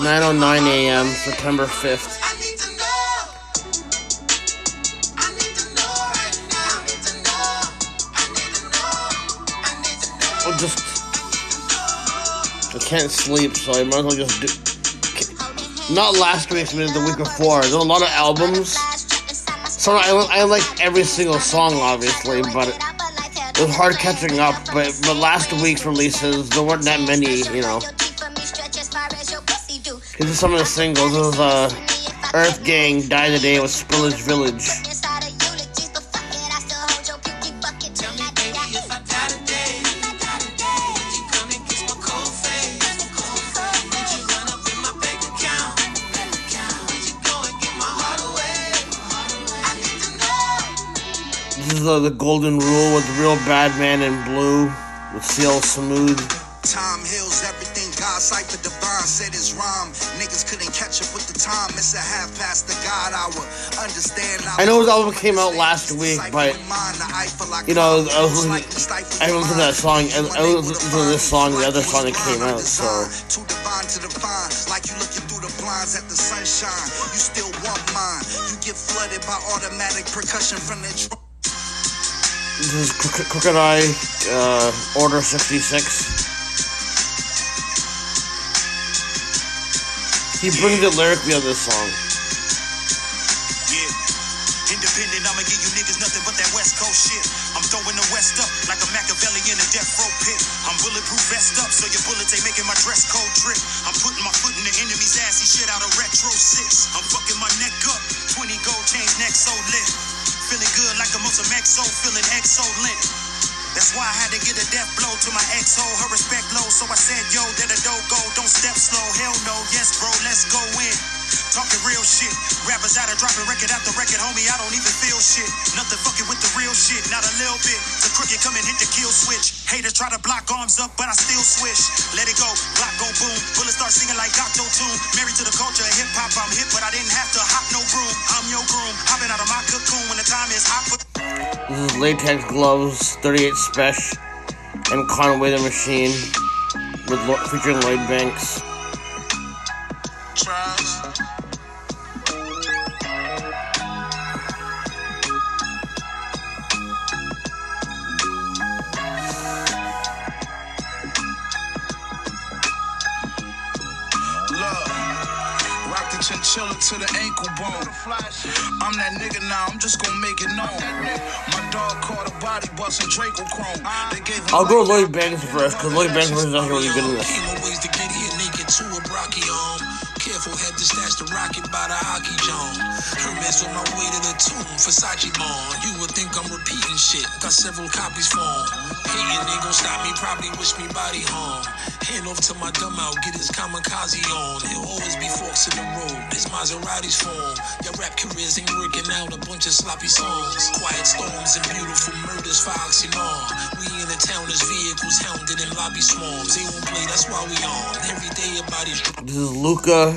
9:09 a.m. September 5th. I just I can't sleep, so I might as well just do. Not last week's, but the week before. There's a lot of albums. So I, I like every single song, obviously, but it, was hard catching up. But but last week's releases, there weren't that many, you know. These are some of the singles. This is uh, Earth Gang, Die Today with Spillage Village. This is uh, the Golden Rule with Real Bad Man in Blu with CL Smooth. Time heals everything. God sight the divine said his rhyme. Niggas couldn't catch up with the time. It's a half past the God hour. Understand? I, I know his album came out last week, but you know, I was listening, I listened to that song, and I listened to this song, the other song that came out. So. Too divine to divine, like you looking through the blinds at the sunshine. You still want mine. You get flooded by automatic percussion from the. Drum. This is Crooked I, uh, Order 66. He brings it lyrically on this song. Yeah. Independent, I'ma give you niggas nothing but that West Coast shit. I'm throwing the West up like a Machiavelli in a death row pit. I'm bulletproof vest up, so your bullets ain't making my dress code drip. I'm putting my foot in the enemy's ass, he shit out a retro six. I'm fucking my neck up, 20 gold chains, neck so lit. Feeling good like a most of Maxo, feeling exo lit. That's why I had to get a death blow to my ex ho, her respect low. So I said, yo, that a dope go, don't step slow. Hell no, yes, bro, let's go in. Talking real shit. Rappers out of dropping record after record, homie. I don't even feel shit. Nothing fucking with the real shit, not a little bit. The crooked come and hit the kill switch. Haters try to block arms up, but I still swish. Let it go, block go boom. Bullets start singing like Octo Tune. Married to the culture of hip hop, I'm hip, but I didn't have to hop no broom. I'm your groom, hopping out of my cocoon when the time is hot. This is Latex Gloves, 38 Spesh, and Conway the Machine, with featuring Lloyd Banks. Chinchilla to the ankle bone. I'm that nigga now, I'm just gonna make it known. My dog caught a body busting Draco Chrome. They gave him I'll go Lloyd Banks first, because Lloyd Banks is not really good in the rocket by the hockey john. Hermes on my way to the tomb, Versace on. You would think I'm repeating shit, got several copies for 'em. Hating ain't gon' stop me, probably wish me body harm. Hand off to my dumb out, get his kamikaze on. There'll always be forks in the road, his Maseratis form. Your rap careers ain't working out, a bunch of sloppy songs. Quiet storms and beautiful murders for oxymoron. We in the town as vehicles hounded in lobby swarms. They won't play, that's why we on. Every day your body's This is Luca,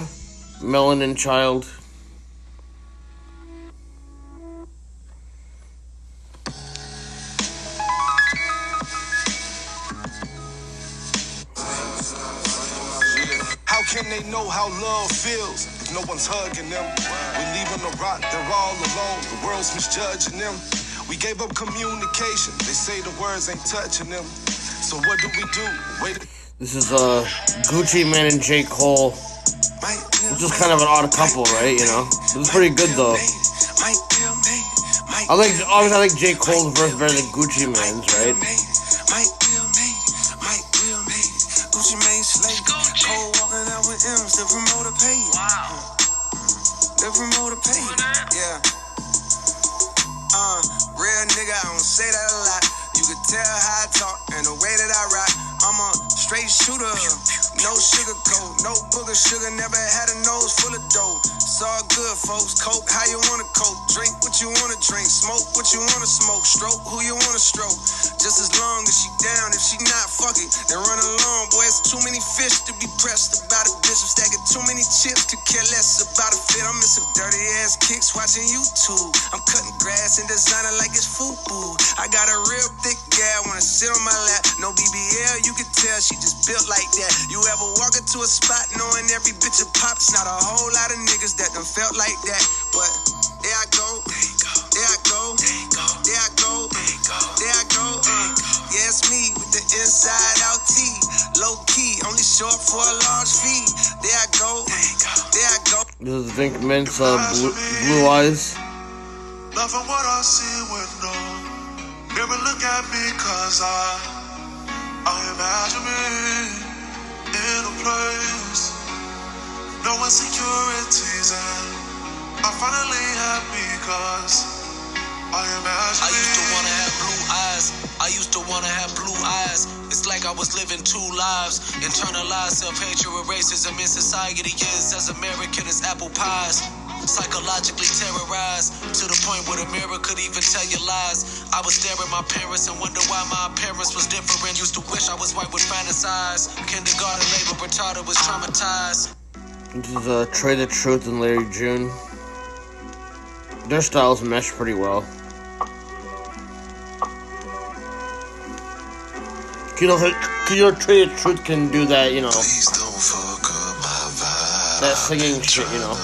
Melanin Child. How can they know how love feels if no one's hugging them? We leave on the rock, they're all alone. The world's misjudging them. We gave up communication. They say the words ain't touching them. So what do we do? Wait. This is uh, Gucci Mane and J. Cole. It's just kind of an odd couple, right? You know? It's pretty good though. I like, obviously, I like J. Cole's verse better than Gucci Mane's, right? Gucci Mane slay. Cole walking out with M's, the promoter paid. Wow. The promoter paid. Yeah. Uh, real nigga, I don't say that a lot. You can tell how I talk and the way that I rock. Straight shooter. No sugar coat, no booger sugar. Never had a nose full of dough. It's all good, folks. Coke, how you wanna coke? Drink what you wanna drink. Smoke what you wanna smoke. Stroke who you wanna stroke. Just as long as she down. If she not, fuck it. Then run along, boy. It's too many fish to be pressed about a bitch. I'm stacking too many chips. Could care less about a fit. I'm in some dirty ass kicks. Watching YouTube. I'm cutting grass and designing like it's FUBU. I got a real thick gal, wanna sit on my lap. No BBL, you can tell she just built like that. You ever walk into a spot knowing every bitch a pops? Not a whole lot of niggas that done felt like that. But there I go, there I go, there I go, there I go. Uh, yeah, it's me with the inside out tee. Low key, only short for a large fee. There I go, there I go. This is Vink Mint's uh, blue, blue Eyes. Love what I see with no. Never look at me cause I, I imagine me in a place. No insecurities and I'm finally happy cause I imagine I used to wanna have blue eyes. I used to wanna have blue eyes. It's like I was living two lives. Internalized self-hatred with racism in society is as American as apple pies. Psychologically terrorized to the point where the mirror could even tell you lies. I would stare at my parents and wonder why my appearance was different. Used to wish I was white, would fantasize. Kindergarten labor retarded was traumatized. This is uh, Trae tha Truth and Larry June. Their styles mesh pretty well. You know, you know, Trae tha Truth can do that, you know, Please don't fuck up my vibe. that singing shit, you know.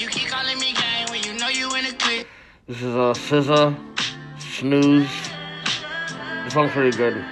You keep calling me gang when you know you in a? This is uh, SZA, Snooze. This song's pretty good.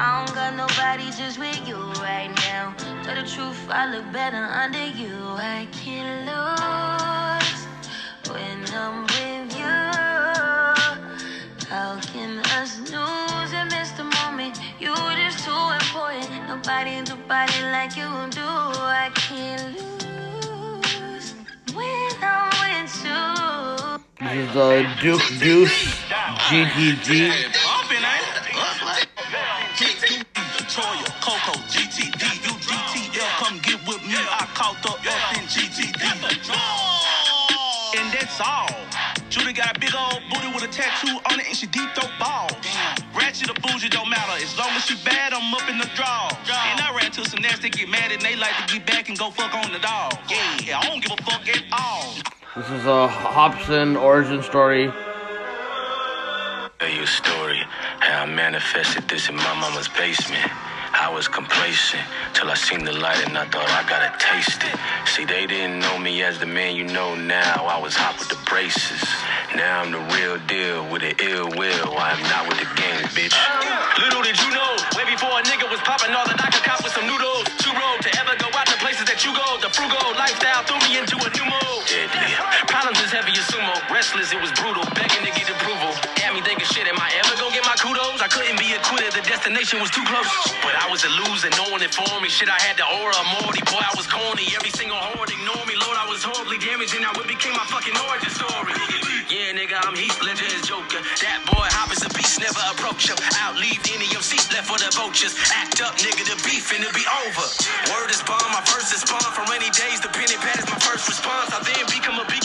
I don't got nobody just with you right now. Tell the truth, I look better under you. I can't lose when I'm with you. How can us lose and miss the moment? You just too important. Nobody do body like you do. I can't lose when I'm with you. This is uh, Duke Deuce, GTG. Tattoo on it and she deep throat balls. Ratchet or bougie don't matter. As long as she bad, I'm up in the draw. And I ran to some nasty, get mad and they like to get back and go fuck on the dog. Yeah, I don't give a fuck at all. This is a Hopsin origin story. Tell you a story how I manifested this in my mama's basement. I was complacent till I seen the light and I thought I gotta taste it. See, they didn't know me as the man you know now. I was hot with the braces. Now I'm the real deal with the ill will. I am not with the game, bitch. Little did you know, way before a nigga was popping all that I could cop with some noodles. Too road to ever go out to places that you go. The frugal lifestyle threw me into a new mode. Deadly. Problems as heavy as sumo. Restless, it was brutal. Begging to get approval. Had me thinking, shit, am I ever gonna get my kudos? I couldn't be acquitted, the destination was too close. But I was a loser, no one informed me. Shit, I had the aura of Morty. Boy, I was corny. Every single horde ignored me. Lord, I was horribly damaged, and now it became my fucking origin story. Yeah, nigga, I'm Heath Ledger as Joker. That boy hop is a beast, never approach him. Out, leave any of seat left for the vultures. Act up, nigga, the beef and it'll be over. Word is bomb, my first is spawn. For rainy days, the penny pad is my first response. I then become a beacon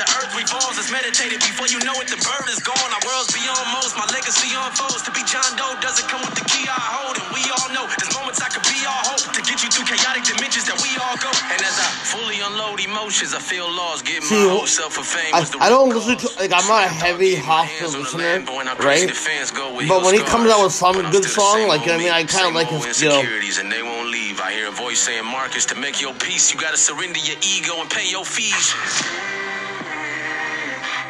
the earth revolves. It's meditated before you know it, the bird is gone. Our world's beyond most, my legacy unfolds. To be John Doe doesn't come with the key I hold, and we all know there's moments I could be all hope to get you through chaotic dimensions that we all go. And as I fully unload emotions, I feel lost. Get See, my whole self of fame. I, I don't listen to like I'm not a heavy Hopsin listener, right? But when he comes out with some good song, like you know what I mean, I kind of like his, you know. and they won't leave. I hear a voice saying, Marcus, to make your peace, you gotta surrender your ego and pay your fees.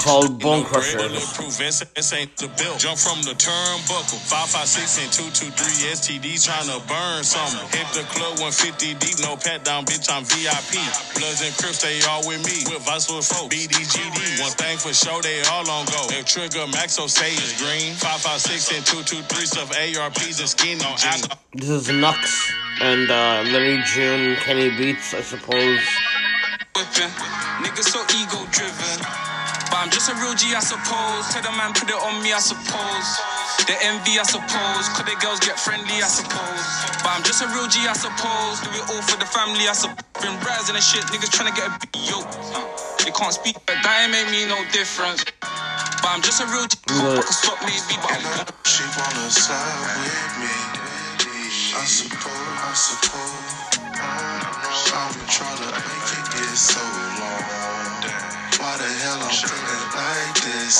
called Bone Crushers. This, this ain't the bill. Jump from the turnbuckle. 556 and 223 STDs trying to burn something. Hit the club 150 deep, no pat down, bitch, I'm VIP. Bloods and Crips, they all with me. With Vice with folks. BDGD, one thing for sure, they all on go. If Trigger Maxo say it's green. 556 and 223 stuff ARPs and skinny jeans. This is Nux and uh, Larry June, Kenny Beats, I suppose. whipping. Niggas so ego driven. But I'm just a real G, I suppose. Tell the man, put it on me, I suppose. The envy, I suppose. Could the girls get friendly, I suppose. But I'm just a real G, I suppose. Do it all for the family, I suppose. Been rising and shit, niggas trying to get a big yo. They can't speak, but that ain't make me no difference. But I'm just a real G. Look. I can stop maybe, but I'm She wanna side with me. I suppose, I suppose. I've been trying to make it get so long. Why the hell I'm feeling like this?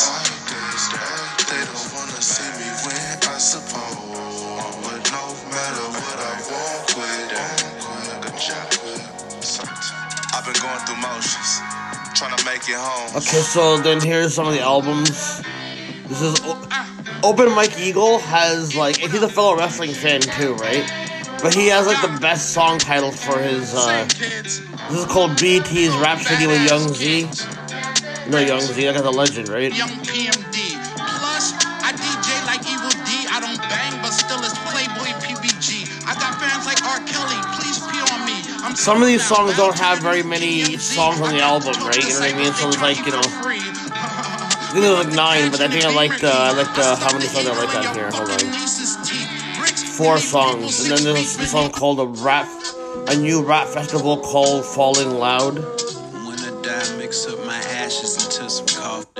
They don't wanna see me win, I suppose. But no matter what I won't quit. I've been going through motions. Trying to make it home. Okay, so then here's some of the albums. This is o- Open Mike Eagle has like he's a fellow wrestling fan too, right? But he has like the best song title for his. uh This is called BT's Rhapsody with Young Z. Know Young Z, that guy's a legend, right? Young PMD. Plus, I DJ like Evil D. I don't bang, but still it's Playboy PBG. I got fans like R. Kelly. Please pee on me. I'm Some of these songs don't have very many songs on the album, right? You know what I mean? So it's like you know, I think there's like nine, but I think I liked uh, I liked uh, how many songs I like on here. Hold on. Four songs, and then there's a song called a rap, a new rap festival called Falling Loud. When I die, mix up my ashes into some coffee.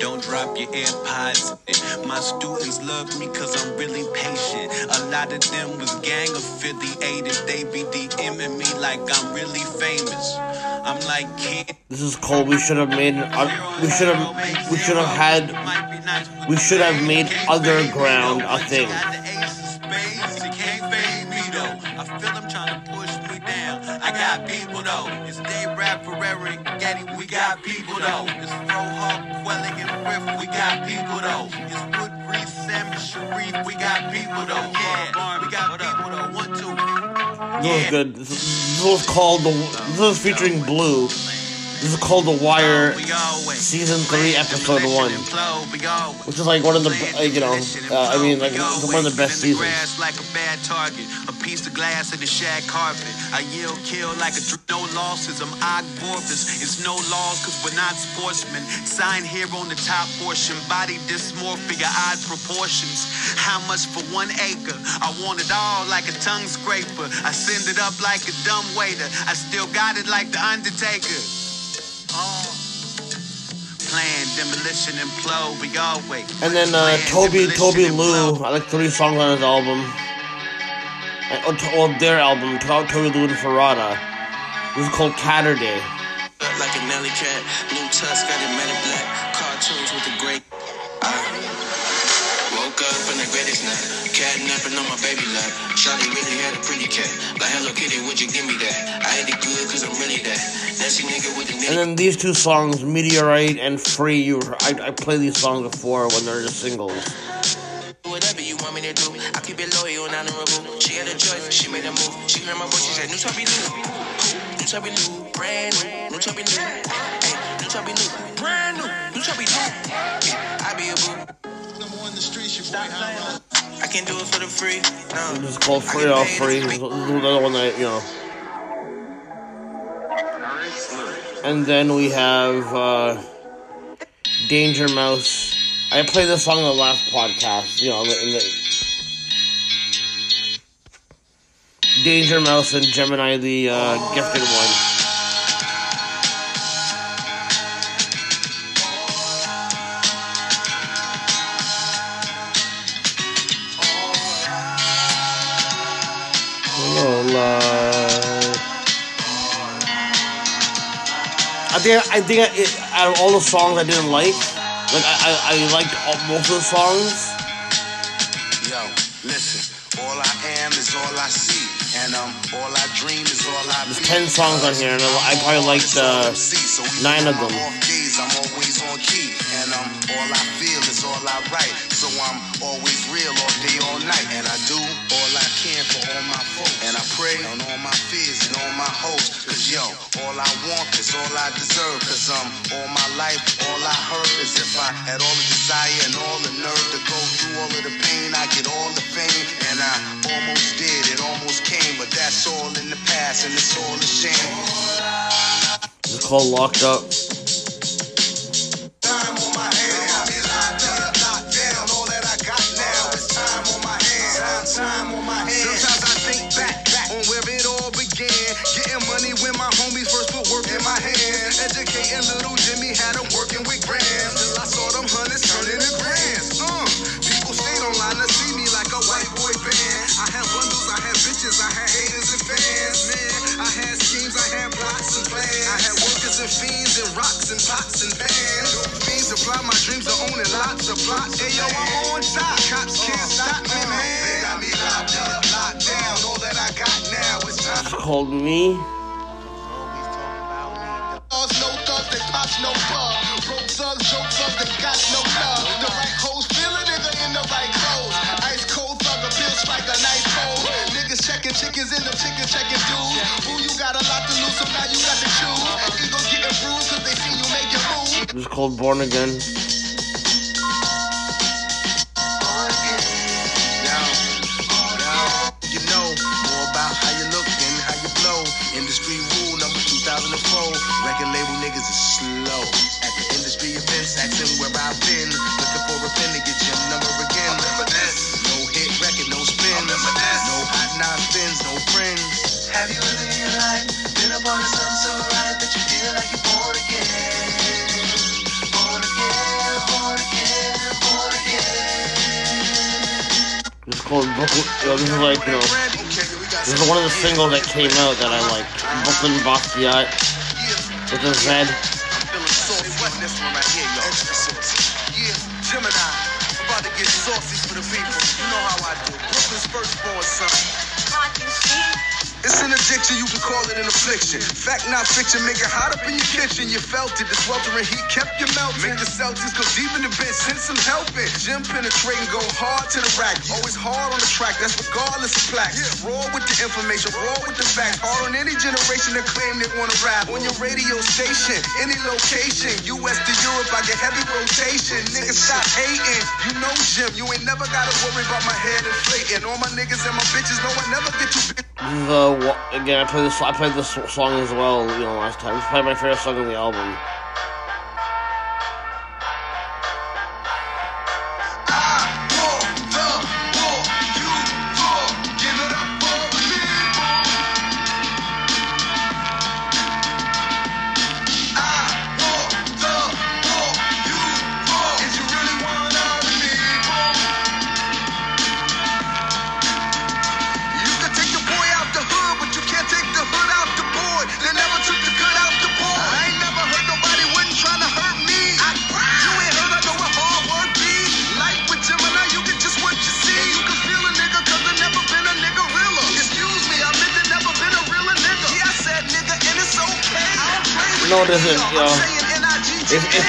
Don't drop your AirPods. My students love me cause I'm really patient. A lot of them was gang affiliated. They be DMing me like I'm really famous. I'm like, kid, This is called "We Should Have Made." Uh, we should have. We should have had. We should have made other ground a thing. Got people though. It's Day Rap Ferrari, Getty, we got people though. It's Frohawk, Quelling, and Riff, we got people though. It's Woodbreeze, Sam, and Sharif, we got people though. Yeah, we got people though. One, two. This was good. This, this was called the. This was featuring Blue. This is called The Wire, season three, episode one, which is like one of the, you know, uh, I mean, like one of the best seasons. like a bad target. A piece of glass in the shag carpet. I yield kill like a no losses. I'm Ogborthus. It's no laws because we're not sportsmen. Sign here on the top portion. Body dysmorphia, odd proportions. How much for one acre? I want it all like a tongue scraper. I send it up like a dumb waiter. I still got it like the Undertaker. Plan, demolition, implode. We always. And then uh, Tobi Tobi Lou, I like three songs on his album. And, to- well, their album, To- Tobi Lou and Ferrata. This is called Catterday. like a Nelly cat. New tusk got it black. In the. Cat napping on my baby lap. Shawty really had a pretty cat. Like hello Kitty, would you give me that? I ain't it good cause I'm really that. Nasty nigga with the. And then these two songs, Meteorite and Free, you I, I played these songs before when they're just singles. Whatever you want me to do, I keep it loyal and honorable. She had a choice, she made a move. She heard my voice, she said, New Tubby new. New Tubby new, brand new. New Tubby new. Hey, New Tubby new, brand new. New new. Yeah, I be a boo. Number one in the streets, your boy High I can do it for the free. No. It's called Free All Free. This is another one that, you know. And then we have uh, Danger Mouse. I played this song in the last podcast, you know, in the, in the Danger Mouse and Jemini, the uh, gifted one. I think I think it, out of all the songs I didn't like, like I I, I liked all, most of the songs. Yo, listen. All I am is all I see, and um, all I dream is all I There's ten songs on here, and I, I probably liked uh, nine of them. I'm on key, and um, all I feel is all I write. So I'm always real all day, all night, and I do all I can for all my folks, and I pray on all my fears and all my hopes. Cause yo, all I want is all I deserve. Cause um, all my life, all I heard is if I had all the desire and all the nerve to go through all of the pain, I get all the fame, and I almost did, it almost came, but that's all in the past, and it's all a shame. It's called Locked Up. Rocks and pots and pans. Fiends supply my dreams of owning lots of plots. Hey yo, I'm on top. Cops can't stop me, man. They got me locked up, locked down. All that I got now is time. Called Me. No thugs, they no plug. Broke thugs, joke thugs, they got no love. The right hoes feel a nigga in the right clothes. Ice cold thug appeal strike a nice cold. Niggas checking chickens in them chickens checking dudes. Ooh, you got a lot to lose, so now you got to choose. Blow. Industry rule number 2004. Record label niggas is slow. At the industry events, asking where I've been. Called Brooklyn. This is like you know, this is one of the singles that came out that I like. Brooklyn Basquiat with a Z. Fact, not fiction, make it hot up in your kitchen. You felt it, the sweltering heat kept you melting. Make the Celtics go deep in the bench, send some helping. Gym penetrating, go hard to the rack. Always hard on the track, that's regardless of plaques. Raw with the information, raw with the facts. Hard on any generation that claim they wanna rap. On your radio station, any location. US to Europe, I get heavy rotation. Niggas stop hating. You know Jim, you ain't never gotta worry about my head inflating. All my niggas and my bitches know I never get too big. Uh, again. I played this. I played this song as well. You know, last time. It's probably my favorite song on the album.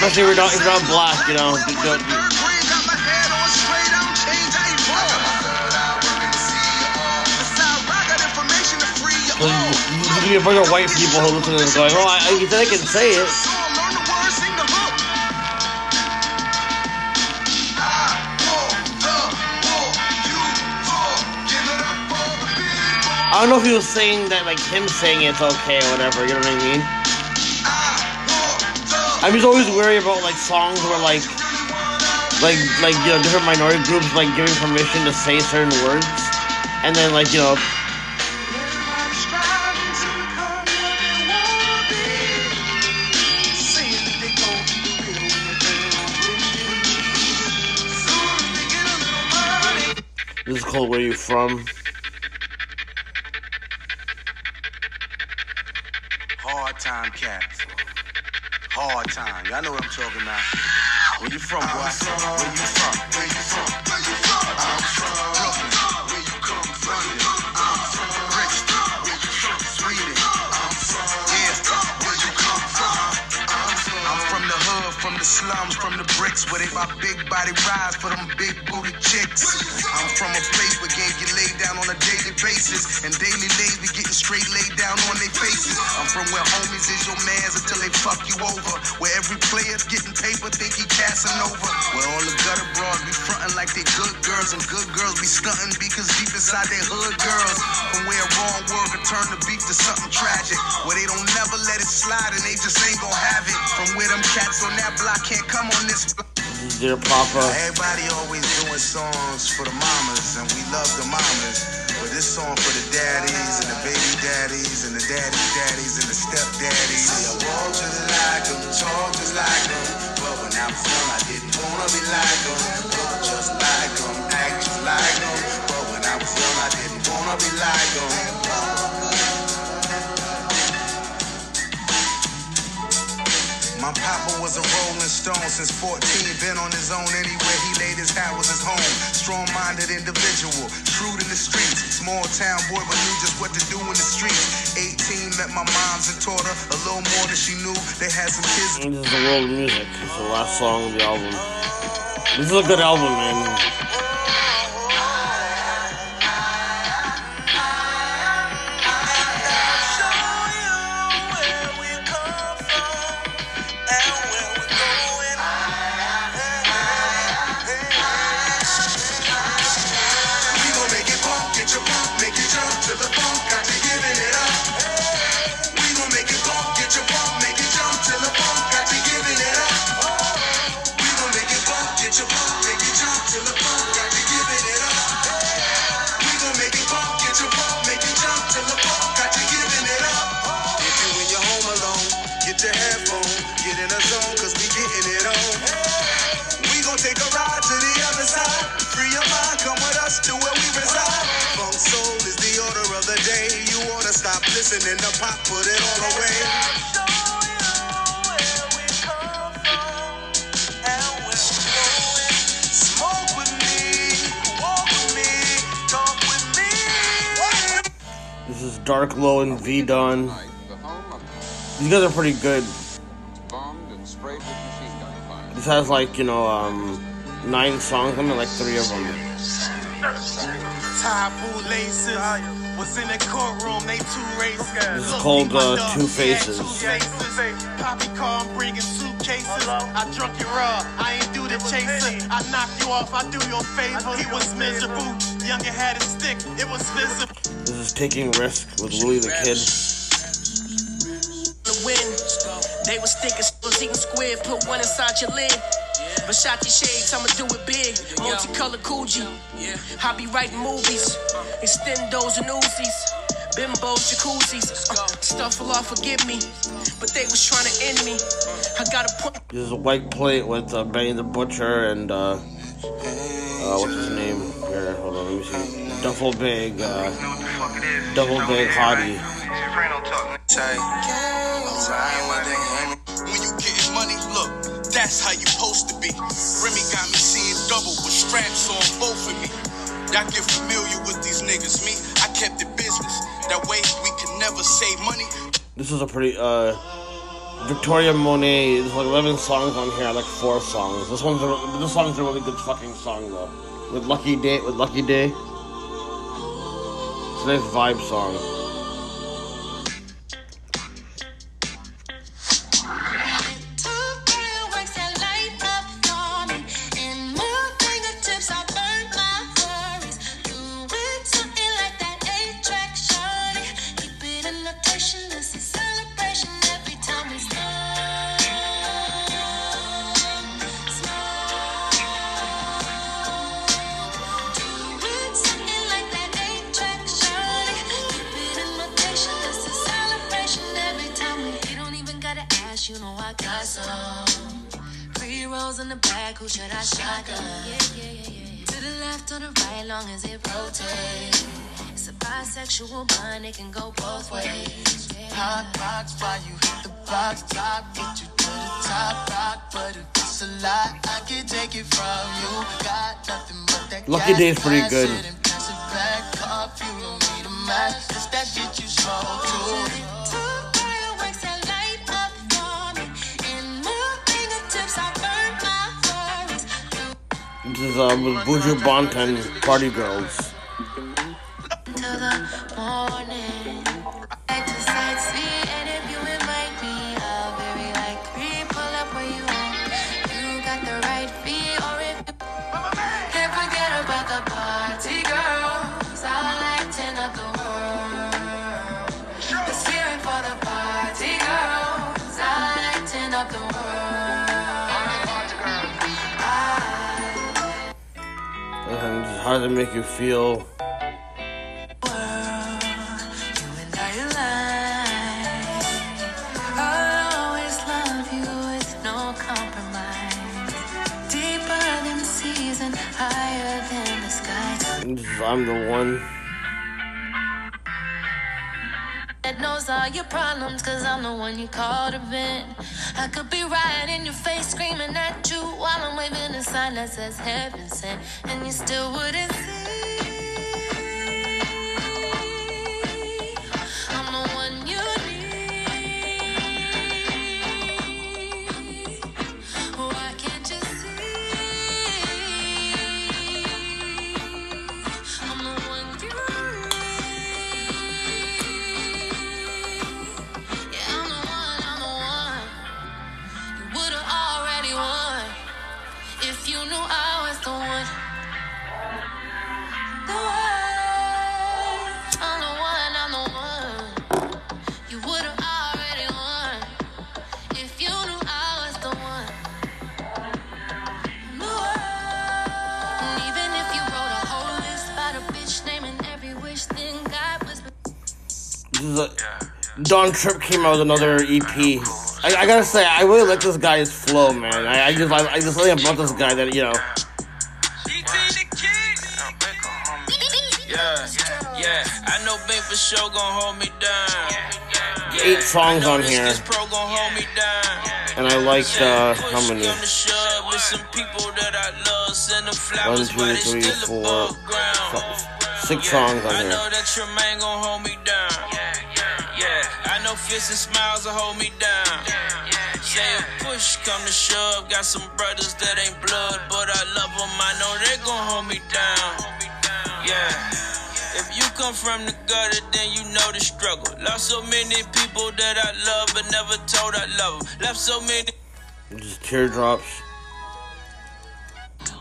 Especially if you're not if you're not black. You know, don't- you- There's gonna be a bunch of white people who listen to this going, "Oh, I, I, said I can say it." I don't know if he was saying that, like him saying it's okay or whatever. You know what I mean? I'm just always worried about like songs where like, like, like you know, different minority groups like giving permission to say certain words, and then like you know, this is called "Where You From." From where homies is your mans until they fuck you over, where every player's getting paper, think he casting over. Where all the gutter bras be frontin' like they good girls, and good girls be stunting because deep inside they hood girls. From where wrong word can turn the beef to something tragic, where they don't never let it slide and they just ain't gon' have it. From where them cats on that block can't come on this block. Dear Papa. Everybody always doing songs for the mamas, and we love the mamas. This song for the daddies and the baby daddies and the daddy daddies and the step daddies. I walk just like them, talk just like them. But when I was young, I didn't wanna be like them. Look just like them, act just like them. But when I was young, I didn't wanna be like them. My papa was a rolling stone since 14. Been on his own anywhere he laid his hat was his home. Strong minded individual, shrewd in the streets. Small town boy, but knew just what to do in the streets. 18, met my moms and taught her a little more than she knew. They had some kids. This is the world of music. It's the last song of the album. This is a good album, man. To pop, put it all away. This is Dark Lo and V Don. These guys are pretty good. This has like, you know, um, nine songs. I'm in like three of them. Tie blue laces. Was in the courtroom, they two races. This is called uh, Two Faces. Poppy car, I'm bringing suitcases. I drunk it raw, I ain't do the chaser. I knocked you off, I do your favor. He was miserable, younger had a stick, it was visible. This is Taking Risk with Willie the Kid. the wind. They was thinking was eating squid, put one inside your lid. Versace shades, I'ma do it big. Multicolored Coogi. I be writing movies, extendos and Uzis. Bimbos, jacuzzis, uh, stuff will all forgive me, but they was trying to end me. I got a point. This is a white plate with uh, Benny the Butcher and, uh, uh, what's his name? Here, hold on, let me see. Duffel Bag, uh, Duffel Bag Hottie. That's how you supposed to be. Remy got me seeing double with straps on both of me. Y'all get familiar with these niggas. Me, I kept it business. That way we can never save money. This is a pretty, uh, Victoria Monet. There's like 11 songs on here. I like four songs. This one's a, this song's a really good fucking song though. With Lucky Daye, with Lucky Daye. It's a nice vibe song. Long as it rotates. It's a bisexual bond, it can go both ways. Yeah. Hot box, why you hit the box top? Get you to the top rock, but if it's a lot, I can take it from you. Got nothing but that Lucky Daye is pretty good. acid pass it back up. You don't need a match, it's that shit you smoke too. Is uh, Buju Banton, Party Girls. How does it make you feel? I'm the one. That knows all your problems, cause I'm the one you call to vent. I could be right in your face, screaming at you while I'm waving a sign that says heaven sent, and you still wouldn't Don Trip came out with another EP. I, I gotta say, I really like this guy's flow, man. I, I just, I, I just something about this guy that you know. Yeah, yeah. I know Big for sure gon' hold me down. Eight songs on here, This pro gon' hold me down. and I like uh, how many? Come to shove with some people that I love. Send them flowers, two, three, four, above ground. fi- six songs on here. Fists and smiles will hold me down. Say a push come to shove, got some brothers that ain't blood, but I love them. I know they gon' hold me down. Yeah. If you come from the gutter, then you know the struggle. Lost so many people that I love, but never told I love them. Left so many. Just teardrops.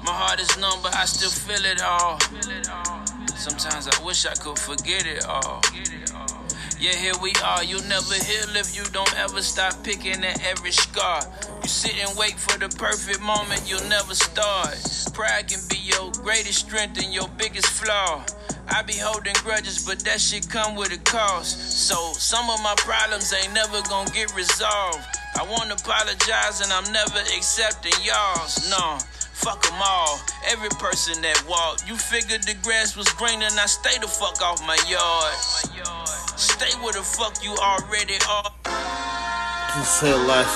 My heart is numb, but I still feel it all. Sometimes I wish I could forget it all. Yeah, here we are. You'll never heal if you don't ever stop picking at every scar. You sit and wait for the perfect moment, you'll never start. Pride can be your greatest strength and your biggest flaw. I be holding grudges, but that shit come with a cost. So some of my problems ain't never gonna get resolved. I wanna apologize and I'm never accepting y'all's. No, fuck them all. Every person that walked. You figured the grass was greener, now stay the fuck off my yard. Stay where the fuck you already are. Just say less.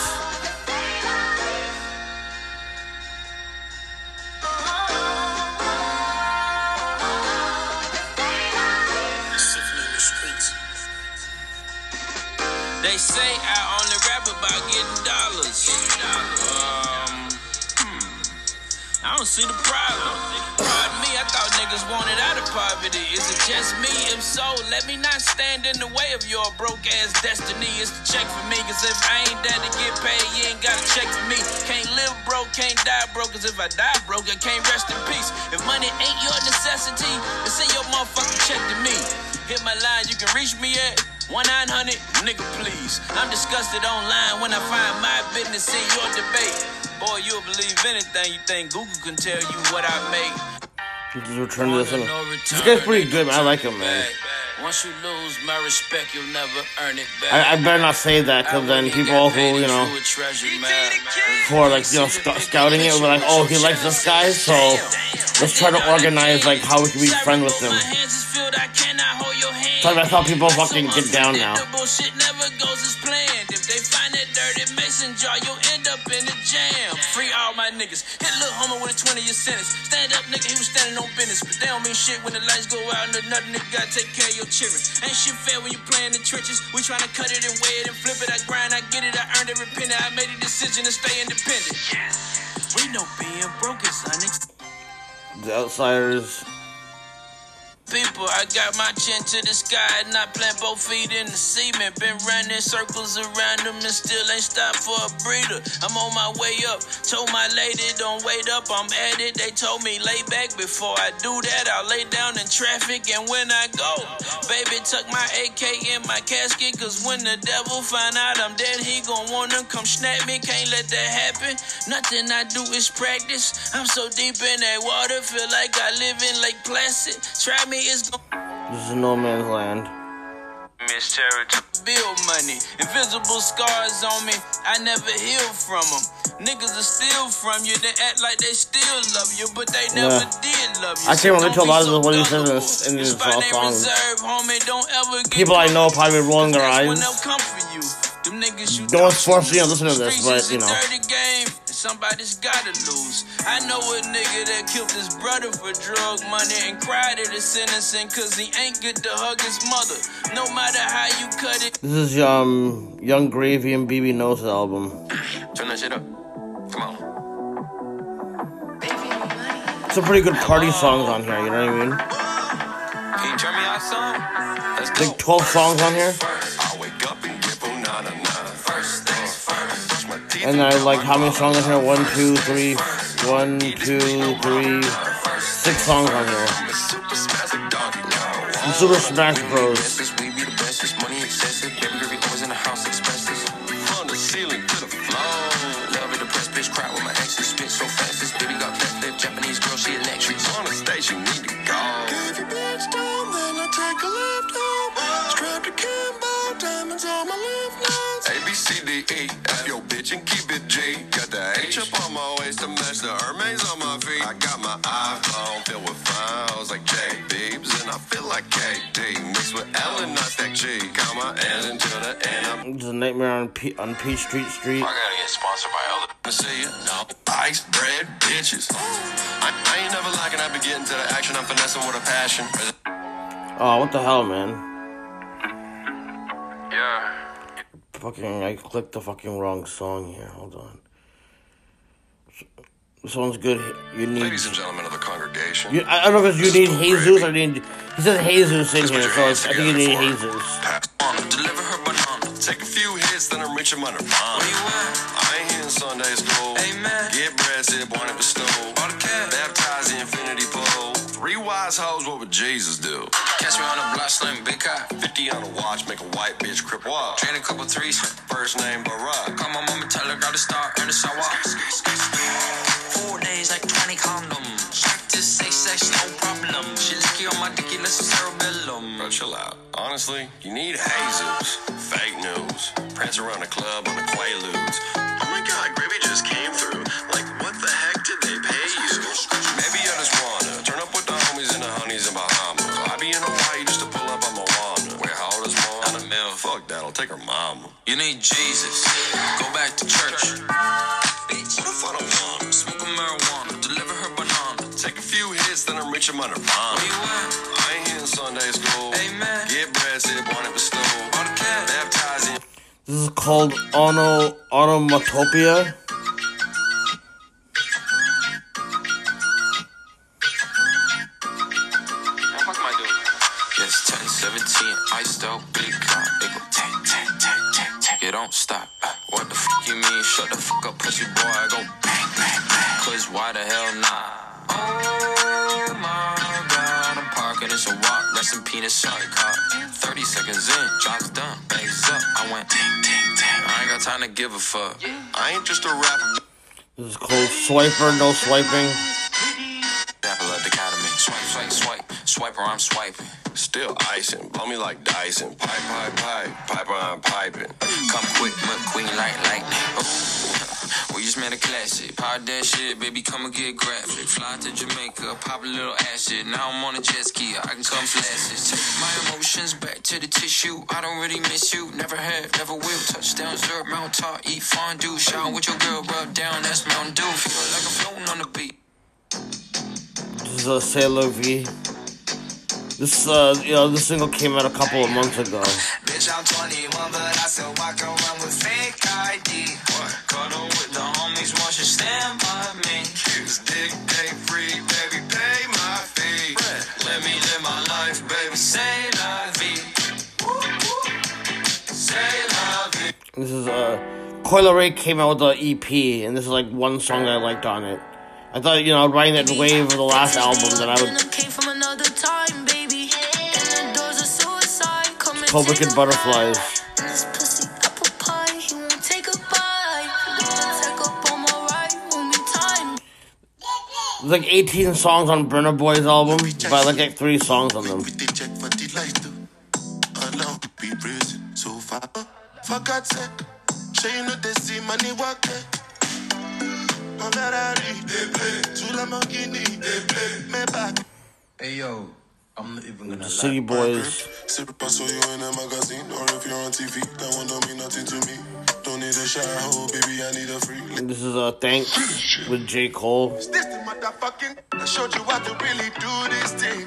They say I only rap about getting dollars. Um, hmm. I don't see the problem. Pardon me, I thought niggas wanted out of poverty. Is it just me? If so, let me not stand in the way of your broke ass destiny. It's the check for me, cause if I ain't there to get paid, you ain't got to check for me. Can't live broke, can't die broke, cause if I die broke, I can't rest in peace. If money ain't your necessity, then send your motherfucking check to me. Hit my line, you can reach me at 1 900, nigga, please. I'm disgusted online when I find my business in your debate. Boy, you'll believe anything you think Google can tell you what I make. Just return to this one. This guy's pretty good, man. I like him, man. Once you lose my respect, you'll never earn it back. I, I better not say that, because then people who, you know, True treasure, man. who are like, you know, sc- scouting it, will be like, oh, he likes this guy, so let's try to organize, like, how we can be friends with him. So that's how people fucking get down now. The bullshit never goes as planned. If they find that dirty mason jar, you'll end up in the jam. Free all my niggas. Hit little homo with a 20 year sentence. Stand up, nigga, he was standing on business. But they don't mean shit when the lights go out and another nigga gotta take care of your children. Ain't shit fair when you play in the trenches. We tryna cut it and weigh it and flip it. I grind, I get it, I earned every penny. I made a decision to stay independent. We know being broke is unacceptable. The Outsiders. People, I got my chin to the sky and I plant both feet in the cement. Been running circles around them and still ain't stopped for a breather. I'm on my way up. Told my lady, don't wait up, I'm at it. They told me lay back before I do that. I'll lay down in traffic and when I go, baby, tuck my AK in my casket. Cause when the devil find out I'm dead, he gon' wanna come snap me. Can't let that happen. Nothing I do is practice. I'm so deep in that water, feel like I live in Lake Placid. Try me, it's gon' This is no man's land. Miss territory. Bill money, invisible scars on me. I never heal from them. Niggas are steal from you, they act like they still love you, but they never Yeah. did love you. I can't relate to a lot be of so what he says in gullible. this, in these Despite songs. reserve, homie, don't ever get People I know probably rolling their eyes. When they'll come for you. Them niggas you No one's forced me to listen to this, but is a you know. dirty game, and somebody's gotta lose. I know a nigga that killed his brother for drug money and cried at his sentencing cause he ain't get to hug his mother. No matter how you cut it. This is um Yung Gravy and BB Nose album. Turn that shit up. Come on. Some pretty good party songs on here. You know what I mean? Can you turn me out some? Like 12 songs on here. Up and I like how many songs on here? One, two, three, one, two, three, six songs on here. Some Super Smash Bros. Bestest, we be the bestest. Money excessive. Baby always in the house expenses. From the ceiling to the floor. Love it, the bitch cry when my exes spit so fast. This baby got fast lip. Japanese girl, she electric. On the stage, you need to go. If you bitch down, then I take a home. Strapped to diamonds on my left nose. A B C D E F your bitch and keep it G. Got the H up on my waist to match the Hermes on my feet. I got my iPhone filled with files like J Beebs, and I feel like KD mixed with Ellen, not stack G. Count my ends until the end. I'm This a nightmare on P- on Peach Street Street. gotta get sponsored by Elder. I see you. No. Ice bread bitches. I, I ain't never lacking. I be getting to the action. I'm finessing with a passion. Oh, what the hell, man? Yeah. Fucking, I clicked the fucking wrong song here. Hold on. This one's good. You need. Ladies and gentlemen of the congregation. You, I I don't know if you need Jesus or need. He says Jesus in here, so I think you need Jesus. Deliver her banana. Take a few hits, then I'm rich, I'm under Where you at? I ain't here in Sunday school. Amen. Get bread, sit, born at the stove. Three wise hoes, what would Jesus do? Catch me on the block, slim, big cop. 50 on a watch, make a white bitch crip walk. Train a couple threes. First name Barack. Call my mama, tell her got to start, earn a shower. Four days like 20 condoms. Practice safe sex, no problem. She licky on my dicky, let's cerebellum. Bro, chill out. Honestly, you need Jesus. Fake news. Prance around the club on the Quaaludes. Oh my god, Gravy just came through. You need Jesus. Go back to church. Bitch, what if I don't want her? Smoke a marijuana. Deliver her banana. Take a few hits, then I'm rich, I'm Nirvana. Where you at? I ain't here in Sunday school. Amen. Get bread, sit, born at the stool. Baptizing. This is called Ono Onomatopoeia. Shut the fuck up, pussy boy. I go bang, bang, bang. Cause why the hell not? Oh my god, I'm parking. It's a walk. Rest in penis, sorry, car. 30 seconds in, job's done. Bags up. I went ding, ding, ding. I ain't got time to give a fuck. I ain't just a rapper. This is called Swiper No Swiping. Apple at the academy. Swipe, swipe, swipe. Swiper, I'm swiping. Still icing, blow me like Dyson. Pipe, pipe, pipe, piper, I'm piping. Come quick, McQueen like lightning. Oh, we just made a classic. Power that shit, baby, come and get graphic. Fly to Jamaica, pop a little acid. Now I'm on a jet ski, I can come flashes. Take my emotions back to the tissue. I don't really miss you, never have, never will. Touchdown, Zerb, Mount Top, eat fondue. Shower with your girl, rub down, that's Mountain Dew. Feel like I'm floating on the beat. This is a Sailor V. This uh, you know, this single came out a couple of months ago. Bitch, I'm 21, but I still walk around with fake ID. Cuddle with the homies, want you stand by me. Stick, pay free, baby, pay my fee. Let me live my life, baby, say la vie. Say la vie. This is uh, Coi Leray came out with an EP, and this is like one song that I liked on it. I thought you know riding that wave of the last album that I would. Be time. There's like 18 songs on Burna Boy's album, but I like like three songs on them. Allow to be praising. For God's sake, sure you know they see money walk there. My Ferrari, they play. Two Lamborghini, they play. Maybach. Hey yo, I'm not even gonna The City Boys. Sip I saw you in a magazine, or if you're on TV, that one don't mean nothing to me. Don't need a shower, oh baby, I need a free. And this is a Thanks with J. Cole. This the motherfucking. I showed you how to really do this thing.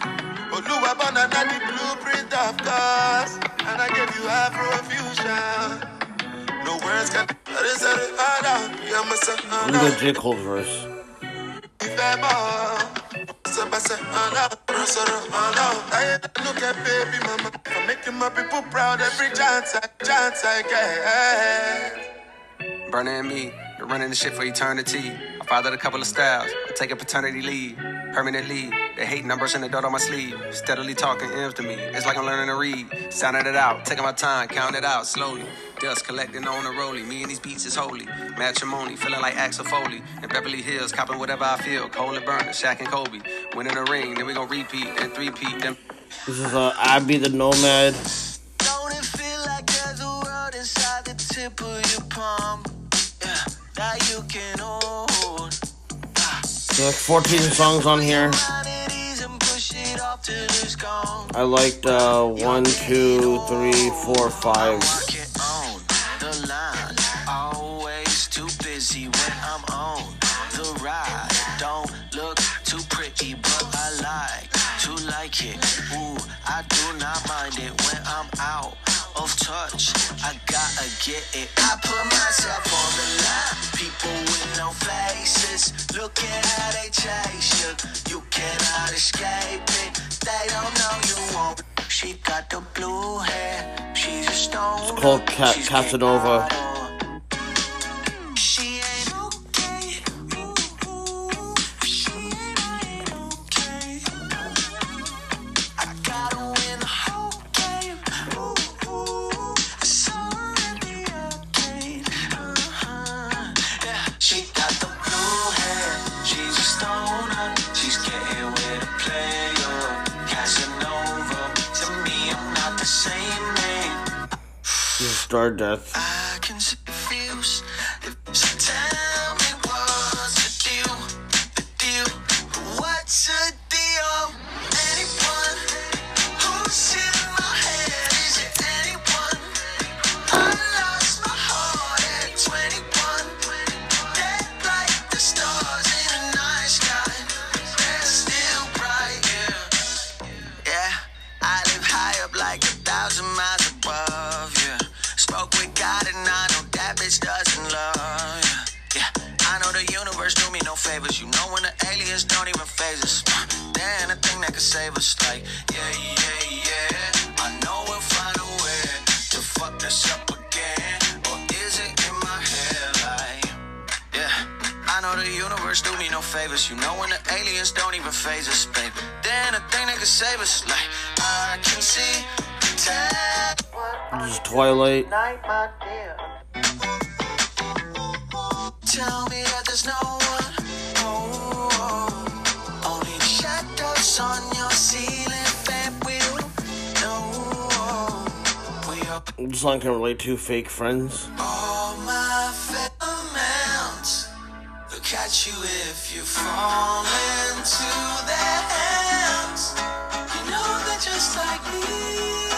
Oluwa banana the blueprint of course, and I gave you Afrofusion. No words can. I just said it all out. Yeah, I'm a son. Look at J. Cole's verse. Look at baby mama, I'm making my people proud every chance I, chance I get. Burna and me, you're running the shit for eternity. I fathered a couple of styles. I'm taking paternity leave, permanently. They hate numbers in the dirt on my sleeve. Steadily talking M's to me. It's like I'm learning to read. Sounding it out, taking my time, counting it out slowly. Dust collecting on a rollie. Me and these beats is holy. Matrimony, feeling like Axel Foley. In Beverly Hills, copping whatever I feel. Cole and Burna, Shaq and Kobe. Winning a ring, then we gon' repeat, then three-peat, then. This is uh, I Be the Nomad. Don't it feel like there's a world inside the tip of your palm? Yeah, that you can hold. There's like 14 songs on here. Push it off till it's gone. I liked uh, one, two, three, four, five. On the line, always too busy when I'm on the ride. Don't look too pretty, but I like to like it. Ooh, I do not mind it when I'm out of touch. I gotta get it. I put myself It's called Ca- Casanova. This save us. Like, yeah, yeah, yeah. I know we'll find a way to fuck this up again. Or is it in my head? Like, yeah. I know the universe do me no favors. You know when the aliens don't even phase us, babe. Ain't a thing that can save us. Like, I can see. This is Twilight. night, my dear. Tell me that there's no This song can relate to fake friends. all my amounts. You if you fall into their hands. You know they're just like me.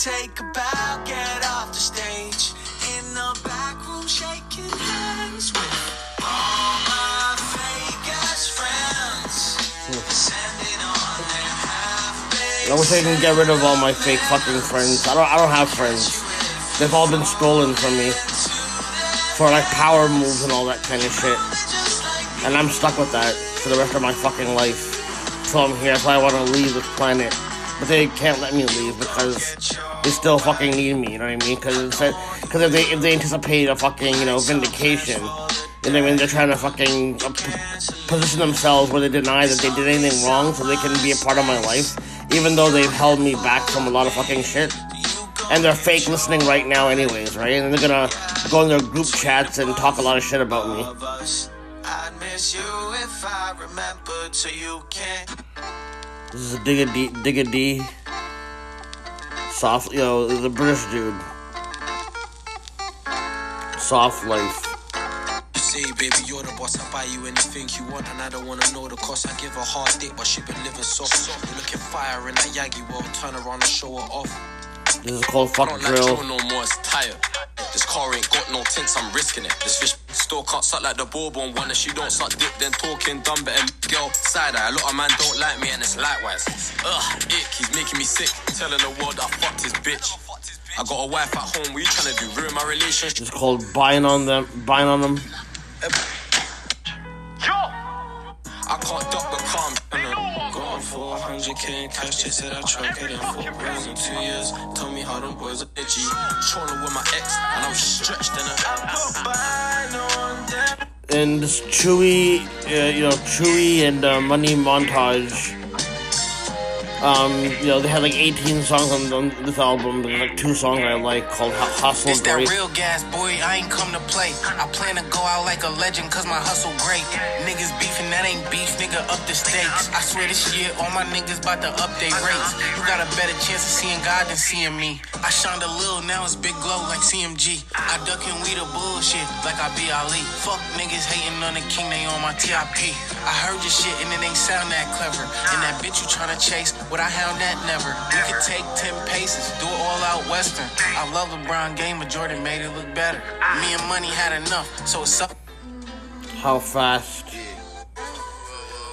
Take a bow, get off the stage. In the back room, shaking hands with all my fake friends. Sending on their half I wish I can get rid of all my fake fucking friends. I don't. I don't have friends. They've all been stolen from me for like power moves and all that kind of shit. And I'm stuck with that for the rest of my fucking life. So I'm here. Why I want to leave this planet, but they can't let me leave because they still fucking need me. You know what I mean? Because because if they if they anticipate a fucking you know vindication, you know I mean? They're trying to fucking uh, position themselves where they deny that they did anything wrong, so they can be a part of my life, even though they've held me back from a lot of fucking shit. And they're fake listening right now, anyways, right? And they're gonna go in their group chats and talk a lot of shit about me. I'd miss you if I remembered, so you can't. This is a Digga D, Digga D. Soft, you know, the British dude. Soft life. Say, baby, you're the boss. I buy you anything you want, and I don't wanna know the cost. I give her hard dick, but she been living soft. You looking fire in that Yagi world. Turn around and show her off. This is called Fuck like Drill. No more, it's tired. This car ain't got no tints, I'm risking it. This fish still can't suck like the bourbon one. If she don't suck dick, then talking dumb, better girl. Side eye, a lot of man don't like me, and it's likewise. Ugh, ick, he's making me sick. Telling the world I fucked his bitch. I got a wife at home, what you trying to do? Ruin my relationship? It's called Buying on them, Buying on them. Yo! I can't duck the calm. Going 400k in cash, they said I truck it in four bros in two years. Told me how them boys are itchy. Trolling with my ex, and I was stretched in a. And this Chewy, uh, you know, Chewy and uh, Money montage. Um, you know, they had like 18 songs on, on this album. There's like two songs I like called Hu- Hustle It's that Great. real gas, boy. I ain't come to play. I plan to go out like a legend, cause my hustle great. Niggas beefing, that ain't beef, nigga, up the stakes. I swear this year, all my niggas about to update rates. You got a better chance of seeing God than seeing me. I shined a little, now it's big glow like CMG. I duck and we the bullshit, like I be Ali. Fuck niggas hating on the king, they on my TIP. I heard your shit and it ain't sound that clever. And that bitch you tryna chase, what I hound that never. We could take 10 paces, do it all out western. I love LeBron game, but Jordan made it look better. Me and money had enough, so it's up. How fast?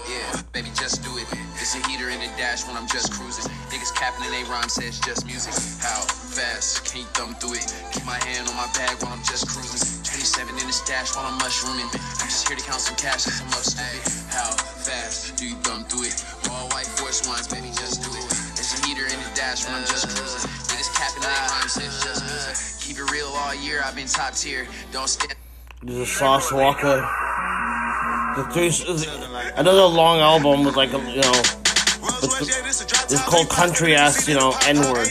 Yeah, baby, just do it. It's a heater in the dash when I'm just cruising. Niggas capping in they rhyme, say it's just music. How fast can you thumb through it? Keep my hand on my bag while I'm just cruising. 27 in the stash while I'm mushrooming. I'm just here to count some cash and some up stupid. How fast do you thumb through it? All white force ones, baby, just do it. It's a heater in the dash when I'm just cruising. Niggas capping in they rhyme, say it's just music. Keep it real all year, I've been top tier. Don't stand. There's a Sauce Walka. The three, another long album with like a, you know, the, it's called Country Ass, you know, N word.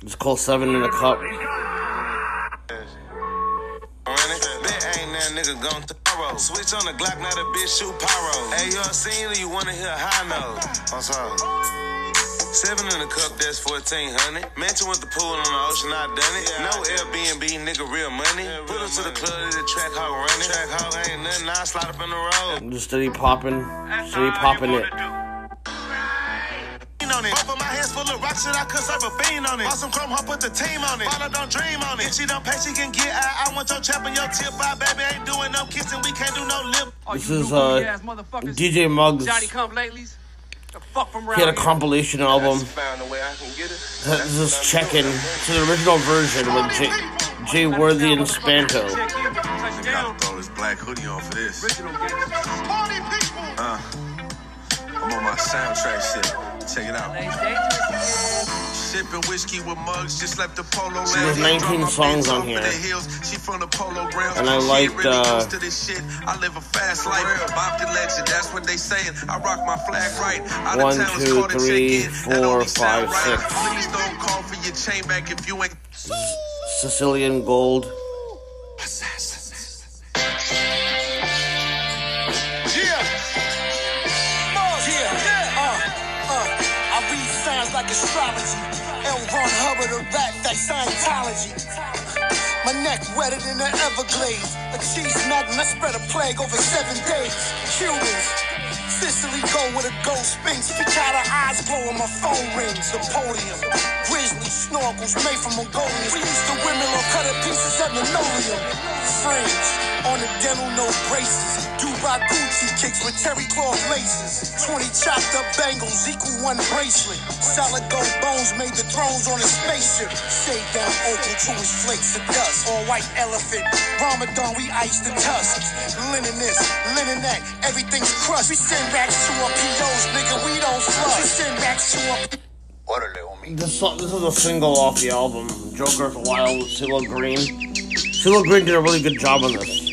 It's called Seven in a Cup. Nigga gone tomorrow. Switch on the Glock, now the bitch shoot pyro. Hey, you all seen you wanna hear high note? Up? Seven in the cup, that's 1400. Mansion with the pool on the ocean, I done it. No Airbnb, nigga, real money. Put up to the club, the track hog running. Track hog ain't nothing, I slide up in the road. Just steady popping, steady popping it. on. Both of my hands full of rock shit, I could serve a fiend on it. Awesome chrome, hop put the team on it. Follow, don't dream on it. If she don't pay, she can get out. I want your trap and your tip out, baby. Ain't doing no kissing, we can't do no lip. This is uh, DJ Muggs. Johnny come latelys. The fuck from He had a around here. compilation album. Found a way I can get it. This is checking to the original version with Jay, Jay Worthy and Spanto. Gotta throw this black hoodie on for this. Uh, I'm on my soundtrack shit. Check it out. Sipping whiskey with Muggs, just left the polo So there's 19 songs on here. the hills, She from the polo grounds. And I She liked, really uh, to this shit. I live a fast life. Bob the legend, that's what they saying. I rock my flag right. Out of One, town, it's two, called a three, check-in. That four, only sound five, right. six. Please don't call for your chain back if you ain't. Sicilian Gold. Yeah. Hubbard, a rap like Scientology. My neck wetter than the Everglades. A cheese magnet, I spread a plague over seven days. Cubans. Sicily go with a gold out her eyes glow my phone rings. The podium. Grizzly snorkels made from Mongolians. We used to women on cut up pieces at linoleum. Fringe on the dental no braces. Dubai Gucci kicks with terry cloth laces. 20 chopped up bangles equal one bracelet. Solid gold bones made the thrones on a spaceship. Shade down opal to his flakes of dust. All white elephant. Ramadan, we ice the tusks. Linen this, linen that. Everything's crushed. We send racks to our POs, nigga. We don't flush. We send racks to our This song, this is a single off the album. Joker's Wild with CeeLo Green. CeeLo Green did a really good job on this.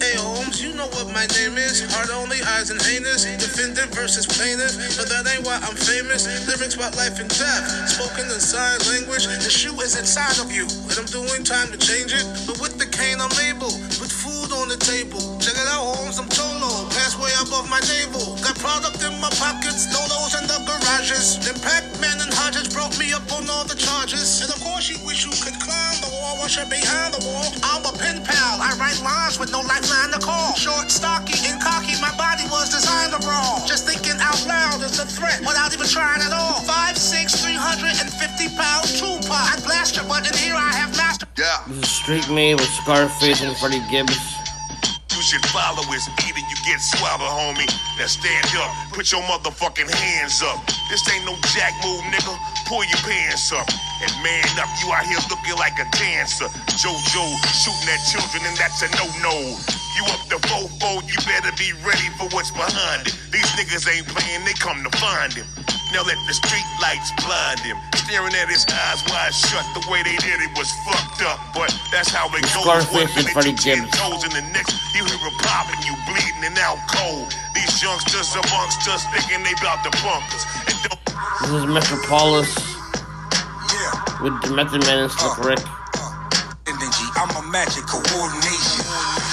Hey Holmes, you know what my name is. Heart only, eyes and anus. Defendant versus plaintiff. But that ain't why I'm famous. Lyrics about life and death. Spoken in sign language. The shoe is inside of you. And I'm doing time to change it. But with the cane, I'm able. Put food on the table. Check it out, Holmes. I'm Cholo. Pass way above my navel. Got product in my pockets. Lolos in the garages. Then Pac-Man and Hodges broke me up on all the charges. And of course, you wish you could climb the wall. Wash it behind the wall. I'm a pen pal. I write lines with no lifeline to call. Short, stocky, and cocky. My body was designed to brawl. Just thinking out loud is a threat without even trying at all. Five, six, 350 pound Tupac. I blast your butt in here. I have mastered. Yeah. This is Street Me with Scarface and Freddie Gibbs. You should follow us, either you get swallowed, homie. Now stand up, put your motherfucking hands up. This ain't no jack move, nigga. Pull your pants up and man up. You out here looking like a dancer. JoJo shooting at children, and that's a no-no. You up the fofo, you better be ready for what's behind it. These niggas ain't playing, they come to find him. Now let the street lights blind him. Staring at his eyes wide shut, the way they did it was fucked up. But that's how it goes. One and minute you ten toes, and the next you hear it popping, you bleeding and out cold. These youngsters amongst us thinking they bout the bunkers. And don't This is Metropolis yeah. with the Method Man and Slick uh, Rick. Uh, energy. I'm a magic coordination.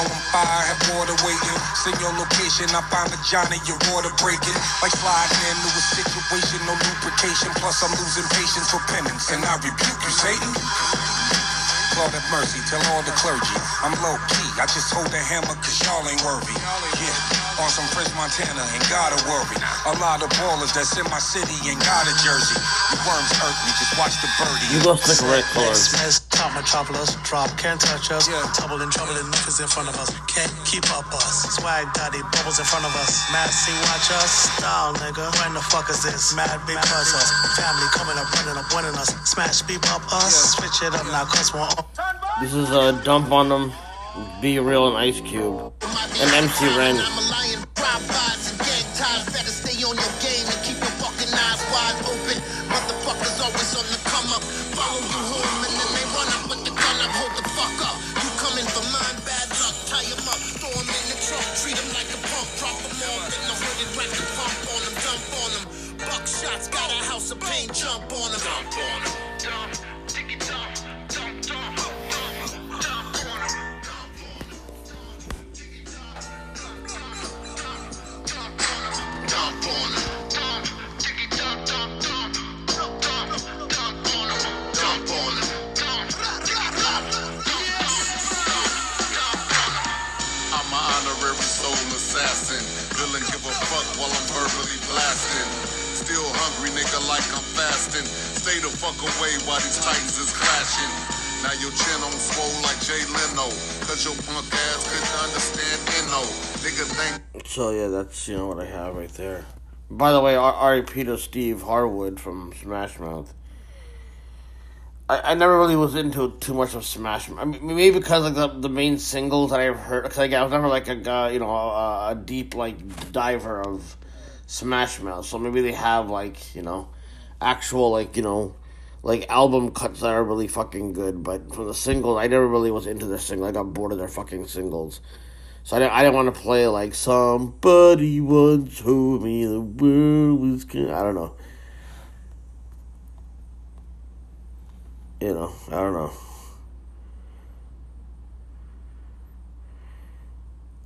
You know I'm fire, have water waiting. Send your location, I find a Johnny, your water breaking. Like sliding into a situation, no lubrication. Plus I'm losing patience for penance, and I rebuke you, Satan. Lord have mercy, tell all the clergy. I'm low key, I just hold the hammer cause y'all ain't worthy. Yeah, on some Prince Montana, ain't gotta worry. A lot of ballers that's in my city ain't got a jersey. The worms hurt me, just watch the birdie. You go Slick Rick chorus. Smash, top metropolis, drop, can't touch us. Yeah. Trouble and trouble and niggas in front of us. Can't keep up us. Swag daddy, bubbles in front of us. Mad see, watch us. Style, nigga. When the fuck is this? Mad big buzz us. Family coming up, running up, winning us. Smash, beep up us. Switch it up now, cause we're on. This is a dump on them. B-Real and Ice Cube and MC Ren. Drive-bys and gang ties, better stay on your game and keep your fucking eyes wide open. Motherfuckers always on the come up. Follow you home hold the fuck up. You coming for mine, bad luck. Tie him up, throw him in the truck, treat him like a punk, drop him off in the hood and rack the pump on him, dump on him. Buck shots, got a house of pain, jump on him. Dump on him, dump, ticky dump, dump, dump. Dump on him. assassin. Villain give a fuck while I'm verbally blasting. Still hungry, nigga, like I'm fasting. Stay the fuck away while these titans is clashing. Now your chin on swole like Jay Leno. Cause your punk ass couldn't understand N.O. Nigga think... So yeah, that's, you know, what I have right there. By the way, R.I.P. to Steve Harwell from Smash Mouth. I, I never really was into too much of Smash. I mean, maybe because like the, the main singles that I've heard. Cause like, I was never like a guy, you know a, a deep like diver of Smash Mouth. So maybe they have like you know actual like you know like album cuts that are really fucking good. But for the singles, I never really was into their single. I got bored of their fucking singles. So I didn't, I didn't want to play like somebody once told me the world was good. I don't know. You know, I don't know.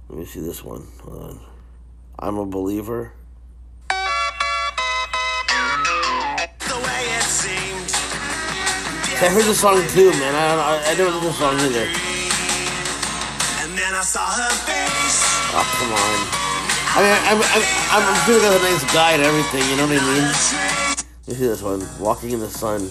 Let me see this one. Hold on. I'm a believer. I heard the song too, man. I don't know. I, never heard the song either. And then I saw her face. Oh, come on. I mean, I'm, I'm, I'm, I'm feeling like a nice guy and everything, you know what I mean? You see this one, Walking in the Sun.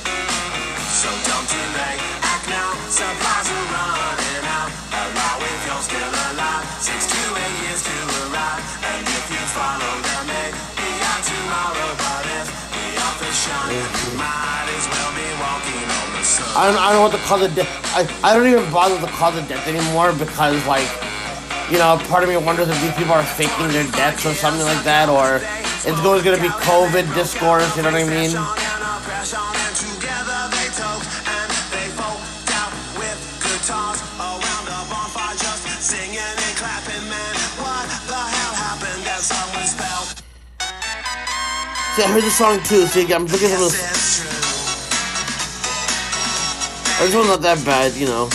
I don't, I don't to call it death. I, I don't even bother to call the death anymore because, like, you know, part of me wonders if these people are faking their deaths or something like that, or it's always going to be COVID discourse, you know what I mean? See, I heard the song too, see, I'm looking for this. This one's not that bad, you know.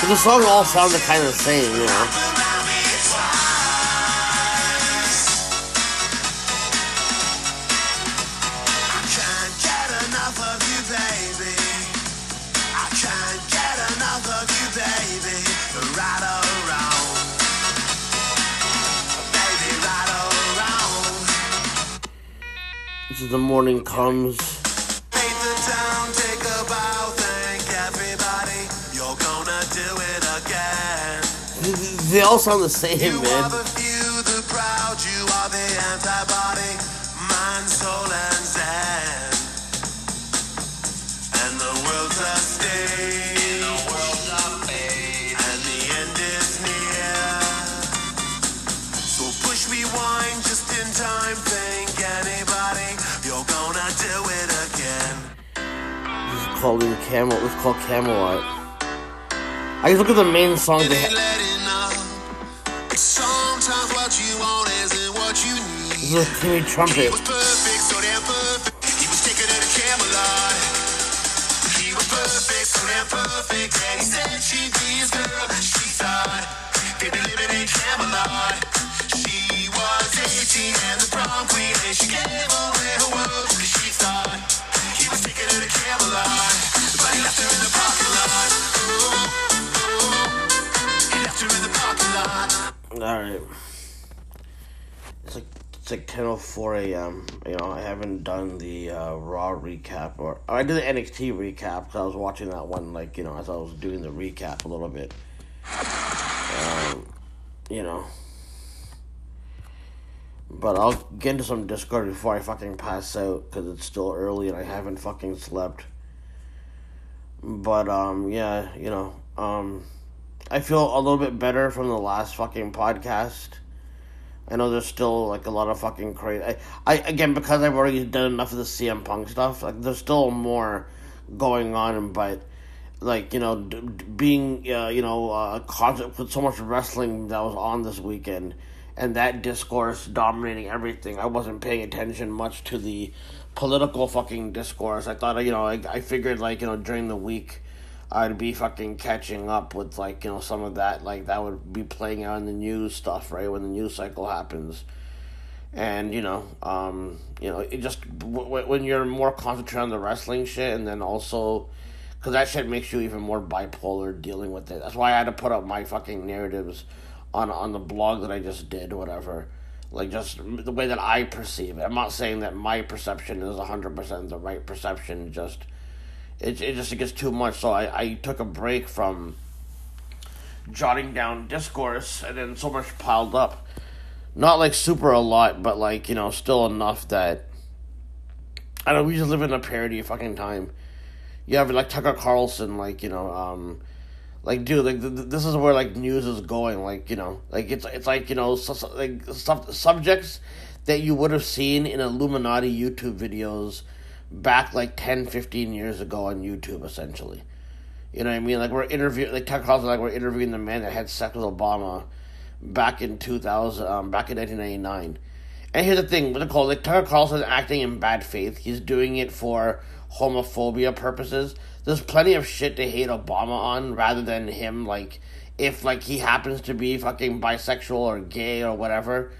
But the song all sounded kind of the same, you know. This is the morning comes. They all sound the same, man. And the world's a stage. And the end is near. So push rewind just in time. Think called in Camel. It's called Camelot. I just look at the main songs they have. Sometimes what you want isn't what you need. This is a Timmy Trumpet. Perfect, so perfect. He was taken to. He was perfect, so damn perfect. And he said she'd be his girl. They'd in Camelot. She was 18 and the prom queen, and she gave away her world. She thought he was taken to the Camelot. But he left her in the parking lot. Ooh, ooh. He left her in the parking lot. All right. It's like it's like ten oh four a.m. You know, I haven't done the uh, Raw recap or I did the NXT recap because I was watching that one like you know as I was doing the recap a little bit. Um, you know. But I'll get into some Discord before I fucking pass out because it's still early and I haven't fucking slept. But um, yeah, you know, um, I feel a little bit better from the last fucking podcast. I know there's still like a lot of fucking crazy. I, I again because I've already done enough of the CM Punk stuff. Like there's still more going on, but like you know d- d- being uh, you know uh, caught with so much wrestling that was on this weekend and that discourse dominating everything i wasn't paying attention much to the political fucking discourse. I thought you know i, I figured like you know during the week i'd be fucking catching up with like you know some of that like that would be playing out in the news stuff right when the news cycle happens. And you know um you know it just w- when you're more concentrated on the wrestling shit and then also because that shit makes you even more bipolar dealing with it. That's why i had to put up my fucking narratives on on the blog that i just did whatever like just the way that i perceive it i'm not saying that my perception is 100% the right perception just it, it just it gets too much so I, I took a break from jotting down discourse and then so much piled up not like super a lot, but like you know, still enough that I don't. know, We just live in a parody fucking time. You have like Tucker Carlson, like you know, um, like dude, like th- th- this is where like news is going. Like you know, like it's it's like you know, like subjects that you would have seen in Illuminati YouTube videos back like 10, 15 years ago on YouTube, essentially. You know what I mean? Like we're interviewing, like Tucker Carlson, like we're interviewing the man that had sex with Obama back in 2000, um, back in 1999. And here's the thing, what they call like Tucker Carlson acting in bad faith. He's doing it for homophobia purposes. There's plenty of shit to hate Obama on, rather than him like if like he happens to be fucking bisexual or gay or whatever.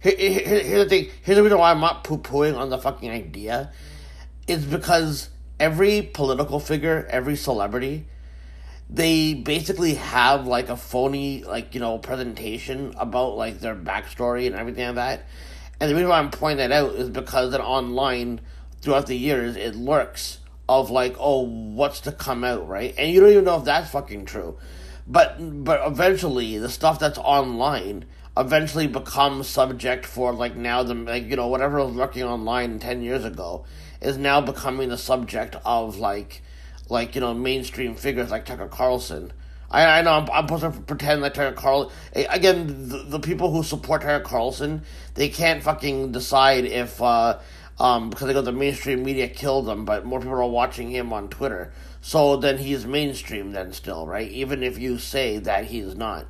Here, here, here's the thing. Here's the reason why I'm not poo pooing on the fucking idea. Is because every political figure, every celebrity, they basically have like a phony like you know presentation about like their backstory and everything like that and the reason why i'm pointing that out is because that online throughout the years it lurks of like oh what's to come out right and you don't even know if that's fucking true but but eventually the stuff that's online eventually becomes subject for like now the like you know whatever was lurking online 10 years ago is now becoming the subject of like like you know mainstream figures like Tucker Carlson. I, I know I'm, I'm supposed to pretend that Tucker Carlson again the, the people who support Tucker Carlson they can't fucking decide if uh, um because they go the mainstream media killed them but more people are watching him on Twitter. So then he's mainstream then still right? Even if you say that he's not.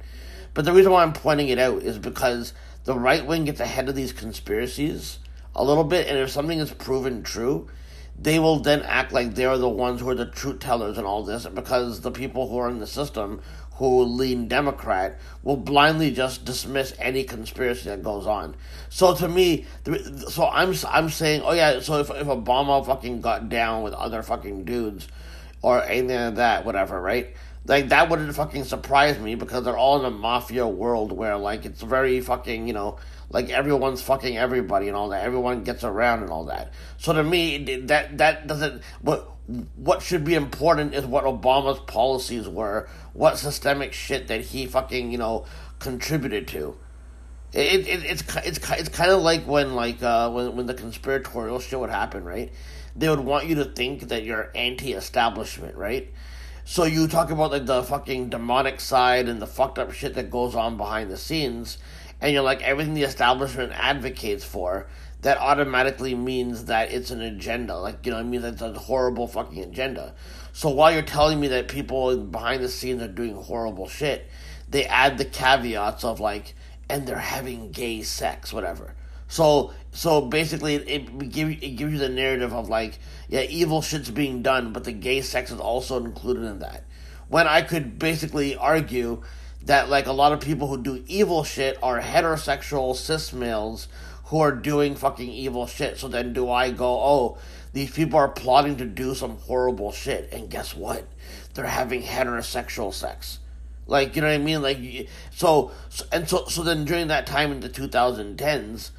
But the reason why I'm pointing it out is because the right wing gets ahead of these conspiracies a little bit and if something is proven true they will then act like they're the ones who are the truth tellers and all this because the people who are in the system who lean Democrat will blindly just dismiss any conspiracy that goes on. So to me, so I'm I'm saying, oh yeah, so if if Obama fucking got down with other fucking dudes or anything like that, whatever, right? Like that wouldn't fucking surprise me because they're all in a mafia world where like it's very fucking you know like everyone's fucking everybody and all that. Everyone gets around and all that. So to me, that that doesn't. What what should be important is what Obama's policies were, what systemic shit that he fucking you know contributed to. It, it it's it's it's kind of like when like uh when when the conspiratorial shit would happen, right? They would want you to think that you're anti-establishment, right? So you talk about like the fucking demonic side and the fucked up shit that goes on behind the scenes, and you're like everything the establishment advocates for, that automatically means that it's an agenda. Like, you know, I mean, it's a horrible fucking agenda. So while you're telling me that people behind the scenes are doing horrible shit, they add the caveats of like, and they're having gay sex, whatever. So, so basically, it, it gives it gives you the narrative of like, yeah, evil shit's being done, but the gay sex is also included in that. When I could basically argue that like a lot of people who do evil shit are heterosexual cis males who are doing fucking evil shit. So then do I go, oh, these people are plotting to do some horrible shit, and guess what? They're having heterosexual sex. Like, you know what I mean? Like, so, and so, so then during that time in the 2010s,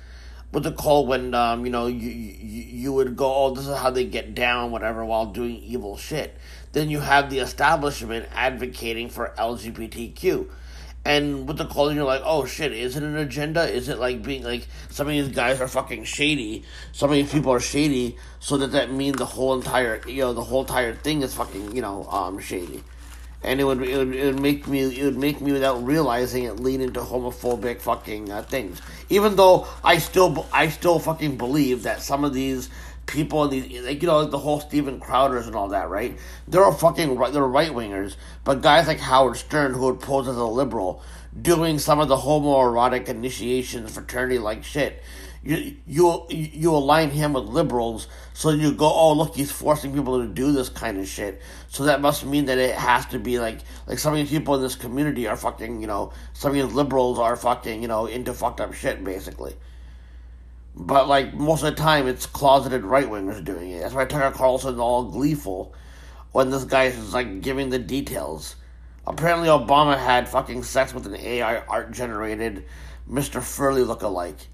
what the call when, um, you know, you, you, you would go, oh, this is how they get down, whatever, while doing evil shit then you have the establishment advocating for LGBTQ. And with the call, you're like, oh shit, is it an agenda? Is it like being like some of these guys are fucking shady? Some of these people are shady, so that that means the whole entire you know the whole entire thing is fucking you know um shady, and it would it would, it would make me it would make me without realizing it lead into homophobic fucking uh, things. Even though I still I still fucking believe that some of these people in these like you know the whole Steven Crowders and all that, right? They're fucking. They're right wingers, but guys like Howard Stern, who would pose as a liberal, doing some of the homoerotic initiations, fraternity like shit. You you you align him with liberals, so you go, oh look, he's forcing people to do this kind of shit. So that must mean that it has to be like like some of these people in this community are fucking you know some of these liberals are fucking you know into fucked up shit basically. But like most of the time, it's closeted right wingers doing it. That's why Tucker Carlson's all gleeful when this guy is like giving the details. Apparently, Obama had fucking sex with an AI art generated Mr. Furley look-alike.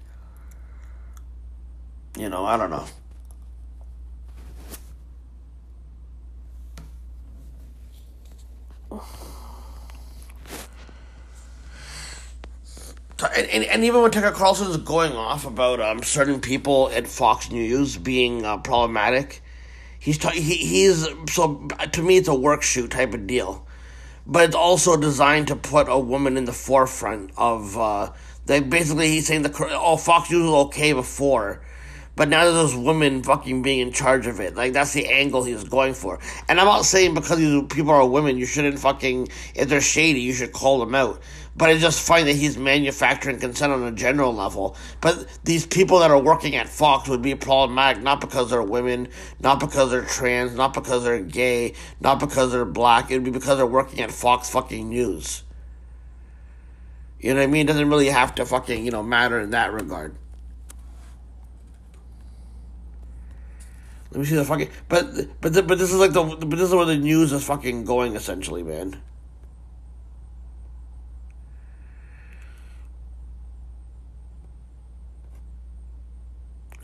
You know, I don't know. And, and, and, even when Tucker Carlson is going off about um, certain people at Fox News being uh, problematic, he's ta- he, he's so to me it's a work shoot type of deal, but it's also designed to put a woman in the forefront of uh. Basically, he's saying the oh Fox News was okay before, but now there's women fucking being in charge of it. Like that's the angle he's going for. And I'm not saying because these people are women, you shouldn't fucking if they're shady, you should call them out. But I just find that he's manufacturing consent on a general level. But these people that are working at Fox would be problematic not because they're women, not because they're trans, not because they're gay, not because they're black. It'd be because they're working at Fox fucking News. You know what I mean? It doesn't really have to fucking, you know, matter in that regard. Let me see the fucking. But but but this is like the but this is where the news is fucking going essentially, man.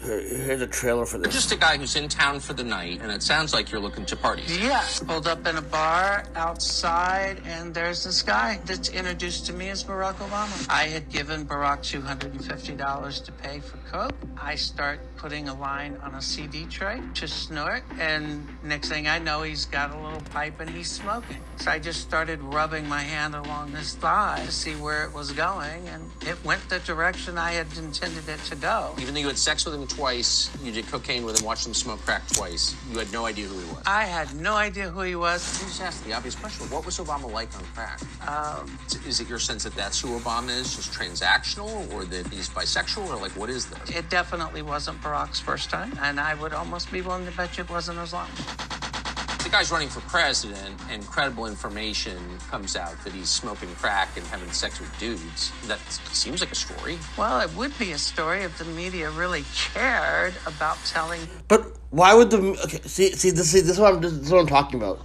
Here's a trailer for this. Just a guy who's in town for the night, and it sounds like you're looking to party. Yeah. Pulled up in a bar outside, and there's this guy that's introduced to me as Barack Obama. I had given Barack $250 to pay for Coke. I start putting a line on a CD tray to snort, and next thing I know, he's got a little pipe and he's smoking. So I just started rubbing my hand along his thigh to see where it was going, and it went the direction I had intended it to go. Even though you had sex with him twice, you did cocaine with him, watched him smoke crack twice, you had no idea who he was. I had no idea who he was. Me just ask the obvious question: What was Obama like on crack? Um, is it your sense that that's who Obama is, just transactional, or that he's bisexual, or like what is this? It definitely wasn't Barack's first time, and I would almost be willing to bet you it wasn't as long. The guy's running for president, and credible information comes out that he's smoking crack and having sex with dudes. That seems like a story. Well, it would be a story if the media really cared about telling. But why would the okay? See, see, this, see, this is what I'm, this is what I'm talking about.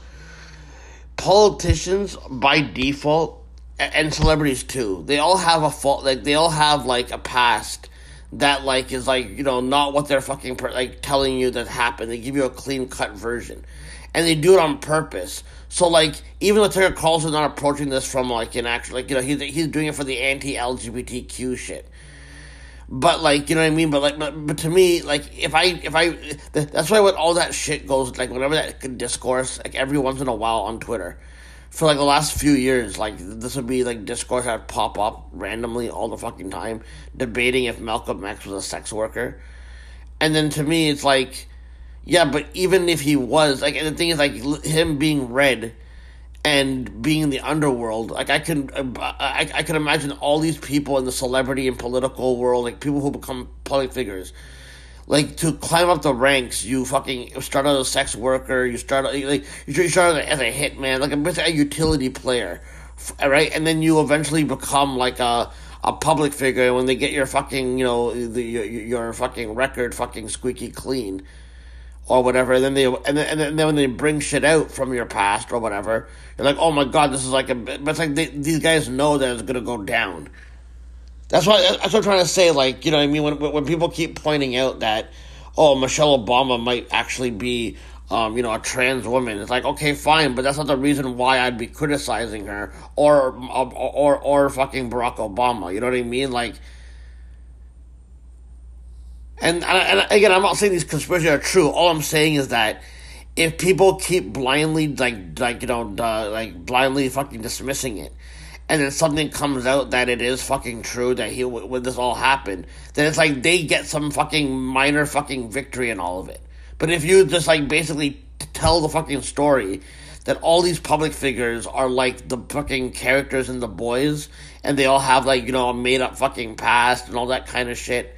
Politicians, by default, and celebrities too, they all have a fault. Like they all have like a past that like is like you know not what they're fucking like telling you that happened. They give you a clean cut version, and they do it on purpose. So like even though Tucker Carlson's not approaching this from like an actual like you know he's he's doing it for the anti LGBTQ shit. But like you know what I mean. But like but, but to me like if I if I that's why when all that shit goes like whenever that discourse like every once in a while on Twitter for like the last few years, like this would be like discourse that would pop up randomly all the fucking time, debating if Malcolm X was a sex worker. And then to me, it's like, yeah, but even if he was, like, and the thing is, like, him being red and being in the underworld, like, I can, I, I can imagine all these people in the celebrity and political world, like, people who become public figures like to climb up the ranks, you fucking start out as a sex worker. You start like you start as a hitman, like a, a utility player, right? And then you eventually become like a a public figure. And when they get your fucking you know the your, your fucking record fucking squeaky clean, or whatever, and then they and then, and then when they bring shit out from your past or whatever, you're like, oh my god, this is like a. But it's like they, these guys know that it's gonna go down. That's why that's what I'm trying to say. Like, you know, what I mean, when when people keep pointing out that, oh, Michelle Obama might actually be, um, you know, a trans woman, it's like, okay, fine, but that's not the reason why I'd be criticizing her or or or, or fucking Barack Obama. You know what I mean? Like, and and again, I'm not saying these conspiracies are true. All I'm saying is that if people keep blindly like like you know uh, like blindly fucking dismissing it and then something comes out that it is fucking true that he when this all happened, then it's like they get some fucking minor fucking victory in all of it. But if you just like basically tell the fucking story that all these public figures are like the fucking characters in the boys and they all have like, you know, a made up fucking past and all that kind of shit.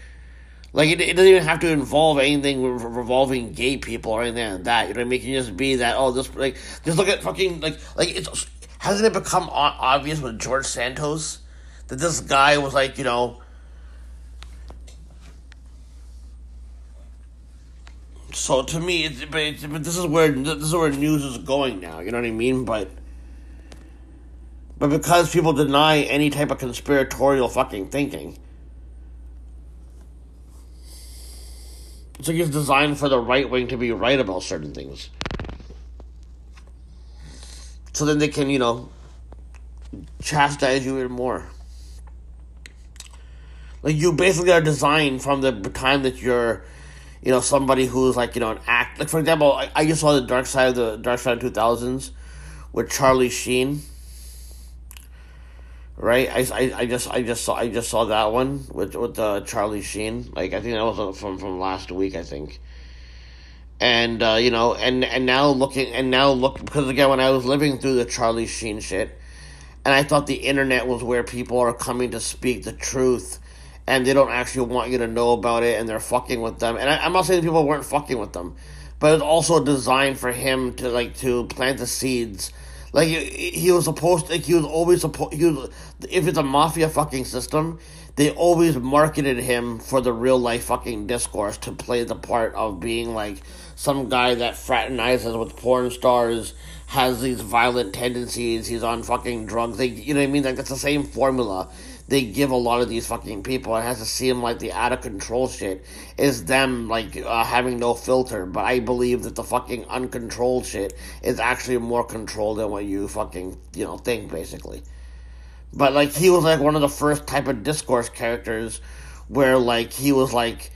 Like it, it doesn't even have to involve anything re- revolving gay people or anything like that. You know what I mean? It can just be that oh this like just look at fucking like like it's hasn't it become obvious with George Santos that this guy was like you know So to me, it's, but, it's, but this is where this is where news is going now. You know what I mean? But but because people deny any type of conspiratorial fucking thinking, it's like it's designed for the right wing to be right about certain things. So then they can, you know, chastise you even more. Like you basically are designed from the time that you're you know, somebody who's like, you know, an act. Like, for example, I, I just saw the Dark Side of the Dark Side of 2000s with Charlie Sheen. Right, I, I, I just I just saw I just saw that one with with uh, Charlie Sheen. Like I think that was from from last week. I think, and uh, you know, and and now looking and now look because again when I was living through the Charlie Sheen shit, and I thought the internet was where people are coming to speak the truth and they don't actually want you to know about it and they're fucking with them. And I, am not saying people weren't fucking with them, but it's also designed for him to like to plant the seeds. Like he, he was supposed, to, like he was always supposed. He was if it's a mafia fucking system, they always marketed him for the real life fucking discourse to play the part of being like some guy that fraternizes with porn stars, has these violent tendencies, he's on fucking drugs. They, you know what I mean? Like it's the same formula they give a lot of these fucking people. It has to seem like the out of control shit is them like uh, having no filter. But I believe that the fucking uncontrolled shit is actually more controlled than what you fucking you know think basically. But like he was like one of the first type of discourse characters where like he was like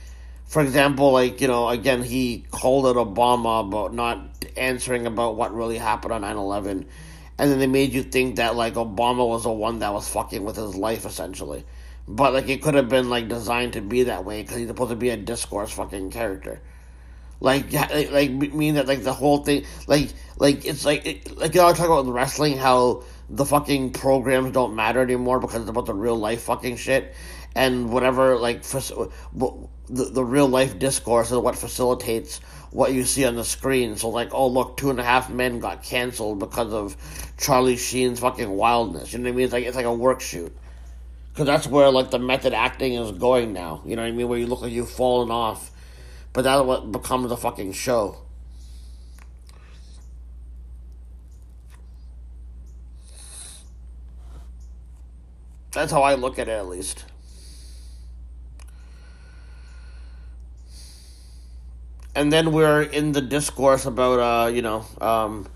for example, like, you know, again, he called out Obama about not answering about what really happened on 9 11 and then they made you think that like Obama was the one that was fucking with his life essentially. But like it could have been like designed to be that way because he's supposed to be a discourse fucking character. Like, like, like mean that like the whole thing, like, like it's like, it, like you know, I talk about wrestling, how the fucking programs don't matter anymore because it's about the real life fucking shit, and whatever like for, the the real life discourse is what facilitates what you see on the screen. So like, oh look, Two and a Half Men got canceled because of Charlie Sheen's fucking wildness. You know what I mean? It's like it's like a work shoot. Because that's where like the method acting is going now. You know what I mean? Where you look like you've fallen off, but that's what becomes a fucking show. That's how I look at it, at least. And then we're in the discourse about uh you know um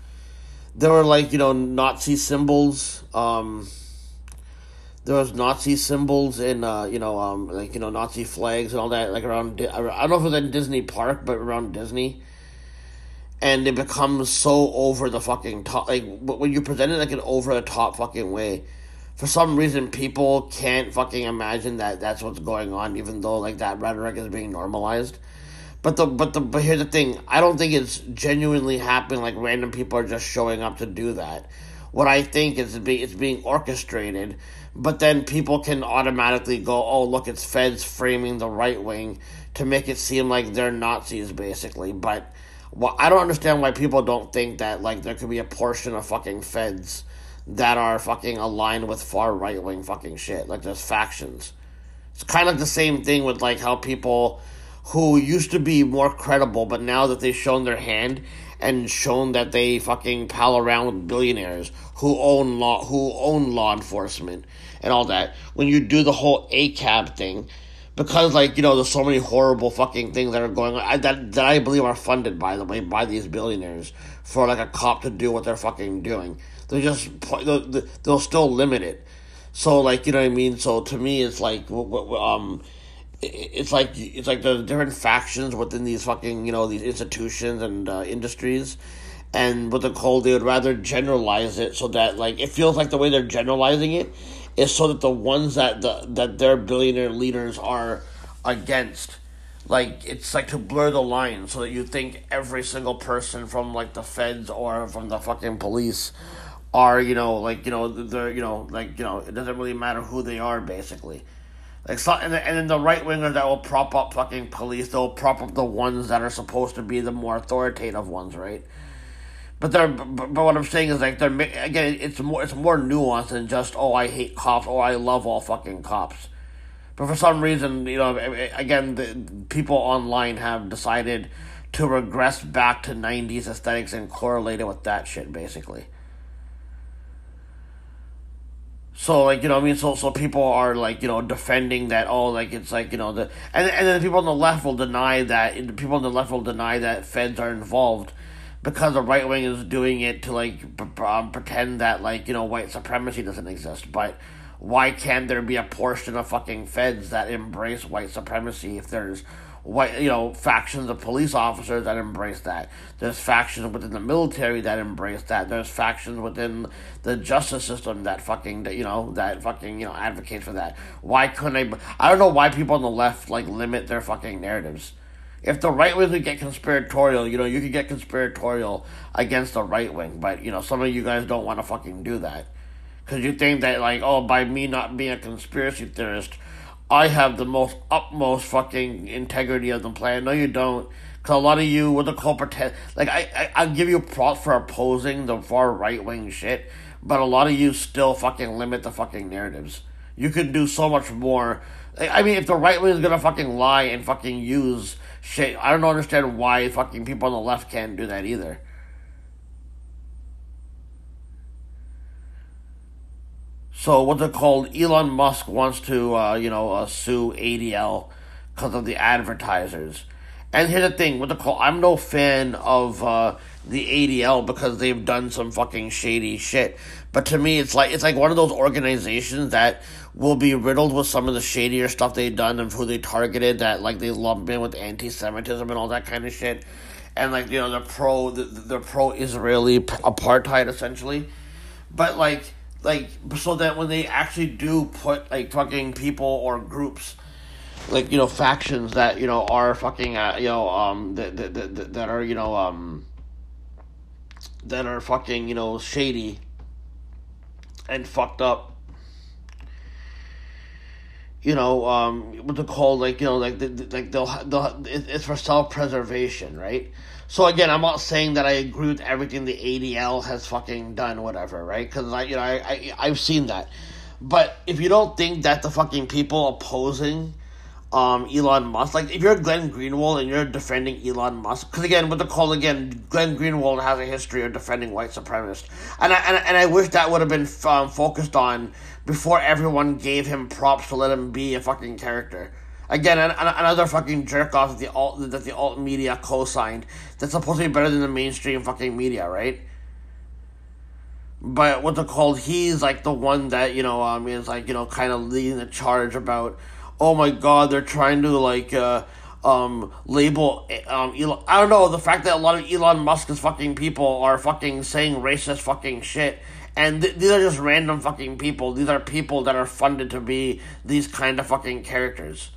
there were like you know Nazi symbols um there was Nazi symbols in uh you know um like you know Nazi flags and all that like around I don't know if it was in Disney Park but around Disney. And it becomes so over the fucking top like when you present it like an over the top fucking way for some reason people can't fucking imagine that that's what's going on even though like that rhetoric is being normalized but the but the but here's the thing. I don't think it's genuinely happening. Like random people are just showing up to do that. What I think is it's being orchestrated. But then people can automatically go, oh look, it's feds framing the right wing to make it seem like they're Nazis, basically. But well, I don't understand why people don't think that like there could be a portion of fucking feds that are fucking aligned with far right wing fucking shit. Like there's factions. It's kind of the same thing with like how people who used to be more credible, but now that they've shown their hand and shown that they fucking pal around with billionaires who own law, who own law enforcement and all that, when you do the whole ACAB thing, because like you know, there's so many horrible fucking things that are going on I, that that I believe are funded by the way by these billionaires for like a cop to do what they're fucking doing. They just they'll, they'll still limit it. So like you know what I mean. So to me, it's like um it's like it's like the different factions within these fucking you know these institutions and uh, industries. And with the cold they would rather generalize it so that like it feels like the way they're generalizing it is so that the ones that the that their billionaire leaders are against like it's like to blur the line so that you think every single person from like the feds or from the fucking police are you know like you know they're you know like you know it doesn't really matter who they are basically like so, and, and then the right wingers that will prop up fucking police they'll prop up the ones that are supposed to be the more authoritative ones right but they're but, what I'm saying is like they're again it's more it's more nuanced than just oh I hate cops or I love all fucking cops but for some reason, you know, again, the people online have decided to regress back to 90s aesthetics and correlate it with that shit, basically. So like you know I mean? So so people are like you know defending that oh like it's like you know the and and then the people on the left will deny that the people on the left will deny that feds are involved because the right wing is doing it to like um, pretend that like you know white supremacy doesn't exist. But why can't there be a portion of fucking feds that embrace white supremacy if there's white you know factions of police officers that embrace that. There's factions within the military that embrace that. There's factions within the justice system that fucking you know that fucking you know advocates for that. Why couldn't they i don't know why people on the left like limit their fucking narratives. If the right wing could get conspiratorial, you know, you could get conspiratorial against the right wing, but you know, some of you guys don't want to fucking do that. Because you think that, like, oh, by me not being a conspiracy theorist, I have the most utmost fucking integrity of the planet. No, you don't. Because a lot of you, with the pretend, like, I, I, I'll give you props for opposing the far right wing shit, but a lot of you still fucking limit the fucking narratives. You can do so much more. I mean, if the right wing is gonna fucking lie and fucking use shit, I don't understand why fucking people on the left can't do that either. So what's it called? Elon Musk wants to, uh, you know, uh, sue ADL because of the advertisers. And here's the thing, what the call? I'm no fan of uh, the ADL because they've done some fucking shady shit. But to me, it's like it's like one of those organizations that will be riddled with some of the shadier stuff they've done and who they targeted. That like they lump in with anti-Semitism and all that kind of shit. And like you know, the pro the, the pro-Israeli apartheid essentially. But like like so that when they actually do put like fucking people or groups like you know factions that you know are fucking uh, you know um that, that, that, that are you know um that are fucking you know shady and fucked up you know um what they call like you know like like they'll, they'll it's for self-preservation right so again, I'm not saying that I agree with everything the ADL has fucking done, whatever, right? Because I, you know, I, I I've seen that. But if you don't think that the fucking people opposing um, Elon Musk, like if you're Glenn Greenwald and you're defending Elon Musk, because again, with the call again, Glenn Greenwald has a history of defending white supremacists, and I and, and I wish that would have been um, focused on before everyone gave him props to let him be a fucking character. Again, an, an, another fucking jerk off that the alt that the alt media co-signed. That's supposed to be better than the mainstream fucking media, right? But what's it called? He's like the one that you know um is like you know kind of leading the charge about. Oh my God, they're trying to like uh um label um Elon. I don't know the fact that a lot of Elon Musk's fucking people are fucking saying racist fucking shit. And th- these are just random fucking people. These are people that are funded to be these kind of fucking characters.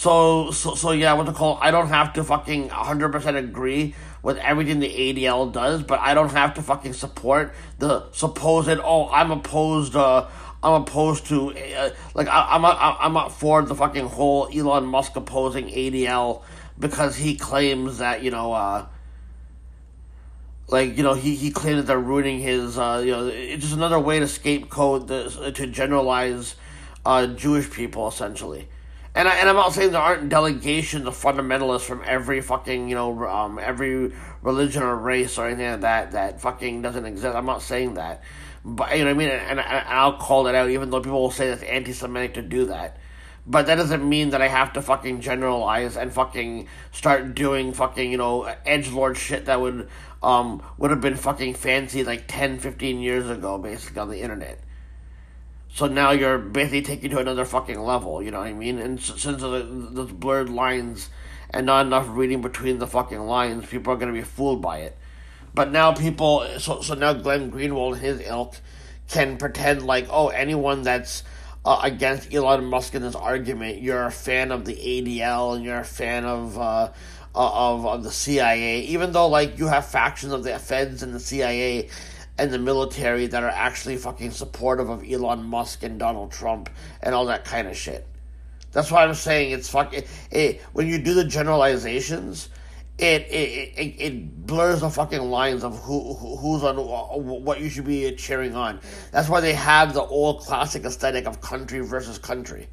So, so, so yeah, what to call? I don't have to fucking 100% agree with everything the ADL does, but I don't have to fucking support the supposed, oh, I'm opposed, uh, I'm opposed to, uh, like, I, I'm, not, I'm not for the fucking whole Elon Musk opposing ADL because he claims that, you know, uh, like, you know, he, he claims that they're ruining his, uh, you know, it's just another way to scapegoat, this, to generalize, uh, Jewish people, essentially. And I, and I'm not saying there aren't delegations of fundamentalists from every fucking you know um every religion or race or anything like that that fucking doesn't exist. I'm not saying that, but you know what I mean. And, and, and I'll call it out, even though people will say that's anti-Semitic to do that. But that doesn't mean that I have to fucking generalize and fucking start doing fucking you know edge lord shit that would um would have been fucking fancy like 10, 15 years ago, basically on the internet. So now you're basically taking to another fucking level, you know what I mean? And since those blurred lines and not enough reading between the fucking lines, people are going to be fooled by it. But now people, so, so now Glenn Greenwald and his ilk can pretend like, oh, anyone that's uh, against Elon Musk in this argument, you're a fan of the ADL and you're a fan of uh, of of the CIA, even though like you have factions of the Feds and the CIA and the military that are actually fucking supportive of Elon Musk and Donald Trump and all that kind of shit. That's why I'm saying it's fucking. It, when you do the generalizations, it it, it it blurs the fucking lines of who, who who's on what you should be cheering on. That's why they have the old classic aesthetic of country versus country.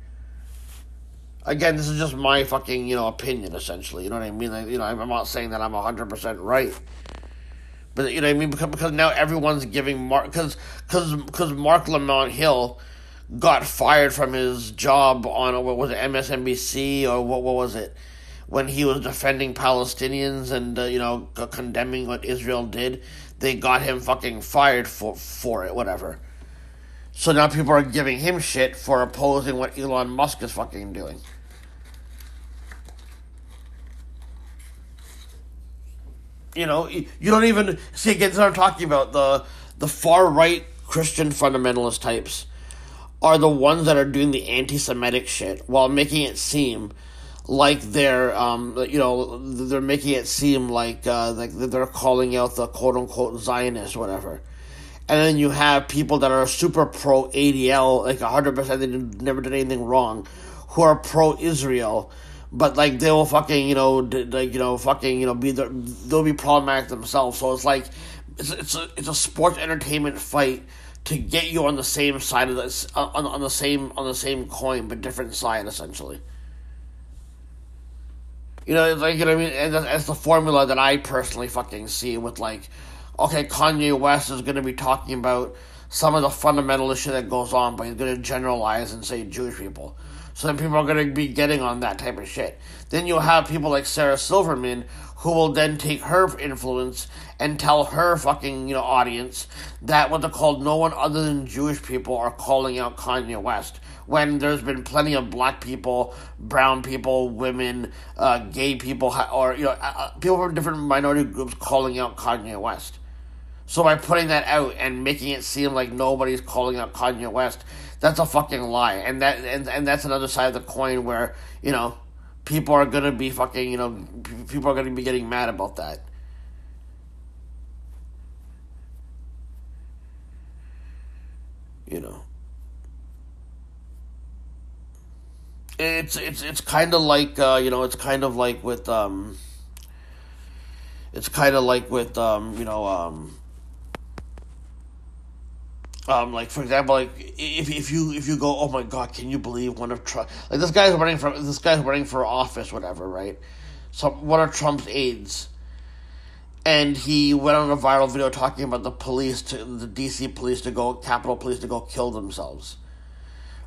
Again, this is just my fucking you know opinion essentially. You know what I mean? Like, you know, I'm not saying that I'm hundred percent right. But you know what I mean because, because now everyone's giving Mark because because because Marc Lamont Hill got fired from his job on what was it MSNBC or what what was it when he was defending Palestinians and uh, you know condemning what Israel did, they got him fucking fired for for it, whatever. So now people are giving him shit for opposing what Elon Musk is fucking doing. You know, you don't even see again. What I'm talking about the the far right Christian fundamentalist types are the ones that are doing the anti-Semitic shit while making it seem like they're um, you know they're making it seem like uh, like they're calling out the quote unquote Zionists whatever, and then you have people that are super pro ADL like hundred percent they never did anything wrong, who are pro Israel, but like they will fucking you know like you know fucking you know be the, they'll be problematic themselves. So it's like it's it's a it's a sports entertainment fight to get you on the same side of this uh, on on the same on the same coin but different side essentially. You know, like you know I mean. And that's the formula that I personally fucking see with like, okay, Kanye West is going to be talking about some of the fundamental issue that goes on, but he's going to generalize and say Jewish people. So then people are going to be getting on that type of shit. Then you'll have people like Sarah Silverman who will then take her influence and tell her fucking you know audience that what they're called no one other than Jewish people are calling out Kanye West when there's been plenty of black people, brown people, women, uh, gay people, or you know, uh, uh, people from different minority groups calling out Kanye West. So by putting that out and making it seem like nobody's calling out Kanye West, that's a fucking lie. And that and, and that's another side of the coin where, you know, people are gonna be fucking, you know, people are gonna be getting mad about that. You know. it's it's it's kind of like uh, you know it's kind of like with um it's kind of like with um you know um um like for example like if if you if you go oh my god can you believe one of Trump like this guy's running for this guy's running for office whatever right so one of Trump's aides and he went on a viral video talking about the police to the DC police to go Capitol police to go kill themselves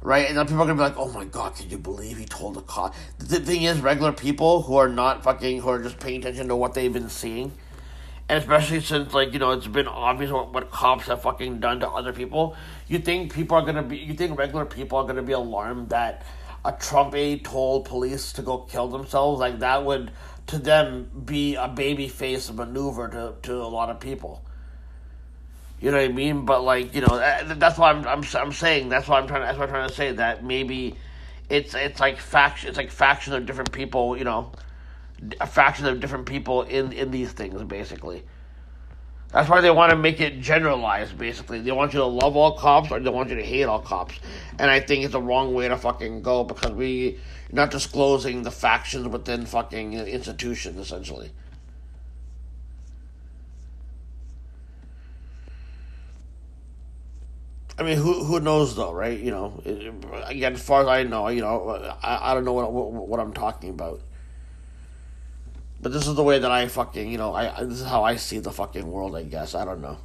right? And then people are gonna be like, "Oh my god, can you believe he told the cop?" The thing is, regular people who are not fucking, who are just paying attention to what they've been seeing, and especially since like you know it's been obvious what, what cops have fucking done to other people, you think people are gonna be, you think regular people are gonna be alarmed that a Trump aide told police to go kill themselves? Like that would to them be a baby face maneuver to to a lot of people. You know what I mean? But like you know, eh, that's why I'm I'm I'm saying that's why I'm trying. That's why I'm trying to say that maybe it's it's like faction. It's like factions of different people. You know, a faction of different people in in these things basically. That's why they want to make it generalized, basically. They want you to love all cops or they want you to hate all cops. And I think it's the wrong way to fucking go because we, are not disclosing the factions within fucking institutions, essentially. I mean, who who knows though, right? You know, again, as far as I know, you know, I, I don't know what, what, what I'm talking about. But this is the way that I fucking, you know, I this is how I see the fucking world. I guess I don't know.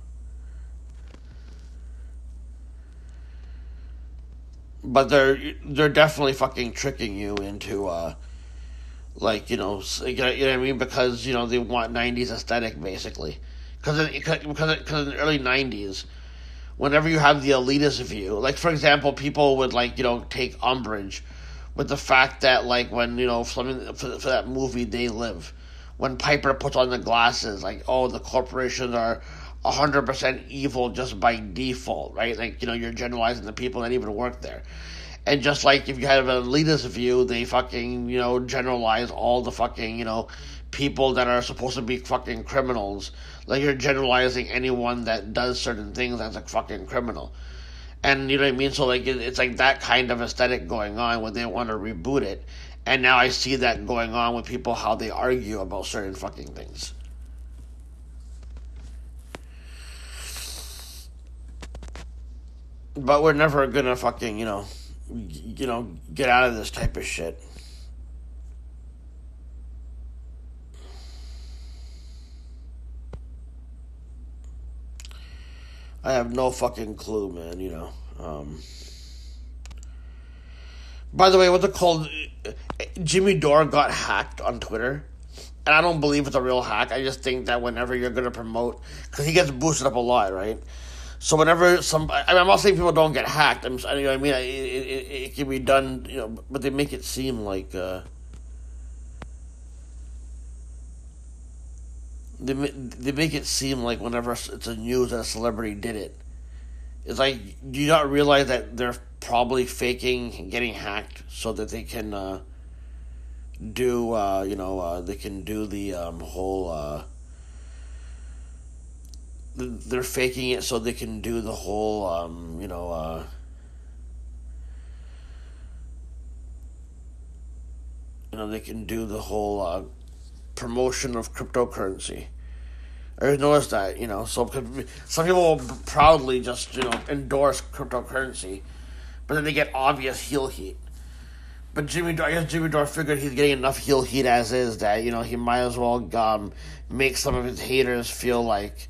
But they're they're definitely fucking tricking you into, uh, like you know, you know what I mean? Because you know they want '90s aesthetic basically, because because because in the early '90s whenever you have the elitist view. Like for example, people would like you know take umbrage with the fact that like when you know for, for, for that movie They Live, when Piper puts on the glasses, like oh the corporations are. 100% evil just by default, right? Like, you know, you're generalizing the people that even work there. And just like if you have an elitist view, they fucking, you know, generalize all the fucking, you know, people that are supposed to be fucking criminals. Like you're generalizing anyone that does certain things as a fucking criminal. And you know what I mean? So like it's like that kind of aesthetic going on when they want to reboot it. And now I see that going on with people how they argue about certain fucking things. But we're never gonna fucking, you know, you know, get out of this type of shit. I have no fucking clue, man, you know. Um, by the way, what's it called? Jimmy Dore got hacked on Twitter. And I don't believe it's a real hack. I just think that whenever you're going to promote, because he gets boosted up a lot, right? So whenever some, I mean, I'm not saying people don't get hacked. I'm, you know, I mean, it, it, it, can be done, you know, but they make it seem like uh, they they make it seem like whenever it's a news that a celebrity did it, it's like do you not realize that they're probably faking getting hacked so that they can uh, do uh, you know uh, they can do the um, whole uh, they're faking it so they can do the whole um, you know uh, you know they can do the whole uh, promotion of cryptocurrency. I noticed that you know so some people will proudly just you know endorse cryptocurrency, but then they get obvious heel heat. But Jimmy, I guess Jimmy Dore figured he's getting enough heel heat as is that you know he might as well um, make some of his haters feel like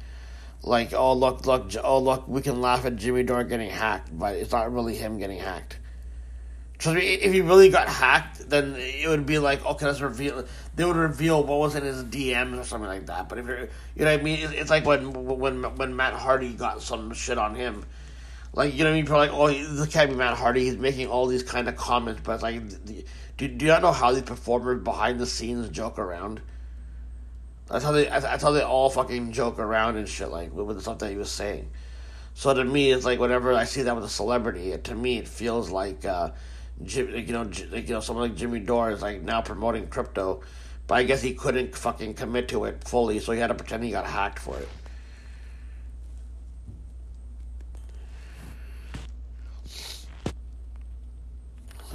like, oh look, look, oh look, we can laugh at Jimmy Dore getting hacked, but it's not really him getting hacked. Trust me, if he really got hacked, then it would be like, okay, let's reveal. They would reveal what was in his DMs or something like that. But if you're, you know what I mean, it's like when when when Matt Hardy got some shit on him. Like you know what I mean? People like, oh, this can't be Matt Hardy. He's making all these kind of comments, but like, do do you not know how these performers behind the scenes joke around? That's how they. That's how they all fucking joke around and shit like with the stuff that he was saying. So to me, it's like whenever I see that with a celebrity, it, to me it feels like, uh, Jim, like, you know, like, you know, someone like Jimmy Dore is like now promoting crypto, but I guess he couldn't fucking commit to it fully, so he had to pretend he got hacked for it.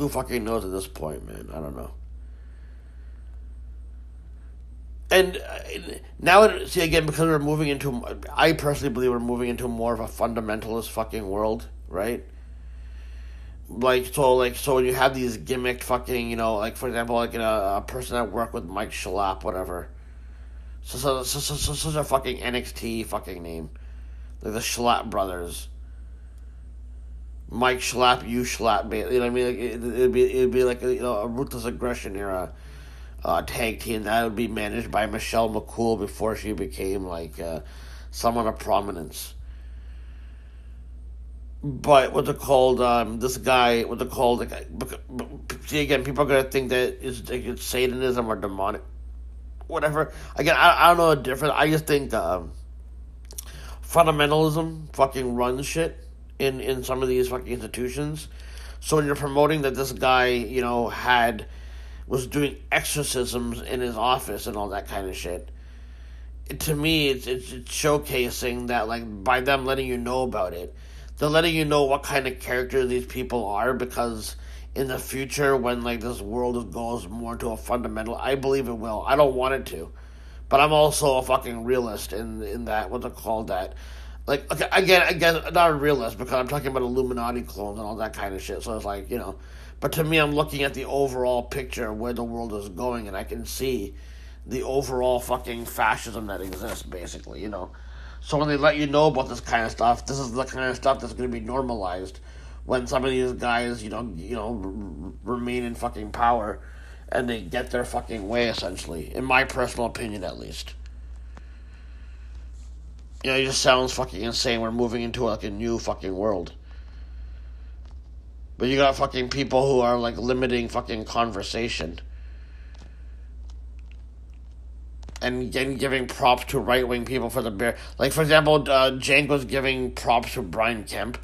Who fucking knows at this point, man? I don't know. and uh, now see again because we're moving into i personally believe we're moving into more of a fundamentalist fucking world right like so like so when you have these gimmicked fucking you know like for example like in a, a person that worked with mike Schlapp, whatever so so, so, so, so such a fucking nxt fucking name like the Schlapp brothers mike Schlapp you Schlapp you know what i mean like it, it'd be it'd be like a, you know a ruthless aggression era uh, tag team that would be managed by Michelle McCool before she became like uh, someone of prominence. But what's it called? Um, this guy, what's it called? Like, see again, people are gonna think that it's, it's Satanism or demonic, whatever. Again, I, I don't know the difference. I just think um, fundamentalism fucking runs shit in in some of these fucking institutions. So when you're promoting that this guy, you know, had was doing exorcisms in his office and all that kind of shit. to me, it's, it's, it's showcasing that like by them letting you know about it, they're letting you know what kind of character these people are because in the future when like this world goes more to a fundamental, I believe it will. I don't want it to, but I'm also a fucking realist in in that what's it called that. Like okay, again, again, not a realist because I'm talking about Illuminati clones and all that kind of shit. So it's like you know, but to me, I'm looking at the overall picture of where the world is going, and I can see the overall fucking fascism that exists, basically, you know. So when they let you know about this kind of stuff, this is the kind of stuff that's going to be normalized when some of these guys, you know, you know, r- remain in fucking power and they get their fucking way, essentially. In my personal opinion, at least. You know, it just sounds fucking insane. We're moving into like a new fucking world. But you got fucking people who are like limiting fucking conversation. And, and giving props to right wing people for the bear. Like, for example, uh, Cenk was giving props to Brian Kemp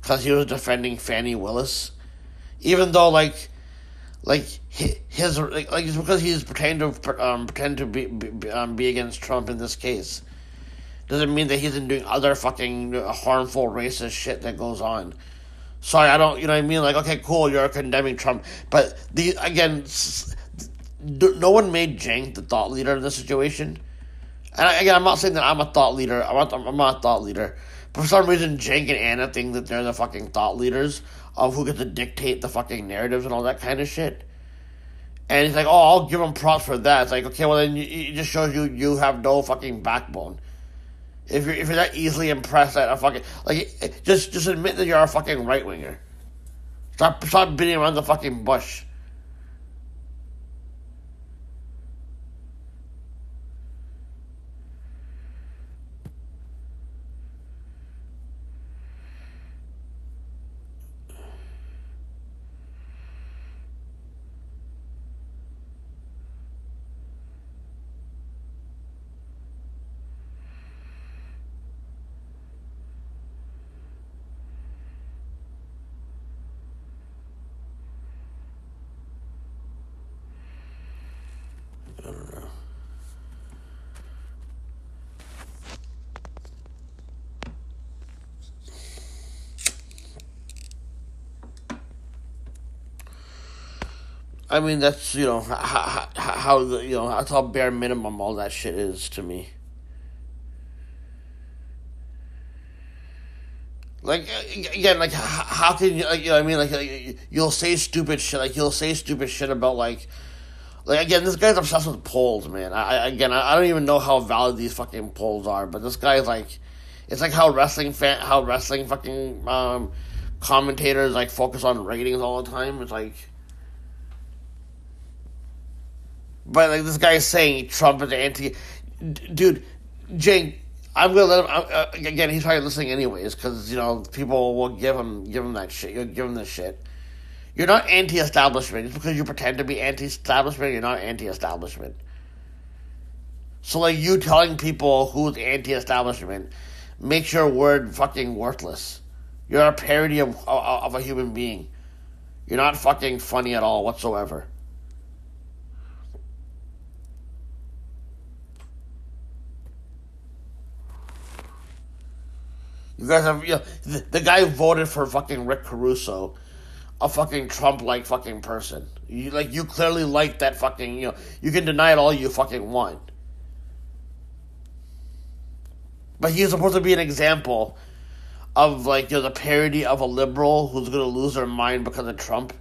because he was defending Fani Willis. even though like like his like, like it's because he's pretending to um, pretend to be be, um, be against Trump in this case doesn't mean that he isn't doing other fucking harmful racist shit that goes on. Sorry, I don't. You know what I mean? Like, okay, cool, you're condemning Trump, but the again, no one made Cenk the thought leader in this situation. And I, again, I'm not saying that I'm a thought leader. I'm not, I'm not a thought leader. But for some reason, Cenk and Anna think that they're the fucking thought leaders of who gets to dictate the fucking narratives and all that kind of shit. And he's like, oh, I'll give him props for that. It's like, okay, well then it just shows you you have no fucking backbone. If you're if you're that easily impressed at a fucking like, just just admit that you're a fucking right winger. Stop stop beating around the fucking bush. I mean, that's you know how, how, how the you know that's how bare minimum all that shit is to me. Like uh, again, like how can you? Like, you know, I mean, like you'll say stupid shit. Like you'll say stupid shit about like, like again, this guy's obsessed with polls, man. I I- again, I I don't even know how valid these fucking polls are, but this guy's like, it's like how wrestling fan, how wrestling fucking um, commentators like focus on ratings all the time. It's like. But like this guy is saying Trump is anti, D- dude, Jake. I'm gonna let him. Uh, again, he's probably listening anyways because you know people will give him give him that shit. You'll give him this shit. You're not anti-establishment just because you pretend to be anti-establishment. You're not anti-establishment. So like you telling people who's anti-establishment makes your word fucking worthless. You're a parody of of of a human being. You're not fucking funny at all whatsoever. You guys have, you know, the, the guy voted for fucking Rick Caruso, a fucking Trump like fucking person. You like you clearly like that fucking, you know, you can deny it all you fucking want. But he's supposed to be an example of like you know the parody of a liberal who's gonna lose their mind because of Trump.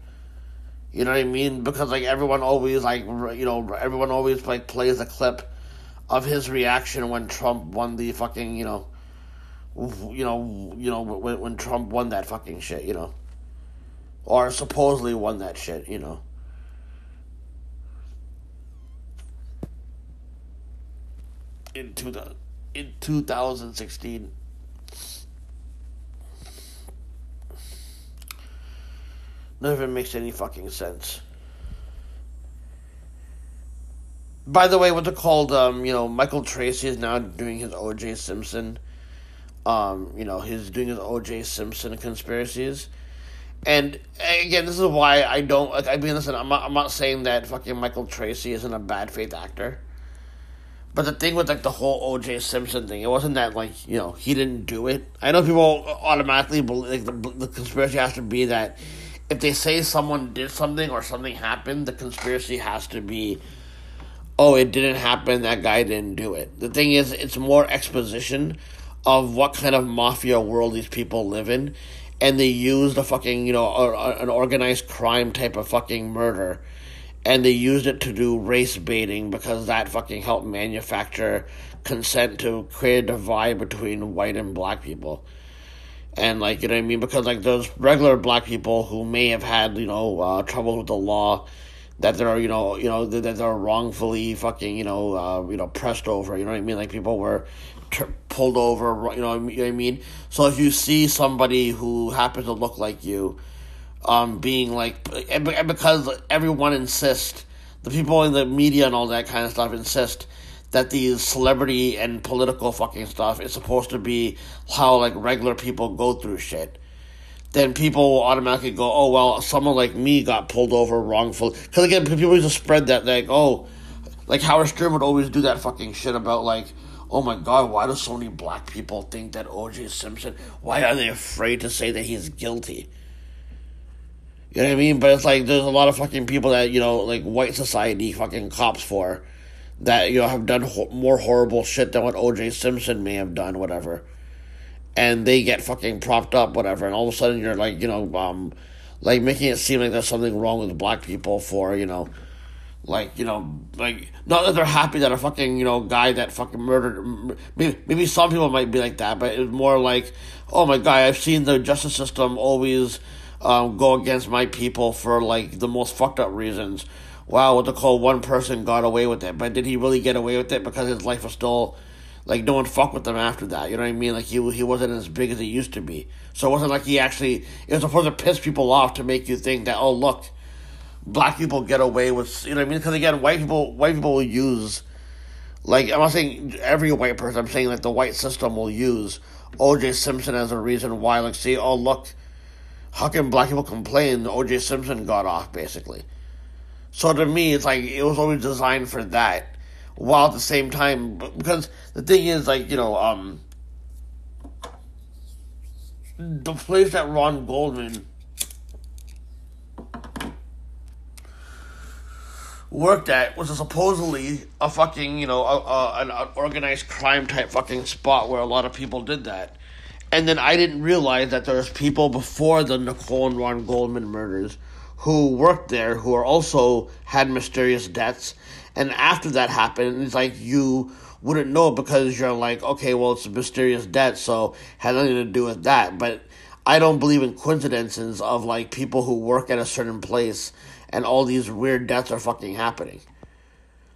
You know what I mean? Because like everyone always like you know everyone always like plays a clip of his reaction when Trump won the fucking you know you know, you know when when Trump won that fucking shit, you know, or supposedly won that shit, you know. In two thousand in two thousand sixteen. None of it makes any fucking sense. By the way, what's it called? Um, you know, Michael Tracey is now doing his O.J. Simpson um, you know, he's doing his O.J. Simpson conspiracies. And again, this is why I don't like. I mean, listen, I'm not. I'm not saying that fucking Michael Tracey isn't a bad faith actor. But the thing with like the whole O.J. Simpson thing, it wasn't that like you know he didn't do it. I know people automatically believe like, the the conspiracy has to be that if they say someone did something or something happened, the conspiracy has to be, oh, it didn't happen. That guy didn't do it. The thing is, it's more exposition of what kind of mafia world these people live in, and they used a fucking you know a, a- an organized crime type of fucking murder, and they used it to do race baiting because that fucking helped manufacture consent to create a divide between white and black people. And like you know what I mean, because like those regular black people who may have had you know uh, trouble with the law, that they're you know you know that they're wrongfully fucking you know uh, you know pressed over. You know what I mean? Like people were pulled over. You know, you know what I mean? So if you see somebody who happens to look like you, um, being like, and because everyone insists, the people in the media and all that kind of stuff insist that these celebrity and political fucking stuff is supposed to be how like regular people go through shit. then people will automatically go, oh well, someone like me got pulled over wrongfully. Because again, people just spread that like, oh, like Howard Stern would always do that fucking shit about like, oh my god, why do so many black people think that O.J. Simpson? Why are they afraid to say that he's guilty? You know what I mean? But it's like there's a lot of fucking people that you know, like white society fucking cops for, that you know have done ho- more horrible shit than what O.J. Simpson may have done, whatever. And they get fucking propped up, whatever. And all of a sudden you're like, you know, um, like making it seem like there's something wrong with black people for you know, like you know, like not that they're happy that a fucking you know guy that fucking murdered. Maybe maybe some people might be like that, but it's more like, oh my god, I've seen the justice system always um, go against my people for like the most fucked up reasons. Wow, what to call one person got away with it, but did he really get away with it because his life was still like no one fucked with him after that? You know what I mean? Like he he wasn't as big as he used to be. So it wasn't like he actually it was supposed to piss people off to make you think that oh look, black people get away with you know I mean? Because again, white people white people will use like I'm not saying every white person. I'm saying like the white system will use O.J. Simpson as a reason why like see oh look how can black people complain OJ Simpson got off, basically? So to me, it's like it was always designed for that. While at the same time, because the thing is, like, you know, um, the place that Ron Goldman worked at was a supposedly a fucking, you know, a, a, an, an organized crime type fucking spot where a lot of people did that. And then I didn't realize that there was people before the Nicole and Ron Goldman murders who worked there who are also had mysterious deaths. And after that happened, it's like you wouldn't know because you're like, okay, well, it's a mysterious death, so had nothing to do with that. But I don't believe in coincidences of like people who work at a certain place and all these weird deaths are fucking happening.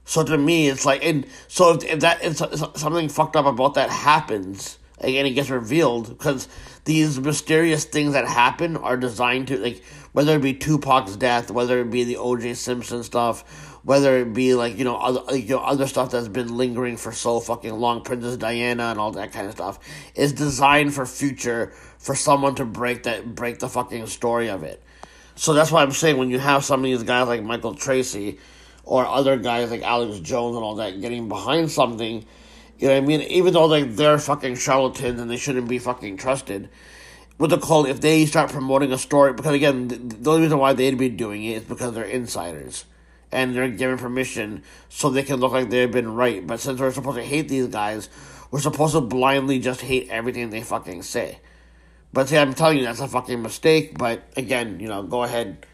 So to me, it's like, and so if, if that if something fucked up about that happens, and it gets revealed because these mysterious things that happen are designed to like whether it be Tupac's death, whether it be the O.J. Simpson stuff, whether it be like you know other like, you know other stuff that's been lingering for so fucking long, Princess Diana and all that kind of stuff, is designed for future for someone to break that break the fucking story of it. So that's why I'm saying when you have some of these guys like Michael Tracey or other guys like Alex Jones and all that getting behind something you know what I mean? Even though like they're fucking charlatans and they shouldn't be fucking trusted. What they call if they start promoting a story because again the, the only reason why they'd be doing it is because they're insiders and they're given permission so they can look like they've been right. But since we're supposed to hate these guys, we're supposed to blindly just hate everything they fucking say. But see, I'm telling you that's a fucking mistake. But again, you know, go ahead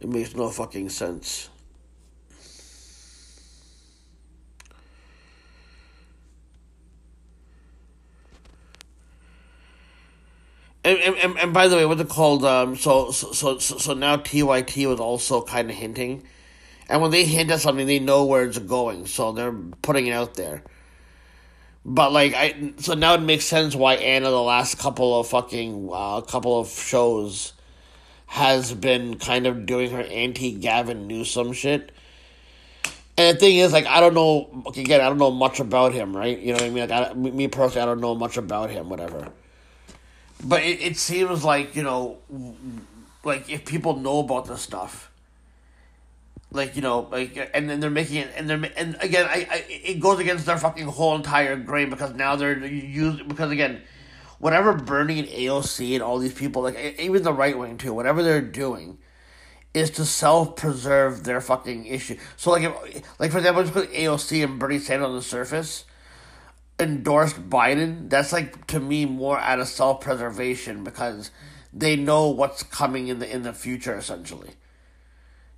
It makes no fucking sense. And, and, and by the way, what's it called? Um, so, so, so, so now TYT was also kind of hinting. And when they hint at something, they know where it's going. So they're putting it out there. But like I, so now it makes sense why Anna the last couple of fucking uh, couple of shows has been kind of doing her anti Gavin Newsom shit. And the thing is, like, I don't know. Again, I don't know much about him, right? You know what I mean? Like, I, me personally, I don't know much about him, whatever. But it, it seems like you know, like if people know about this stuff, like you know, like, and then they're making it, and they're, and again, I, I, it goes against their fucking whole entire grain because now they're using because again, whatever Bernie and AOC and all these people, like even the right wing too, whatever they're doing, is to self preserve their fucking issue. So like, if, like for example, just put AOC and Bernie Sanders on the surface endorsed Biden. That's like to me more out of self preservation because they know what's coming in the in the future essentially.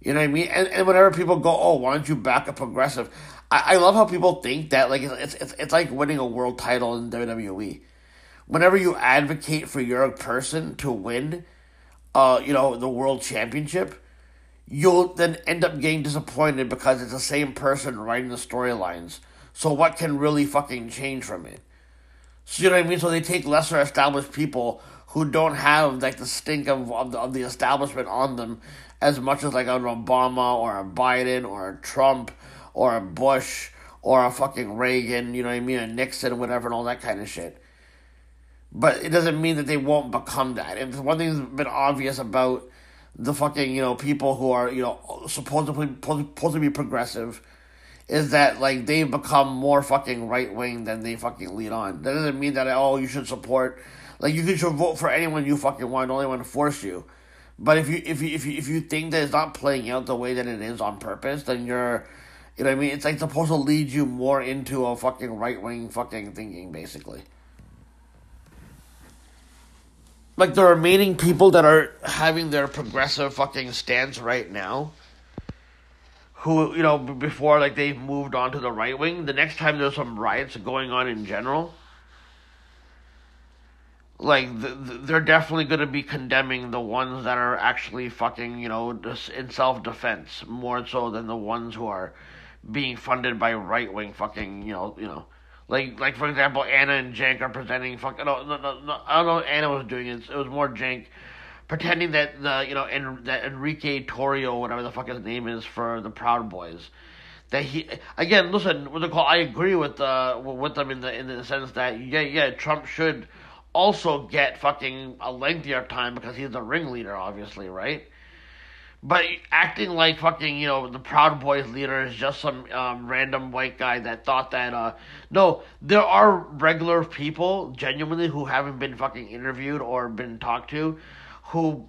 You know what I mean? And and whenever people go, oh, why don't you back a progressive? I, I love how people think that like it's it's it's like winning a world title in WWE whenever you advocate for your person to win, uh, you know, the world championship, you'll then end up getting disappointed because it's the same person writing the storylines. So what can really fucking change from it? So you know what I mean? So they take lesser established people who don't have like the stink of of the, of the establishment on them as much as like an Obama or a Biden or a Trump or a Bush or a fucking Reagan, you know what I mean, a Nixon, whatever, and all that kind of shit. But it doesn't mean that they won't become that. And one thing that's been obvious about the fucking, you know, people who are, you know, supposedly supposed to be progressive is that like they've become more fucking right wing than they fucking lead on. That doesn't mean that oh you should support like you just vote for anyone you fucking want, don't anyone force you. But if you if you if you if you think that it's not playing out the way that it is on purpose, then you're you know what I mean? It's like supposed to lead you more into a fucking right wing fucking thinking, basically. Like the remaining people that are having their progressive fucking stance right now, who, you know, before like they've moved on to the right wing, the next time there's some riots going on in general, like they're definitely going to be condemning the ones that are actually fucking, you know, just in self defense more so than the ones who are being funded by right wing fucking you know you know. Like like for example Anna and Cenk are presenting fucking no, no, no, no I don't know Anna was doing it, it was more Cenk pretending that the you know en, that Enrique Tarrio whatever the fuck his name is for the Proud Boys that he again listen what they call I agree with uh with them in the in the sense that yeah yeah Trump should also get fucking a lengthier time because he's the ringleader obviously right? But acting like fucking, you know, the Proud Boys leader is just some um, random white guy that thought that, uh, no, there are regular people, genuinely, who haven't been fucking interviewed or been talked to, who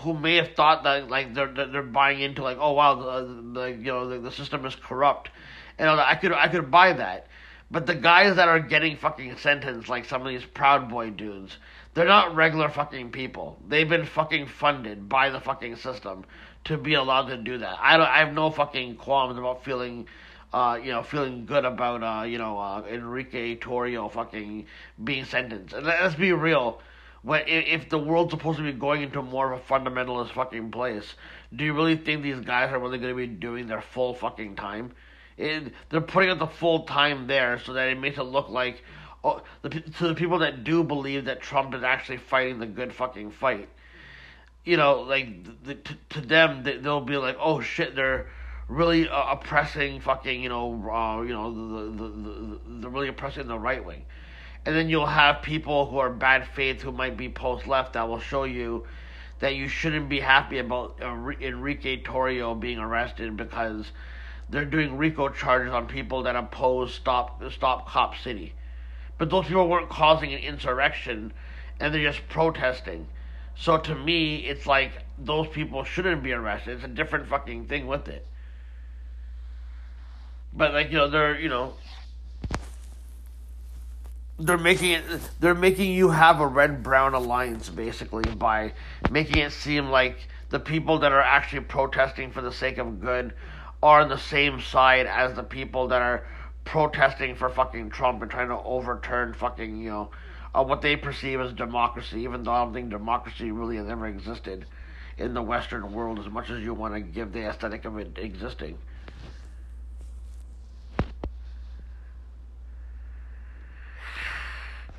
who may have thought that, like, they're, they're buying into, like, oh, wow, the, the you know, the, the system is corrupt. And I could, I could buy that. But the guys that are getting fucking sentenced, like some of these Proud Boy dudes, they're not regular fucking people. They've been fucking funded by the fucking system to be allowed to do that. I don't. I have no fucking qualms about feeling, uh, you know, feeling good about, uh, you know, uh, Enrique Tarrio fucking being sentenced. And let's be real. When if the world's supposed to be going into more of a fundamentalist fucking place, do you really think these guys are really going to be doing their full fucking time? It, they're putting out the full time there so that it makes it look like oh, the, to the people that do believe that Trump is actually fighting the good fucking fight, you know, like the, to, to them they, they'll be like, oh shit, they're really uh, oppressing fucking you know uh, you know the, the, the, the, really oppressing the right wing, and then you'll have people who are bad faith who might be post left that will show you that you shouldn't be happy about Enrique Tarrio being arrested because they're doing RICO charges on people that oppose stop stop cop city but those people weren't causing an insurrection and they're just protesting. So to me, it's like those people shouldn't be arrested. It's a different fucking thing with it. But like you know, they're you know, they're making it. They're making you have a red brown alliance basically by making it seem like the people that are actually protesting for the sake of good are on the same side as the people that are protesting for fucking Trump and trying to overturn fucking, you know, uh, what they perceive as democracy, even though I don't think democracy really has ever existed in the Western world as much as you want to give the aesthetic of it existing.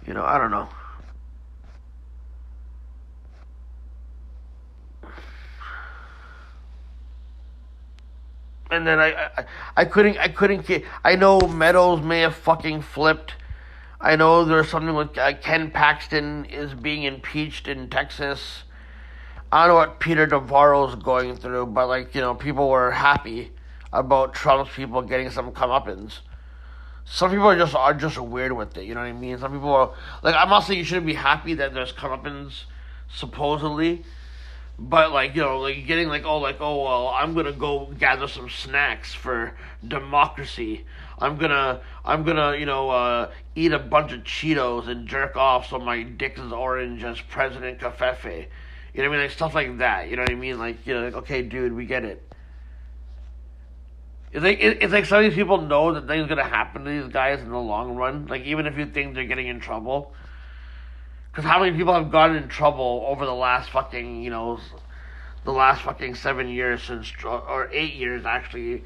You know, I don't know. and then I, I, I couldn't, I couldn't get. I know Meadows may have fucking flipped. I know there's something with uh, Ken Paxton is being impeached in Texas. I don't know what Peter Navarro's going through, but like you know, people were happy about Trump's people getting some comeuppance. Some people are just are just weird with it. You know what I mean? Some people are like, I'm not saying you shouldn't be happy that there's comeuppance supposedly, but like you know like getting like oh like oh well i'm gonna go gather some snacks for democracy. I'm gonna i'm gonna you know uh, eat a bunch of cheetos and jerk off so my dick is orange as president covfefe you know what i mean? Like stuff like that. You know what i mean? Like you know like, okay dude we get it it's like it's like some of these people know that things gonna happen to these guys in the long run. Like even if you think they're getting in trouble, because how many people have gotten in trouble over the last fucking you know, the last fucking seven years since or eight years actually,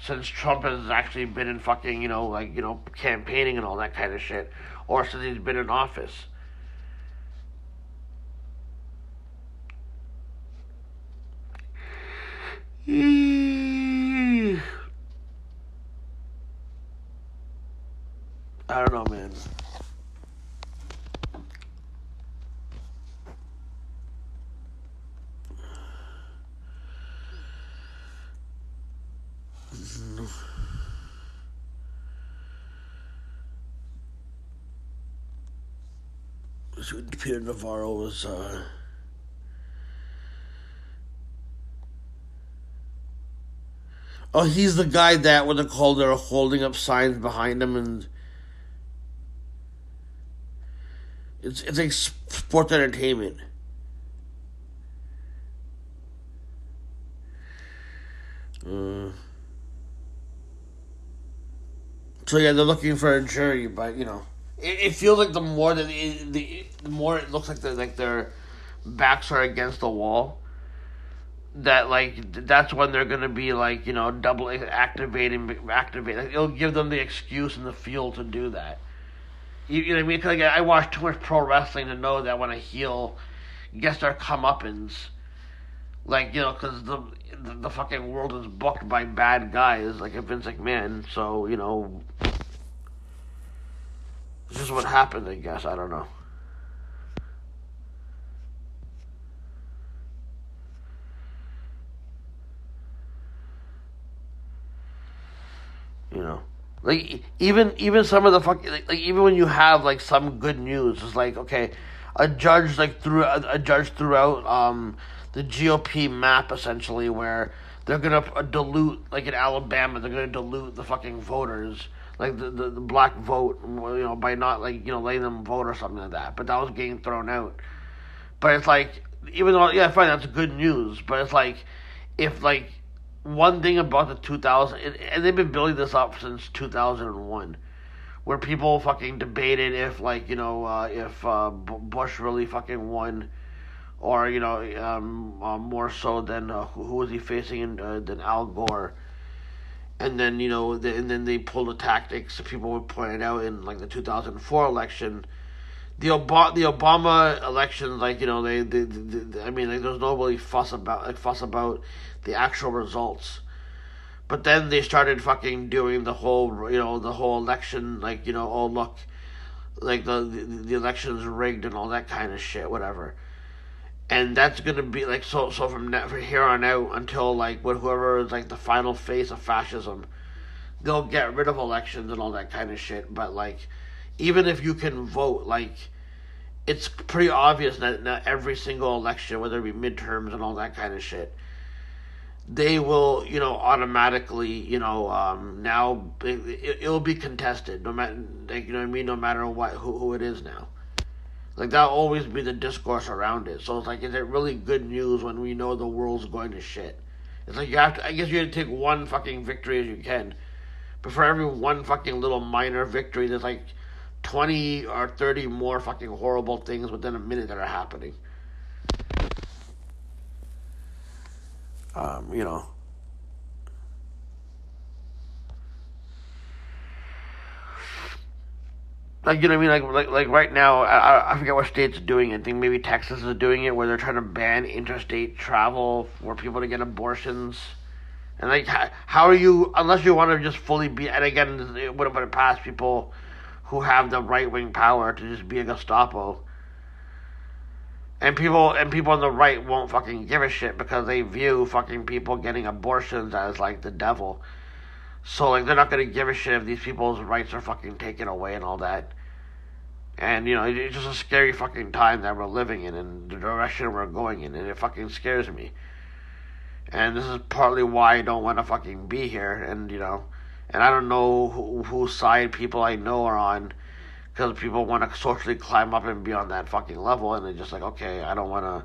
since Trump has actually been in fucking you know like you know campaigning and all that kind of shit, or since he's been in office. I don't know, man. Peter Navarro was uh, Oh, he's the guy that what the call they're holding up signs behind him and it's it's like sports entertainment. Uh, so yeah, they're looking for a jury, but you know, it, it feels like the more that it, the the more it looks like they're like their backs are against the wall. That like that's when they're gonna be like you know double activating activating. It'll give them the excuse and the fuel to do that. You, you know what I mean? Cause, like I watch too much pro wrestling to know that when a heel gets their comeuppance, like you know, because the, the the fucking world is booked by bad guys like a Vince McMahon. So you know, this is what happened. I guess I don't know. You know, like even even some of the fucking like, like even when you have like some good news, it's like okay, a judge like threw a, a judge throughout um the GOP map essentially where they're gonna dilute like in Alabama they're gonna dilute the fucking voters like the, the, the black vote you know by not like you know letting them vote or something like that. But that was getting thrown out. But it's like even though yeah fine that's good news but it's like if like one thing about the 2000 and they've been building this up since 2001 where people fucking debated if like you know uh, if uh, Bush really fucking won or you know um, uh, more so than uh, who, was he facing in, uh, than Al Gore. And then you know the, and then they pulled the tactics that people were pointing out in like the 2004 election. The Obama the Obama elections like you know they, they, they, they I mean like, there's no really fuss about like, fuss about the actual results. But then they started fucking doing the whole you know the whole election like you know oh look like the the, the election's rigged and all that kind of shit whatever. And that's gonna be like so so from that from here on out until like what whoever is like the final face of fascism they'll get rid of elections and all that kind of shit. But like even if you can vote like it's pretty obvious that not every single election whether it be midterms and all that kind of shit they will you know automatically you know um now it, will be contested no matter like, you know what i mean no matter what who, who it is now like that'll always be the discourse around it. So it's like, is it really good news when we know the world's going to shit? It's like you have to. I guess you have to take one fucking victory as you can, but for every one fucking little minor victory, there's like twenty or thirty more fucking horrible things within a minute that are happening. Um, you know. like you know what I mean? Like like like right now, I I forget what state's doing it. I think maybe Texas is doing it, where they're trying to ban interstate travel for people to get abortions. And like, how, are you? Unless you want to just fully be, and again, it would have past people who have the right wing power to just be a Gestapo. And people and people on the right won't fucking give a shit because they view fucking people getting abortions as like the devil. So like they're not gonna give a shit if these people's rights are fucking taken away and all that. And you know, it's just a scary fucking time that we're living in and the direction we're going in, and it fucking scares me. And this is partly why I don't want to fucking be here, and you know, and I don't know who, whose side people I know are on, because people want to socially climb up and be on that fucking level, and they're just like, okay, I don't want to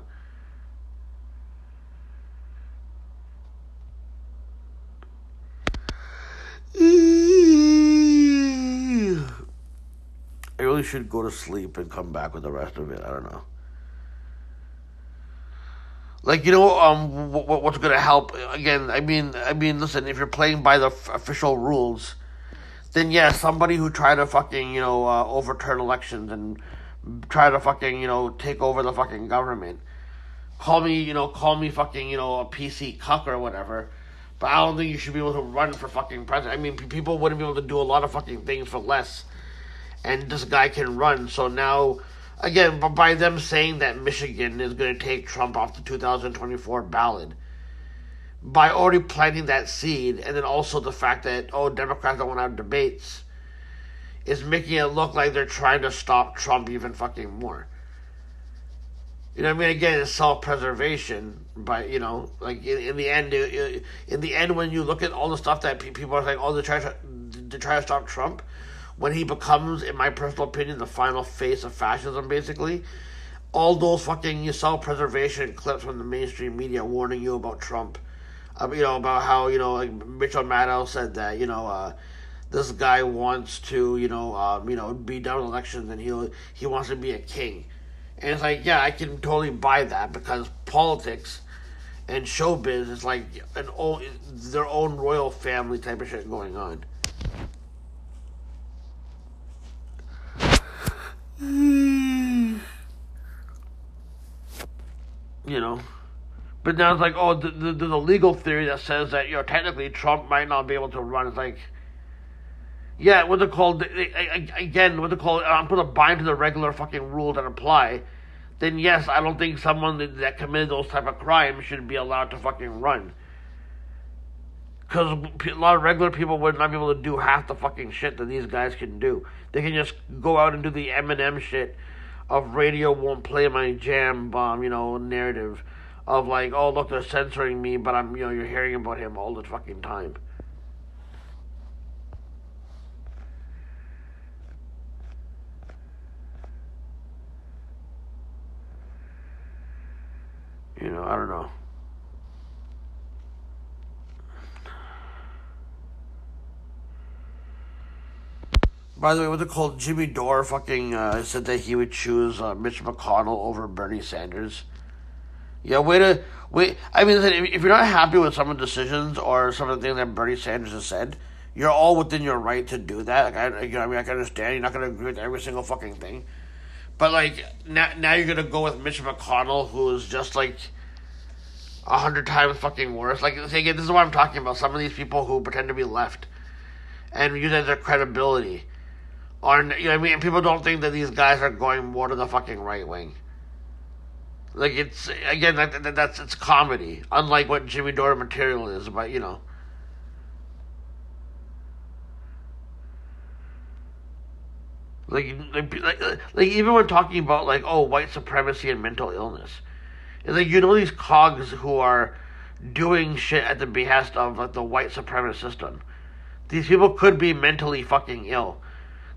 I really should go to sleep and come back with the rest of it. I don't know. Like you know, um, what, what's gonna help? Again, I mean, I mean, listen, if you're playing by the f- official rules, then yeah, somebody who tried to fucking you know uh, overturn elections and try to fucking you know take over the fucking government. call me, you know, call me fucking, you know, a PC cuck or whatever. But I don't think you should be able to run for fucking president. I mean, people wouldn't be able to do a lot of fucking things for less. And this guy can run. So now, again, by them saying that Michigan is going to take Trump off the 2024 ballot, by already planting that seed, and then also the fact that, oh, Democrats don't want to have debates, is making it look like they're trying to stop Trump even fucking more. You know I mean? Again, it's self-preservation, but you know, like in, in the end, in the end, when you look at all the stuff that people are saying, oh, they try to try to stop Trump, when he becomes, in my personal opinion, the final face of fascism, basically, all those fucking self-preservation clips from the mainstream media warning you about Trump, you know, about how you know, like Rachel Maddow said that you know. uh this guy wants to, you know, um, you know, be done with elections, and he he wants to be a king. And it's like, yeah, I can totally buy that because politics and showbiz is like an old their own royal family type of shit going on. You know, but now it's like, oh, th- th- there's a legal theory that says that you know technically Trump might not be able to run. It's like, yeah, what they called again, what they call uh, I'm gonna bind to the regular fucking rules that apply. Then yes, I don't think someone that, that committed those type of crimes should be allowed to fucking run. Because a lot of regular people would not be able to do half the fucking shit that these guys can do. They can just go out and do the Eminem shit of radio won't play my jam bomb, you know, narrative of like, oh look, they're censoring me, but I'm, you know, you're hearing about him all the fucking time. You know, I don't know. By the way, what's it called? Jimmy Dore fucking uh, said that he would choose uh, Mitch McConnell over Bernie Sanders. Yeah, way to wait. I mean, listen, if, you're not happy with some of the decisions or some of the things that Bernie Sanders has said, you're all within your right to do that. Like, I, you know, I mean, I can understand you're not going to agree with every single fucking thing, but like now, now you're going to go with Mitch McConnell, who is just like a hundred times fucking worse. Like, again, this is what I'm talking about. Some of these people who pretend to be left and use that their credibility are, you know, I mean, people don't think that these guys are going more to the fucking right wing. Like it's again, that, that, that's it's comedy, unlike what Jimmy Dore material is. about. you know, like like like, like even when talking about like oh white supremacy and mental illness, it's like you know these cogs who are doing shit at the behest of like the white supremacist system. These people could be mentally fucking ill.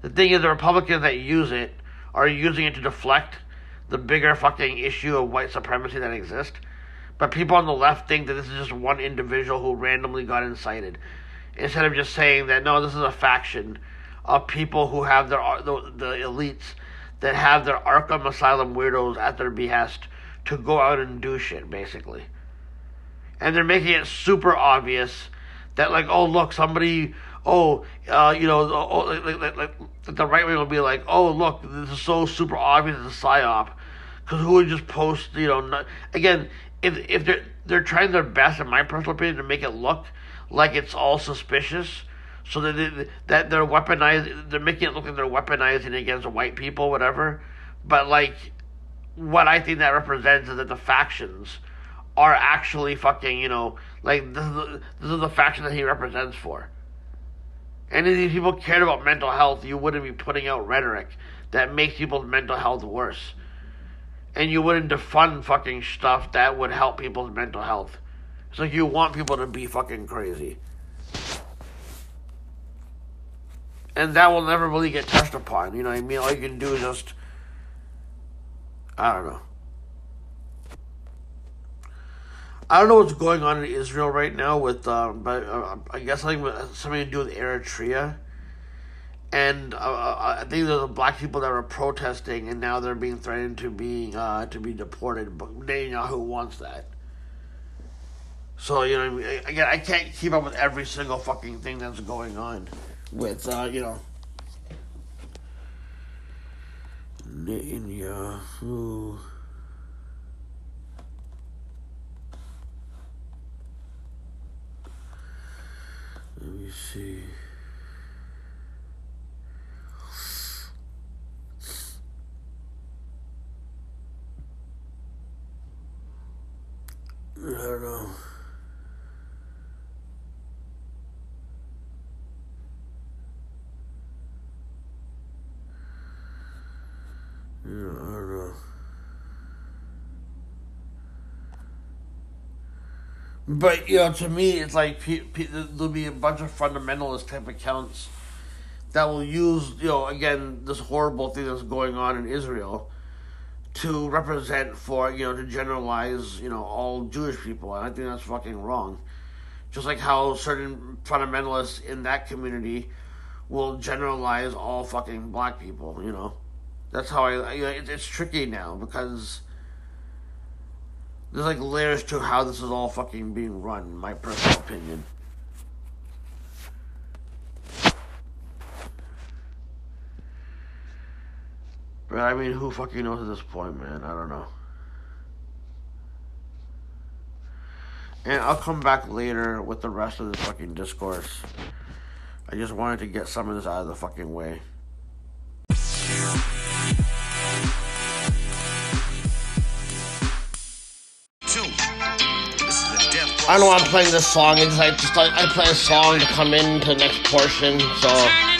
The thing is, the Republicans that use it are using it to deflect the bigger fucking issue of white supremacy that exists. But people on the left think that this is just one individual who randomly got incited, instead of just saying that no, this is a faction of people who have their the, the elites that have their Arkham Asylum weirdos at their behest to go out and do shit, basically. And they're making it super obvious that like, oh look, somebody, oh, uh, you know, oh, like, like, like the right wing will be like, oh look, this is so super obvious it's a psyop, because who would just post, you know, not, again, if if they're they're trying their best, in my personal opinion, to make it look like it's all suspicious, so that they, that they're weaponized, they're making it look like they're weaponizing against white people, whatever. But like, what I think that represents is that the factions are actually fucking, you know, like this is the, this is the faction that he represents for. And if these people cared about mental health, you wouldn't be putting out rhetoric that makes people's mental health worse. And you wouldn't defund fucking stuff that would help people's mental health. It's like you want people to be fucking crazy. And that will never really get touched upon. You know what I mean? All you can do is just. I don't know. I don't know what's going on in Israel right now with, um, but uh, I guess something something to do with Eritrea and uh, uh, uh I think there's black people that are protesting, and now they're being threatened to being uh, to be deported. But Netanyahu wants that. So you know, again, I can't keep up with every single fucking thing that's going on, with uh, you know. Netanyahu. Let me see. I don't know. Yeah, I don't know. But you know, to me, it's like pe- pe- there'll be a bunch of fundamentalist type accounts that will use, you know, again, this horrible thing that's going on in Israel to represent for, you know, to generalize, you know, all Jewish people, and I think that's fucking wrong. Just like how certain fundamentalists in that community will generalize all fucking black people, you know. That's how I, you know, it, it's tricky now because there's like layers to how this is all fucking being run, my personal opinion. But I mean, who fucking knows at this point, man? I don't know. And I'll come back later with the rest of the fucking discourse. I just wanted to get some of this out of the fucking way. I don't know I'm playing this song. It's like just like I play a song to come into the next portion. So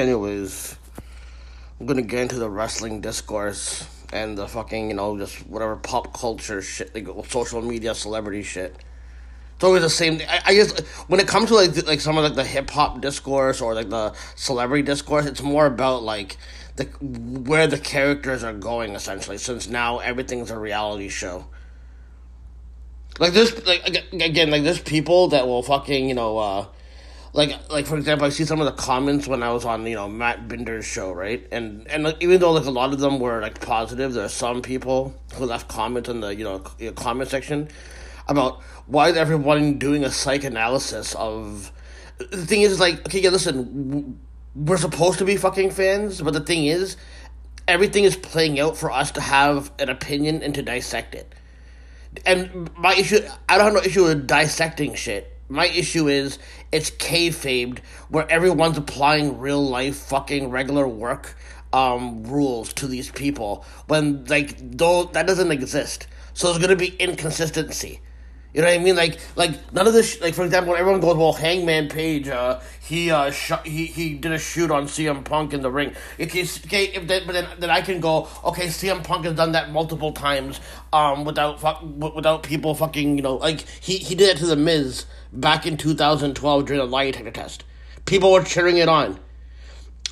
Anyways, I'm gonna get into the wrestling discourse and the fucking, you know, just whatever pop culture shit, like social media celebrity shit. It's always the same. I, I guess when it comes to like like some of like the hip hop discourse or like the celebrity discourse, it's more about like the where the characters are going essentially. Since now everything's a reality show. Like there's like again like there's people that will fucking you know uh like like for example I see some of the comments when I was on you know Matt Binder's show right and and like, even though like a lot of them were like positive there are some people who left comments in the you know uh, comment section about why is everyone doing a psychoanalysis of the thing is like okay yeah listen we're supposed to be fucking fans but the thing is everything is playing out for us to have an opinion and to dissect it and my issue, I don't have no issue with dissecting shit. My issue is it's kayfabed where everyone's applying real life fucking regular work um rules to these people when like though that doesn't exist. So there's gonna be inconsistency. You know what I mean? Like, like none of this. Sh- like, for example, when everyone goes, "Well, Hangman Page, uh, he uh, sh- he he did a shoot on CM Punk in the ring." Okay, s- okay, if then, but then, then I can go, okay, CM Punk has done that multiple times, um, without fuck, without people fucking, you know, like he he did it to the Miz back in 2012 during the lie detector test. People were cheering it on.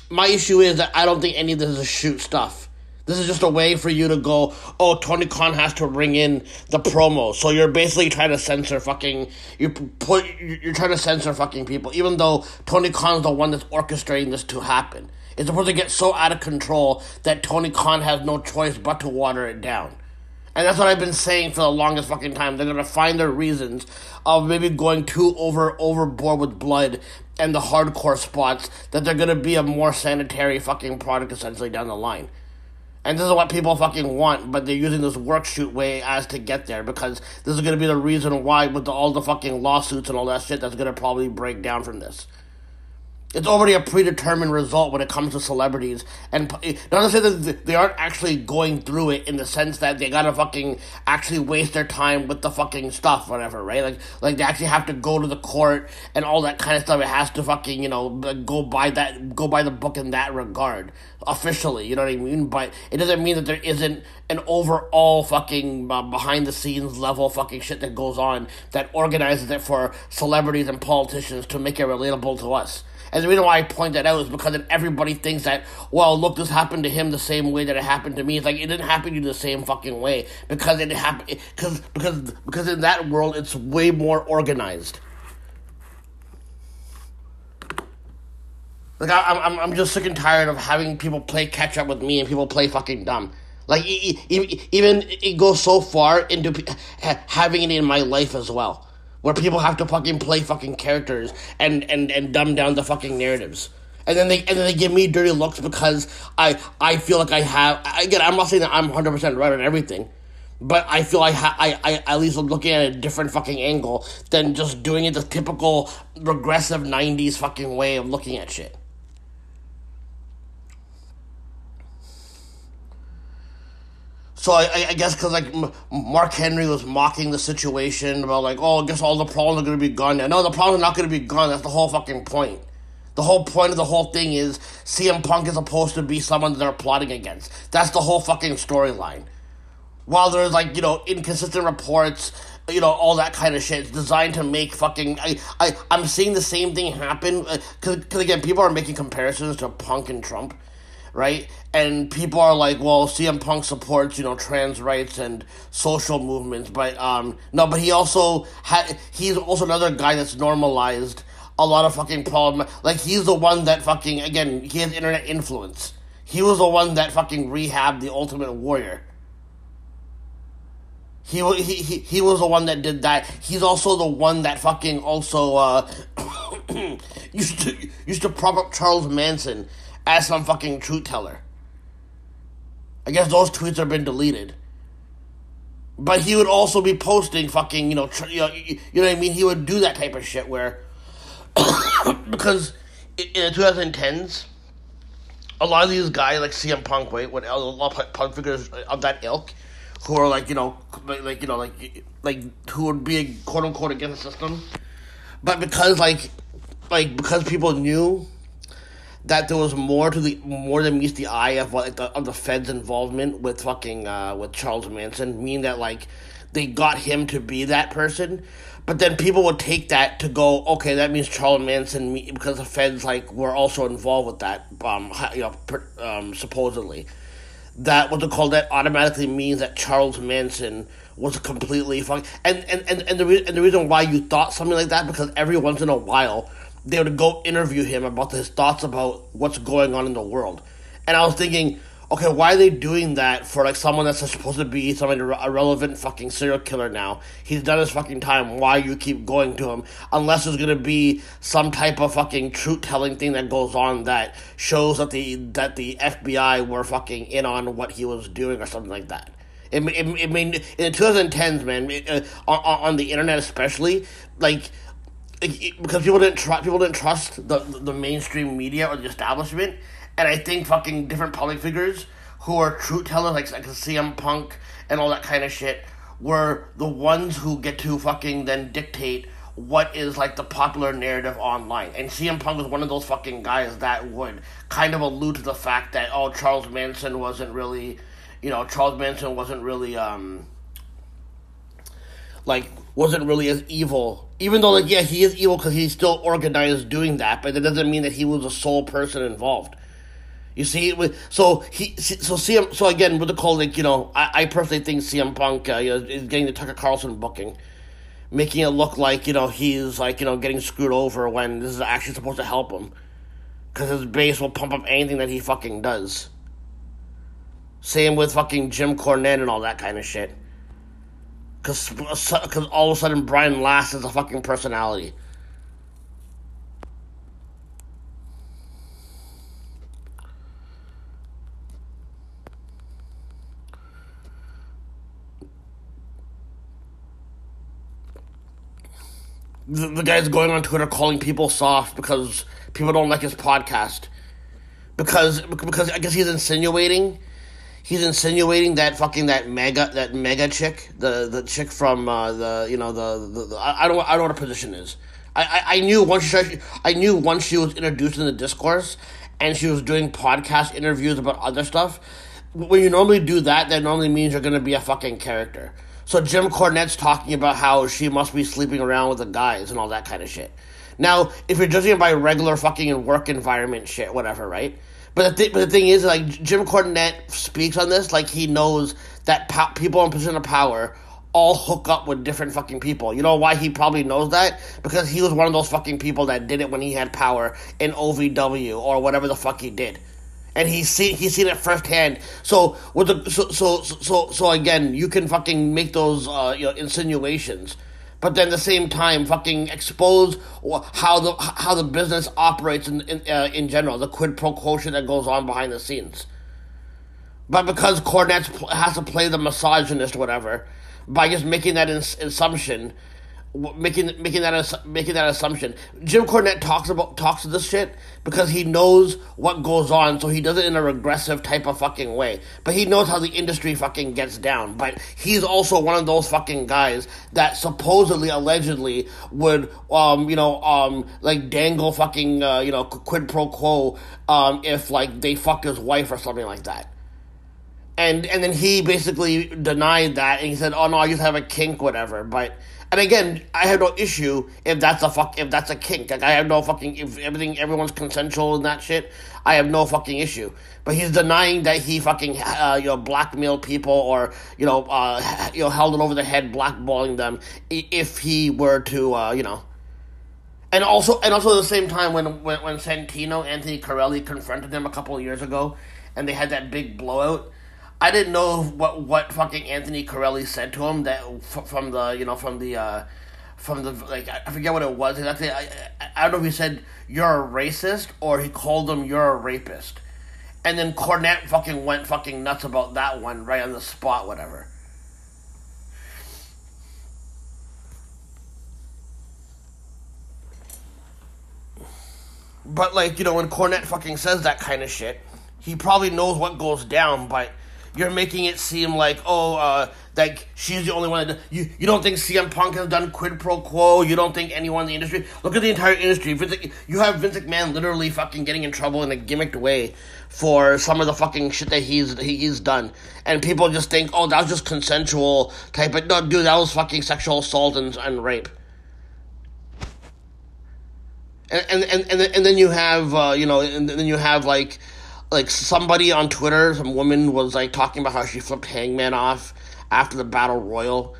My issue is that I don't think any of this is shoot stuff. This is just a way for you to go, oh, Tony Khan has to ring in the promo. So you're basically trying to censor fucking, you put, you're trying to censor fucking people, even though Tony Khan's the one that's orchestrating this to happen. It's supposed to get so out of control that Tony Khan has no choice but to water it down. And that's what I've been saying for the longest fucking time. They're gonna find their reasons of maybe going too over overboard with blood and the hardcore spots that they're gonna be a more sanitary fucking product essentially down the line. And this is what people fucking want, but they're using this work shoot way as to get there because this is gonna be the reason why with the, all the fucking lawsuits and all that shit that's gonna probably break down from this. It's already a predetermined result when it comes to celebrities, and not to say that they aren't actually going through it in the sense that they gotta fucking actually waste their time with the fucking stuff, whatever, right? Like, like they actually have to go to the court and all that kind of stuff. It has to fucking, you know, go by that, go by the book in that regard, officially. You know what I mean? But it doesn't mean that there isn't an overall fucking uh, behind the scenes level fucking shit that goes on that organizes it for celebrities and politicians to make it relatable to us. And the reason why I point that out is because then everybody thinks that, well, look, this happened to him the same way that it happened to me. It's like it didn't happen to you the same fucking way because it happened because because because in that world it's way more organized. Like I, I'm I'm just sick and tired of having people play catch up with me and people play fucking dumb. Like even it goes so far into having it in my life as well where people have to fucking play fucking characters and and and dumb down the fucking narratives. And then they and then they give me dirty looks because I I feel like I have again I'm not saying that I'm hundred percent right on everything, but I feel I ha- I I at least am looking at a different fucking angle than just doing it the typical regressive '90s fucking way of looking at shit. So I, I- guess because like Mark Henry was mocking the situation about like oh I guess all the problems are gonna be gone now. No, the problems are not gonna be gone. That's the whole fucking point. The whole point of the whole thing is CM Punk is supposed to be someone they're plotting against. That's the whole fucking storyline. While there's like you know inconsistent reports, you know all that kind of shit, it's designed to make fucking. I I I'm seeing the same thing happen uh, because because again people are making comparisons to Punk and Trump right? And people are like, well, CM Punk supports, you know, trans rights and social movements, but um, no, but he also had, he's also another guy that's normalized a lot of fucking problem. Like he's the one that fucking again, he has internet influence. He was the one that fucking rehabbed the Ultimate Warrior. He, he, he, he was the one that did that. He's also the one that fucking also uh, used to used to prop up Charles Manson as some fucking truth teller. I guess those tweets have been deleted. But he would also be posting fucking, you know, tr- you know, you know what I mean? He would do that type of shit where, because in the 2010s, a lot of these guys like CM Punk, right, what a lot of punk figures of that ilk, who are like, you know, like, like you know, like like who would be quote unquote against the system, but because like, like because people knew that there was more to the more than meets the eye of what the, of the Fed's involvement with fucking uh, with Charles Manson, meaning that like they got him to be that person, but then people would take that to go, okay, that means Charles Manson because the Feds like were also involved with that, um, you know, per, um, supposedly. That what they call that automatically means that Charles Manson was completely fucking and and and, and the re- and the reason why you thought something like that because every once in a while they would go interview him about his thoughts about what's going on in the world. And I was thinking, okay, why are they doing that for like someone that's supposed to be someone irre- irrelevant fucking serial killer now? He's done his fucking time. Why you keep going to him? Unless there's gonna be some type of fucking truth telling thing that goes on that shows that the that the FBI were fucking in on what he was doing or something like that. It, it, it mean in the 2010s, man, it, uh, on, on the internet especially, like because people didn't trust people didn't trust the the mainstream media or the establishment, and I think fucking different public figures who are truth tellers like like CM Punk and all that kind of shit were the ones who get to fucking then dictate what is like the popular narrative online. And CM Punk was one of those fucking guys that would kind of allude to the fact that oh Charles Manson wasn't really, you know Charles Manson wasn't really um like wasn't really as evil. Even though like yeah he is evil because he's still organized doing that, but that doesn't mean that he was the sole person involved. You see, so he so CM so again with the call like you know I, I personally think CM Punk uh, you know, is getting the Tucker Carlson booking, making it look like you know he's like you know getting screwed over when this is actually supposed to help him, because his base will pump up anything that he fucking does. Same with fucking Jim Cornette and all that kind of shit because because uh, all of a sudden Brian Last is a fucking personality. The, the guy's going on Twitter calling people soft because people don't like his podcast because because I guess he's insinuating he's insinuating that fucking that mega that mega chick the the chick from uh, the you know the, the, the I, don't I don't know what her position is. I, I, I knew once she I knew once she was introduced in the discourse and she was doing podcast interviews about other stuff. When you normally do that, that normally means you're gonna be a fucking character. So Jim Cornette's talking about how she must be sleeping around with the guys and all that kind of shit. Now, if you're judging by regular fucking work environment shit, whatever, right? But the, th- but the thing is, like, Jim Cornette speaks on this like he knows that po- people in position of power all hook up with different fucking people. You know why he probably knows that? Because he was one of those fucking people that did it when he had power in OVW or whatever the fuck he did. And he's seen he's seen it firsthand. So with the so so so so again, you can fucking make those uh, you know insinuations but then at the same time fucking expose how the how the business operates in in, uh, in general, the quid pro quo that goes on behind the scenes. But because Cornette has to play the misogynist, whatever, by just making that ins- assumption, making making that making that assumption. Jim Cornette talks about talks this shit because he knows what goes on, so he does it in a regressive type of fucking way. But he knows how the industry fucking gets down. But he's also one of those fucking guys that supposedly, allegedly, would um you know um like dangle fucking uh, you know quid pro quo um if like they fuck his wife or something like that. And and then he basically denied that and he said, "Oh no, I just have a kink, whatever." But and again, I have no issue if that's a fuck if that's a kink. Like I have no fucking if everything everyone's consensual and that shit. I have no fucking issue. But he's denying that he fucking uh, you know blackmailed people or you know uh, you know held it over the head blackballing them if he were to uh, you know. And also, and also at the same time, when when when Santino Anthony Carelli confronted him a couple of years ago, and they had that big blowout I didn't know what what fucking Anthony Carelli said to him that from the you know from the uh, from the like I forget what it was exactly. I, I, I don't know if he said you're a racist or he called him you're a rapist, and then Cornette fucking went fucking nuts about that one right on the spot, whatever. But like you know when Cornette fucking says that kind of shit, he probably knows what goes down, but you're making it seem like oh uh, like she's the only one that you you don't think CM Punk has done quid pro quo? You don't think anyone in the industry? Look at the entire industry. Vince, you have Vince McMahon literally fucking getting in trouble in a gimmicked way for some of the fucking shit that he's he's done. And people just think oh that was just consensual type of no dude that was fucking sexual assault and, and rape. And and and, and, and then you have uh, you know and then you have like like somebody on Twitter, some woman was like talking about how she flipped Hangman off after the battle royal,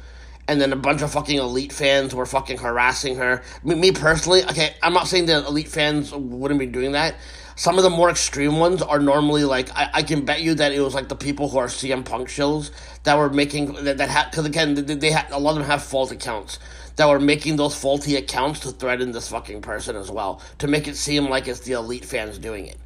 and then a bunch of fucking elite fans were fucking harassing her. Me, me personally, okay, I'm not saying that elite fans wouldn't be doing that. Some of the more extreme ones are normally like I, I can bet you that it was like the people who are CM Punk shows that were making that that had because again they, they had a lot of them have fault accounts that were making those faulty accounts to threaten this fucking person as well to make it seem like it's the elite fans doing it.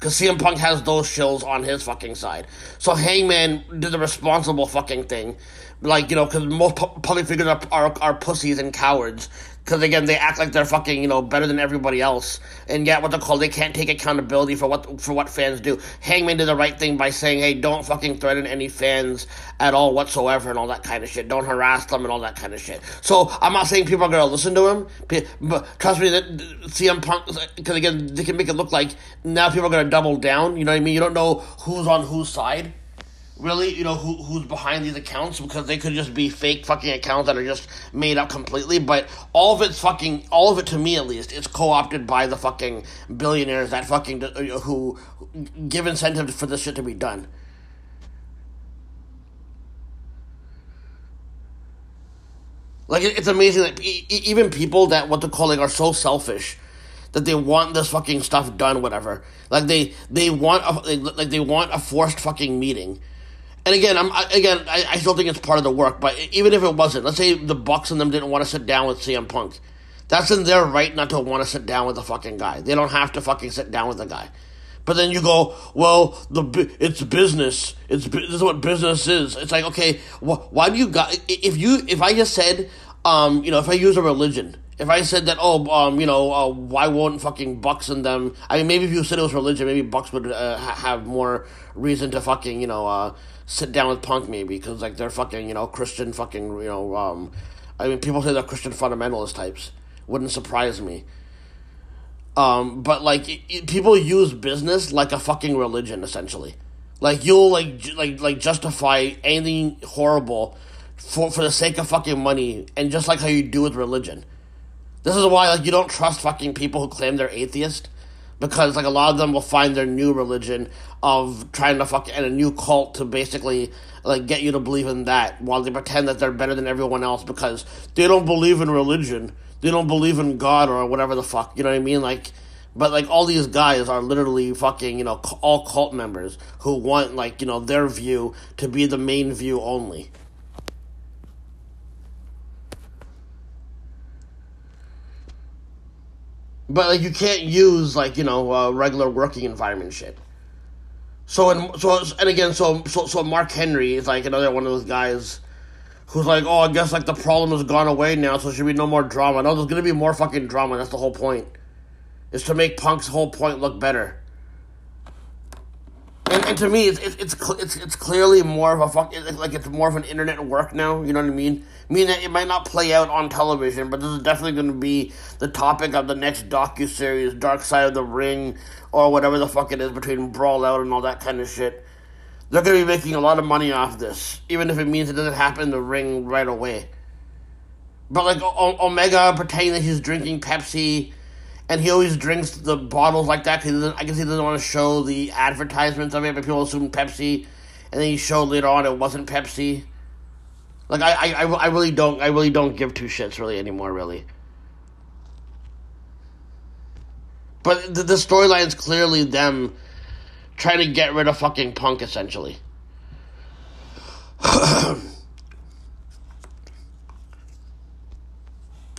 Because CM Punk has those shows on his fucking side. So Hangman did the responsible fucking thing. Like, you know, because most public figures are, are, are pussies and cowards because again they act like they're fucking you know better than everybody else. And yet what they call they can't take accountability for what for what fans do. Hangman did the right thing by saying hey don't fucking threaten any fans at all whatsoever and all that kind of shit. Don't harass them and all that kind of shit. So i'm not saying people are gonna listen to him but trust me that cm punk because again they can make it look like now people are gonna double down you know what i mean? You don't know who's on whose side really, you know, who who's behind these accounts because they could just be fake fucking accounts that are just made up completely. But all of it's fucking, all of it to me at least, it's co opted by the fucking billionaires that fucking who give incentive for this shit to be done. Like it's amazing that even people that what they're calling are so selfish that they want this fucking stuff done, whatever. Like they they want a, like they want a forced fucking meeting and again, I'm again, I, I still think it's part of the work. But even if it wasn't, let's say the Bucks and them didn't want to sit down with CM Punk, that's in their right not to want to sit down with the fucking guy. They don't have to fucking sit down with the guy. But then you go, well, the it's business. It's this is what business is. It's like, okay, wh- why do you got if you if I just said, um, you know, if I use a religion if I said that, oh, um, you know, uh, why won't fucking Bucks and them? I mean, maybe if you said it was religion, maybe Bucks would uh, ha- have more reason to fucking, you know, uh, sit down with Punk, maybe because like they're fucking, you know, Christian fucking, you know, um, I mean, people say they're Christian fundamentalist types. Wouldn't surprise me. Um, but like, it, it- people use business like a fucking religion, essentially. Like you'll like like like justify anything horrible for for the sake of fucking money, and just like how you do with religion. This is why like you don't trust fucking people who claim they're atheist, because like a lot of them will find their new religion of trying to fuck and a new cult to basically like get you to believe in that while they pretend that they're better than everyone else because they don't believe in religion, they don't believe in God or whatever the fuck. You know what I mean? Like. But like all these guys are literally fucking, you know, all cult members who want like, you know, their view to be the main view only. But like you can't use like, you know, uh, regular working environment shit. So and so and again, so so so Mark Henry is like another one of those guys who's like, oh, I guess like the problem has gone away now, so there should be no more drama. No, there's gonna be more fucking drama. That's the whole point is to make Punk's whole point look better. And, to me, it's it's it's, it's clearly more of a fuck like it's more of an internet work now. You know what I mean? Meaning that it might not play out on television, but this is definitely going to be the topic of the next docu series, Dark Side of the Ring, or whatever the fuck it is between Brawl Out and all that kind of shit. They're going to be making a lot of money off this, even if it means it doesn't happen in the ring right away. But like o- Omega pretending that he's drinking Pepsi, and he always drinks the bottles like that because I guess he doesn't want to show the advertisements of it, but people assume Pepsi, and then he showed later on it wasn't Pepsi. Like I, I, I, I really don't, I really don't give two shits really anymore, really. But the, the storyline is clearly them trying to get rid of fucking Punk, essentially.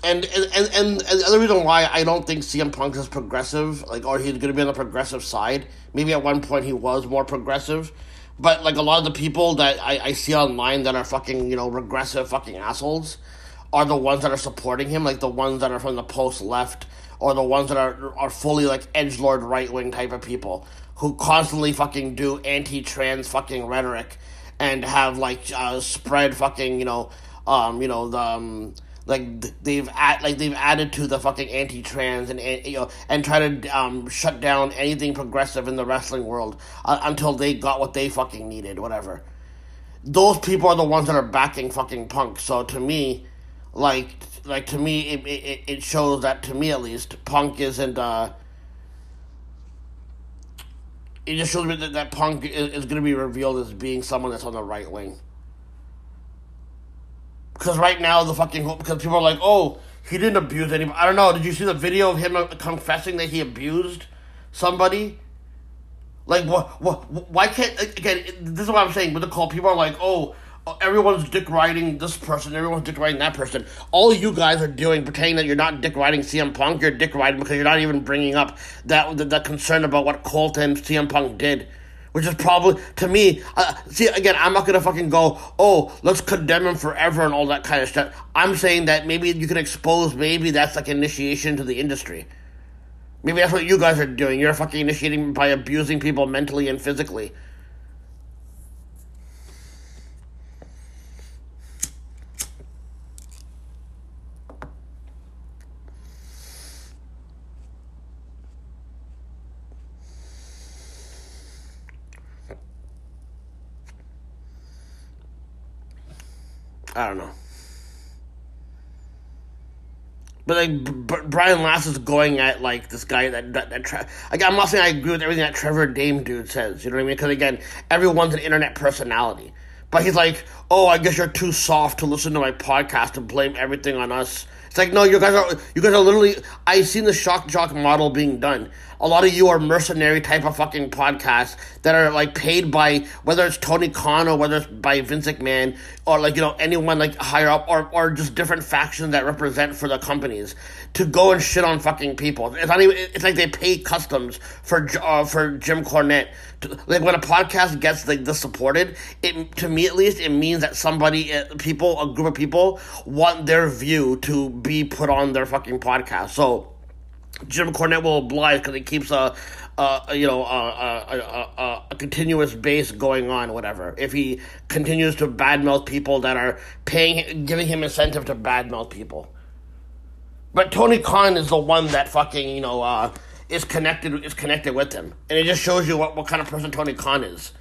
and and, and and the other reason why I don't think CM Punk is progressive, like, or he's gonna be on the progressive side. Maybe at one point he was more progressive, but like a lot of the people that I, I see online that are fucking you know regressive fucking assholes, are the ones that are supporting him, like the ones that are from the post left, or the ones that are are fully like edge lord right wing type of people who constantly fucking do anti trans fucking rhetoric, and have like uh, spread fucking you know um you know the. Um, like they've add, like they've added to the fucking anti-trans and, and you know and try to um shut down anything progressive in the wrestling world uh, until they got what they fucking needed whatever. Those people are the ones that are backing fucking punk so to me like like to me it it, it shows that to me at least punk isn't uh it just shows me that, that punk is, is going to be revealed as being someone that's on the right wing because right now the fucking because people are like, oh, he didn't abuse anybody. I don't know. Did you see the video of him uh, confessing that he abused somebody? Like what? What? Why can't again? This is what I'm saying. With the call, people are like, oh, everyone's dick riding this person, everyone's dick riding that person. All you guys are doing, pretending that you're not dick riding CM Punk, you're dick riding because you're not even bringing up that that, that concern about what Colt and CM Punk did which is probably to me. Uh, see, again, I'm not gonna fucking go. Oh, let's condemn him forever and all that kind of stuff. I'm saying that maybe you can expose. Maybe that's like initiation to the industry. Maybe that's what you guys are doing. You're fucking initiating by abusing people mentally and physically. I don't know. But like B- Brian Last is going at like this guy that that, that Tre- like, I'm not saying I agree with everything that Trevor Dame dude says. You know what I mean? Because again, everyone's an internet personality. But he's like, oh, I guess you're too soft to listen to my podcast and blame everything on us. It's like, no, you guys are you guys are literally. I've seen the shock jock model being done. A lot of you are mercenary type of fucking podcasts that are like paid by whether it's Tony Khan or whether it's by Vince McMahon or like you know anyone like higher up or or just different factions that represent for the companies to go and shit on fucking people. It's not even. It's like they pay customs for uh, for Jim Cornette to- like when a podcast gets like this supported, it to me at least it means that somebody, uh, people, a group of people want their view to be put on their fucking podcast. So Jim Cornette will oblige because he keeps a, a you know a, a, a, a continuous base going on, whatever. If he continues to badmouth people that are paying, giving him incentive to badmouth people. But Tony Khan is the one that fucking you know uh, is connected is connected with him, and it just shows you what, what kind of person Tony Khan is.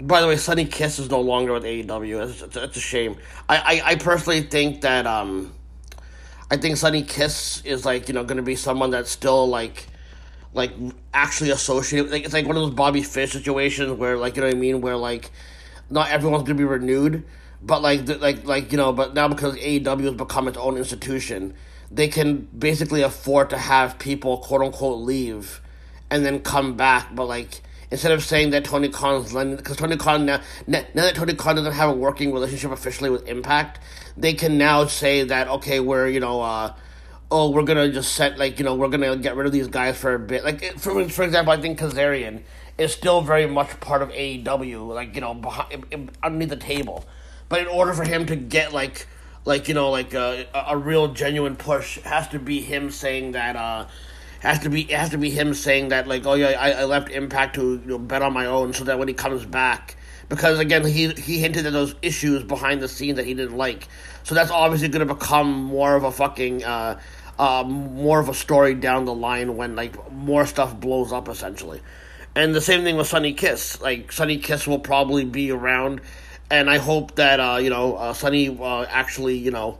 By the way, Sunny Kiss is no longer with AEW. It's, it's, it's a shame. I, I, I personally think that um, I think Sunny Kiss is like you know going to be someone that's still like like actually associated. Like it's like one of those Bobby Fish situations where like you know what I mean, where like not everyone's gonna be renewed, but like the, like like you know, but now because AEW has become its own institution, they can basically afford to have people quote unquote leave, and then come back. But like instead of saying that Tony Khan's because Tony Khan now, now now that Tony Khan doesn't have a working relationship officially with Impact, they can now say that okay, we're you know. uh oh, we're gonna just set like you know we're gonna get rid of these guys for a bit. Like for for example, I think Kazarian is still very much part of AEW, like you know behind underneath the table. But in order for him to get like like you know like a, a real genuine push, has to be him saying that. uh has to be it has to be him saying that like oh yeah I, I left Impact to you know, bet on my own so that when he comes back because again he he hinted at those issues behind the scenes that he didn't like so that's obviously going to become more of a fucking uh, uh, more of a story down the line when like more stuff blows up essentially. And the same thing with Sunny Kiss. Like Sunny Kiss will probably be around, and I hope that uh, you know uh, Sunny uh, actually you know.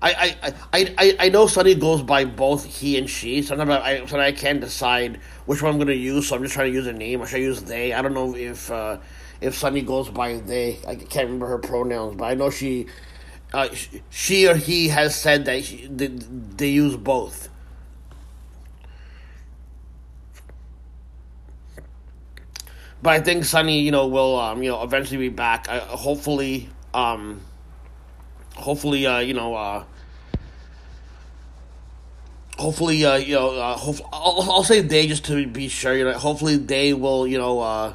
I, I, I, I, I know Sunny goes by both he and she. Sometimes I, sometimes I can't decide which one I'm going to use, so I'm just trying to use a name. Or should I use they? I don't know if uh, if Sunny goes by they. I can't remember her pronouns, but I know she uh, she or he has said that she, they, they use both. But I think Sunny, you know, will um, you know eventually be back. I, hopefully, um, hopefully, uh, you know, uh, hopefully, uh, you know, uh, I'll, I'll say they just to be sure. You know, hopefully they will, you know, uh,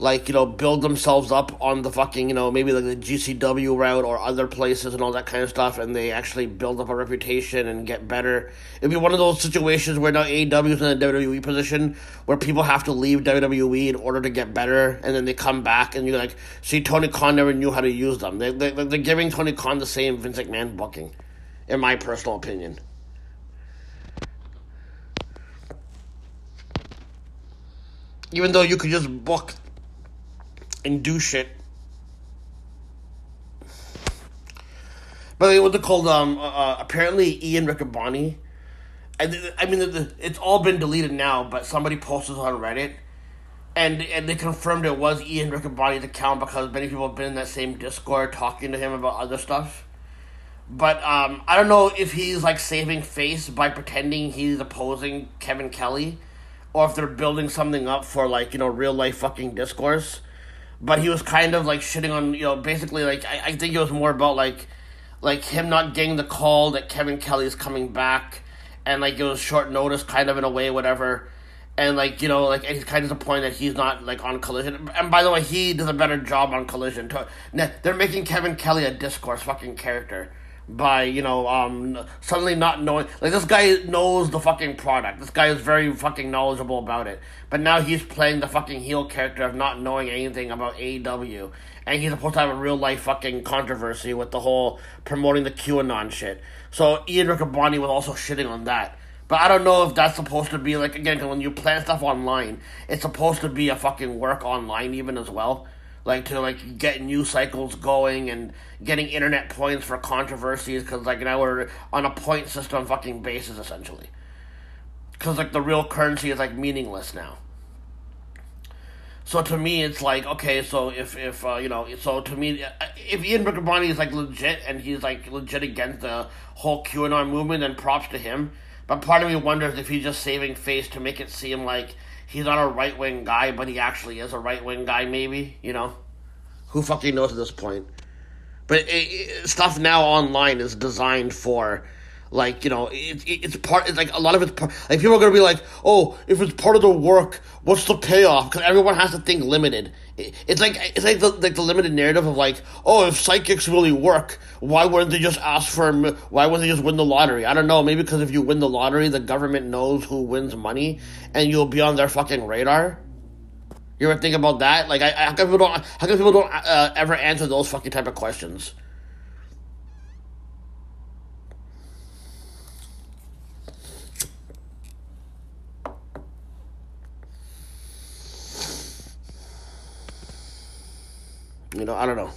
like you know build themselves up on the fucking you know maybe like the GCW route or other places and all that kind of stuff and they actually build up a reputation and get better. It'd be one of those situations where now AEW is in a WWE position where people have to leave WWE in order to get better and then they come back and you're like, see Tony Khan never knew how to use them. They, they, they're giving Tony Khan the same Vince McMahon booking, in my personal opinion. Even though you could just book and do shit. But they what they called um uh, apparently Ian Riccaboni. I, I mean the, the, it's all been deleted now, but somebody posted on Reddit, and and they confirmed it was Ian Riccaboni's account because many people have been in that same Discord talking to him about other stuff. But um, I don't know if he's like saving face by pretending he's opposing Kevin Kelly, or if they're building something up for like you know real life fucking discourse but he was kind of like shitting on you know basically like I, I think it was more about like like him not getting the call that Kevin Kelly is coming back and like it was short notice kind of in a way whatever. And like you know like and he's kind of disappointed that he's not like on collision. And by the way he does a better job on collision they're making Kevin Kelly a discourse fucking character by you know um suddenly not knowing like this guy knows the fucking product. This guy is very fucking knowledgeable about it. But now he's playing the fucking heel character of not knowing anything about AEW and he's supposed to have a real life fucking controversy with the whole promoting the QAnon shit. So Ian Riccaboni was also shitting on that. But I don't know if that's supposed to be like again when you plan stuff online it's supposed to be a fucking work online even as well like to like get news cycles going and getting internet points for controversies because like now we're on a point system fucking basis essentially. Because like the real currency is like meaningless now. So to me it's like okay so if if uh, you know so to me if Ian Riccaboni is like legit and he's like legit against the whole QAnon movement then props to him. But part of me wonders if he's just saving face to make it seem like he's not a right wing guy, but he actually is a right wing guy, maybe, you know? Who fucking knows at this point? But it, it, stuff now online is designed for, like you know, it, it, it's part. It's like a lot of it's part. Like people are gonna be like, oh, if it's part of the work, what's the payoff? Because everyone has to think limited. It, it's like it's like the like the limited narrative of like, oh, if psychics really work, why wouldn't they just ask for? Why wouldn't they just win the lottery? I don't know. Maybe because if you win the lottery, the government knows who wins money, and you'll be on their fucking radar. You ever think about that? Like, I, how come people don't? How come people don't uh, ever answer those fucking type of questions? You know, I don't know.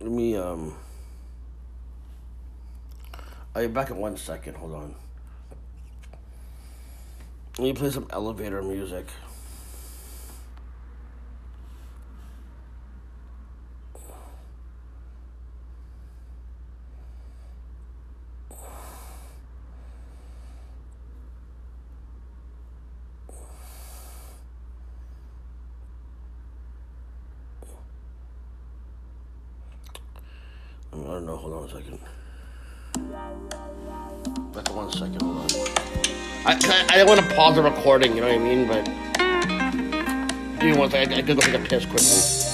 Let me, um. I'll be back in one second. Hold on. Let me play some elevator music. I don't know. Hold on a second. In one second. Hold on. I I, I don't want to pause the recording. You know what I mean? But give me one second. I, I could go take a piss quickly.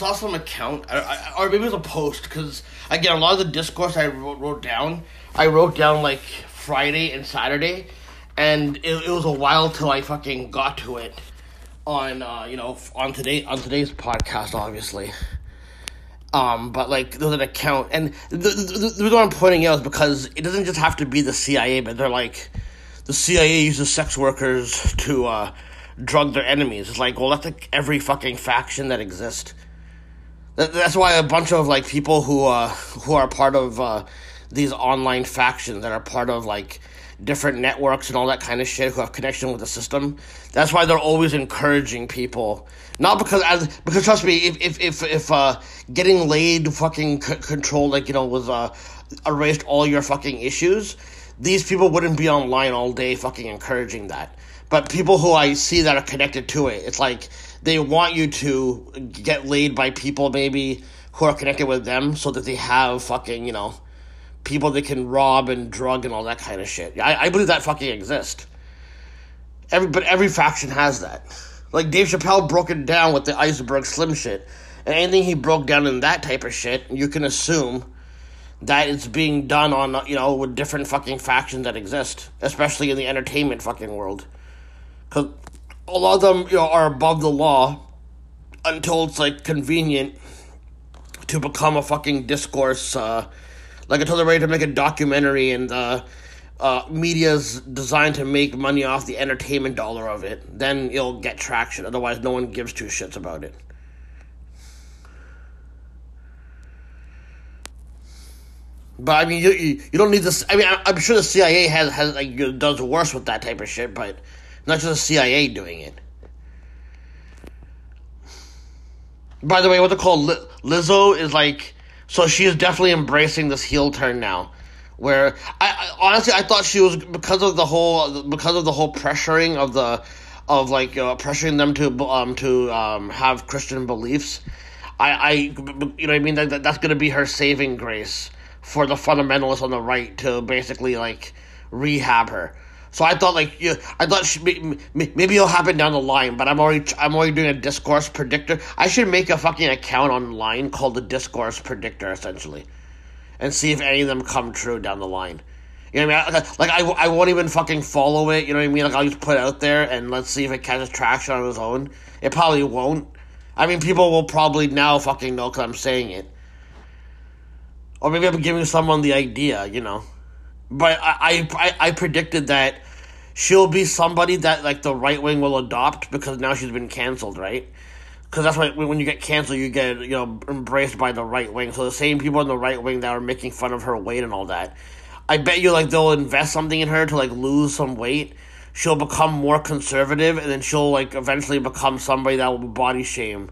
Saw some account, or maybe it was a post, because again, a lot of the discourse I wrote, wrote down, I wrote down like Friday and Saturday, and it, it was a while till I fucking got to it on, uh, you know, on today on today's podcast, obviously. Um, but like there's an account, and the, the, the, the reason I'm pointing out is because it doesn't just have to be the CIA, but they're like the CIA uses sex workers to uh, drug their enemies. It's like, well, that's like every fucking faction that exists. That, that's why a bunch of like people who uh, who are part of uh, these online factions that are part of like different networks and all that kind of shit who have connection with the system. That's why they're always encouraging people. Not because as because trust me, if if if, if uh, getting laid fucking c- control like you know was uh erased all your fucking issues, these people wouldn't be online all day fucking encouraging that. But people who I see that are connected to it, it's like they want you to get laid by people maybe who are connected with them so that they have fucking, you know, people they can rob and drug and all that kind of shit. I, I believe that fucking exists. Every but every faction has that. Like Dave Chappelle broke it down with the iceberg slim shit. And anything he broke down in that type of shit, you can assume that it's being done on you know with different fucking factions that exist, especially in the entertainment fucking world. Cause a lot of them you know are above the law until it's like convenient to become a fucking discourse. Uh, like until they're ready to make a documentary and uh, uh, media's designed to make money off the entertainment dollar of it, then you'll get traction. Otherwise, no one gives two shits about it. But I mean, you, you, you don't need this. I mean, I, I'm sure the CIA has has like does worse with that type of shit, but not just the CIA doing it. By the way, what they call Li- Lizzo is like, so she is definitely embracing this heel turn now. Where I, I honestly I thought she was because of the whole because of the whole pressuring of the of like uh, pressuring them to um to um have Christian beliefs. I I you know I mean that, that that's gonna be her saving grace for the fundamentalists on the right to basically like rehab her. So I thought like you, I thought maybe it'll happen down the line, but I'm already I'm already doing a discourse predictor. I should make a fucking account online called the discourse predictor essentially, and see if any of them come true down the line. You know what I mean? Like I, I won't even fucking follow it. You know what I mean? Like I'll just put it out there and let's see if it catches traction on its own. It probably won't. I mean, people will probably now fucking know because I'm saying it. Or maybe I'm giving someone the idea, you know. But I, I, I predicted that she'll be somebody that like the right wing will adopt because now she's been canceled, right? Because that's why when you get canceled, you get you know embraced by the right wing. So the same people in the right wing that are making fun of her weight and all that, I bet you like they'll invest something in her to like lose some weight. She'll become more conservative, and then she'll like eventually become somebody that will body shame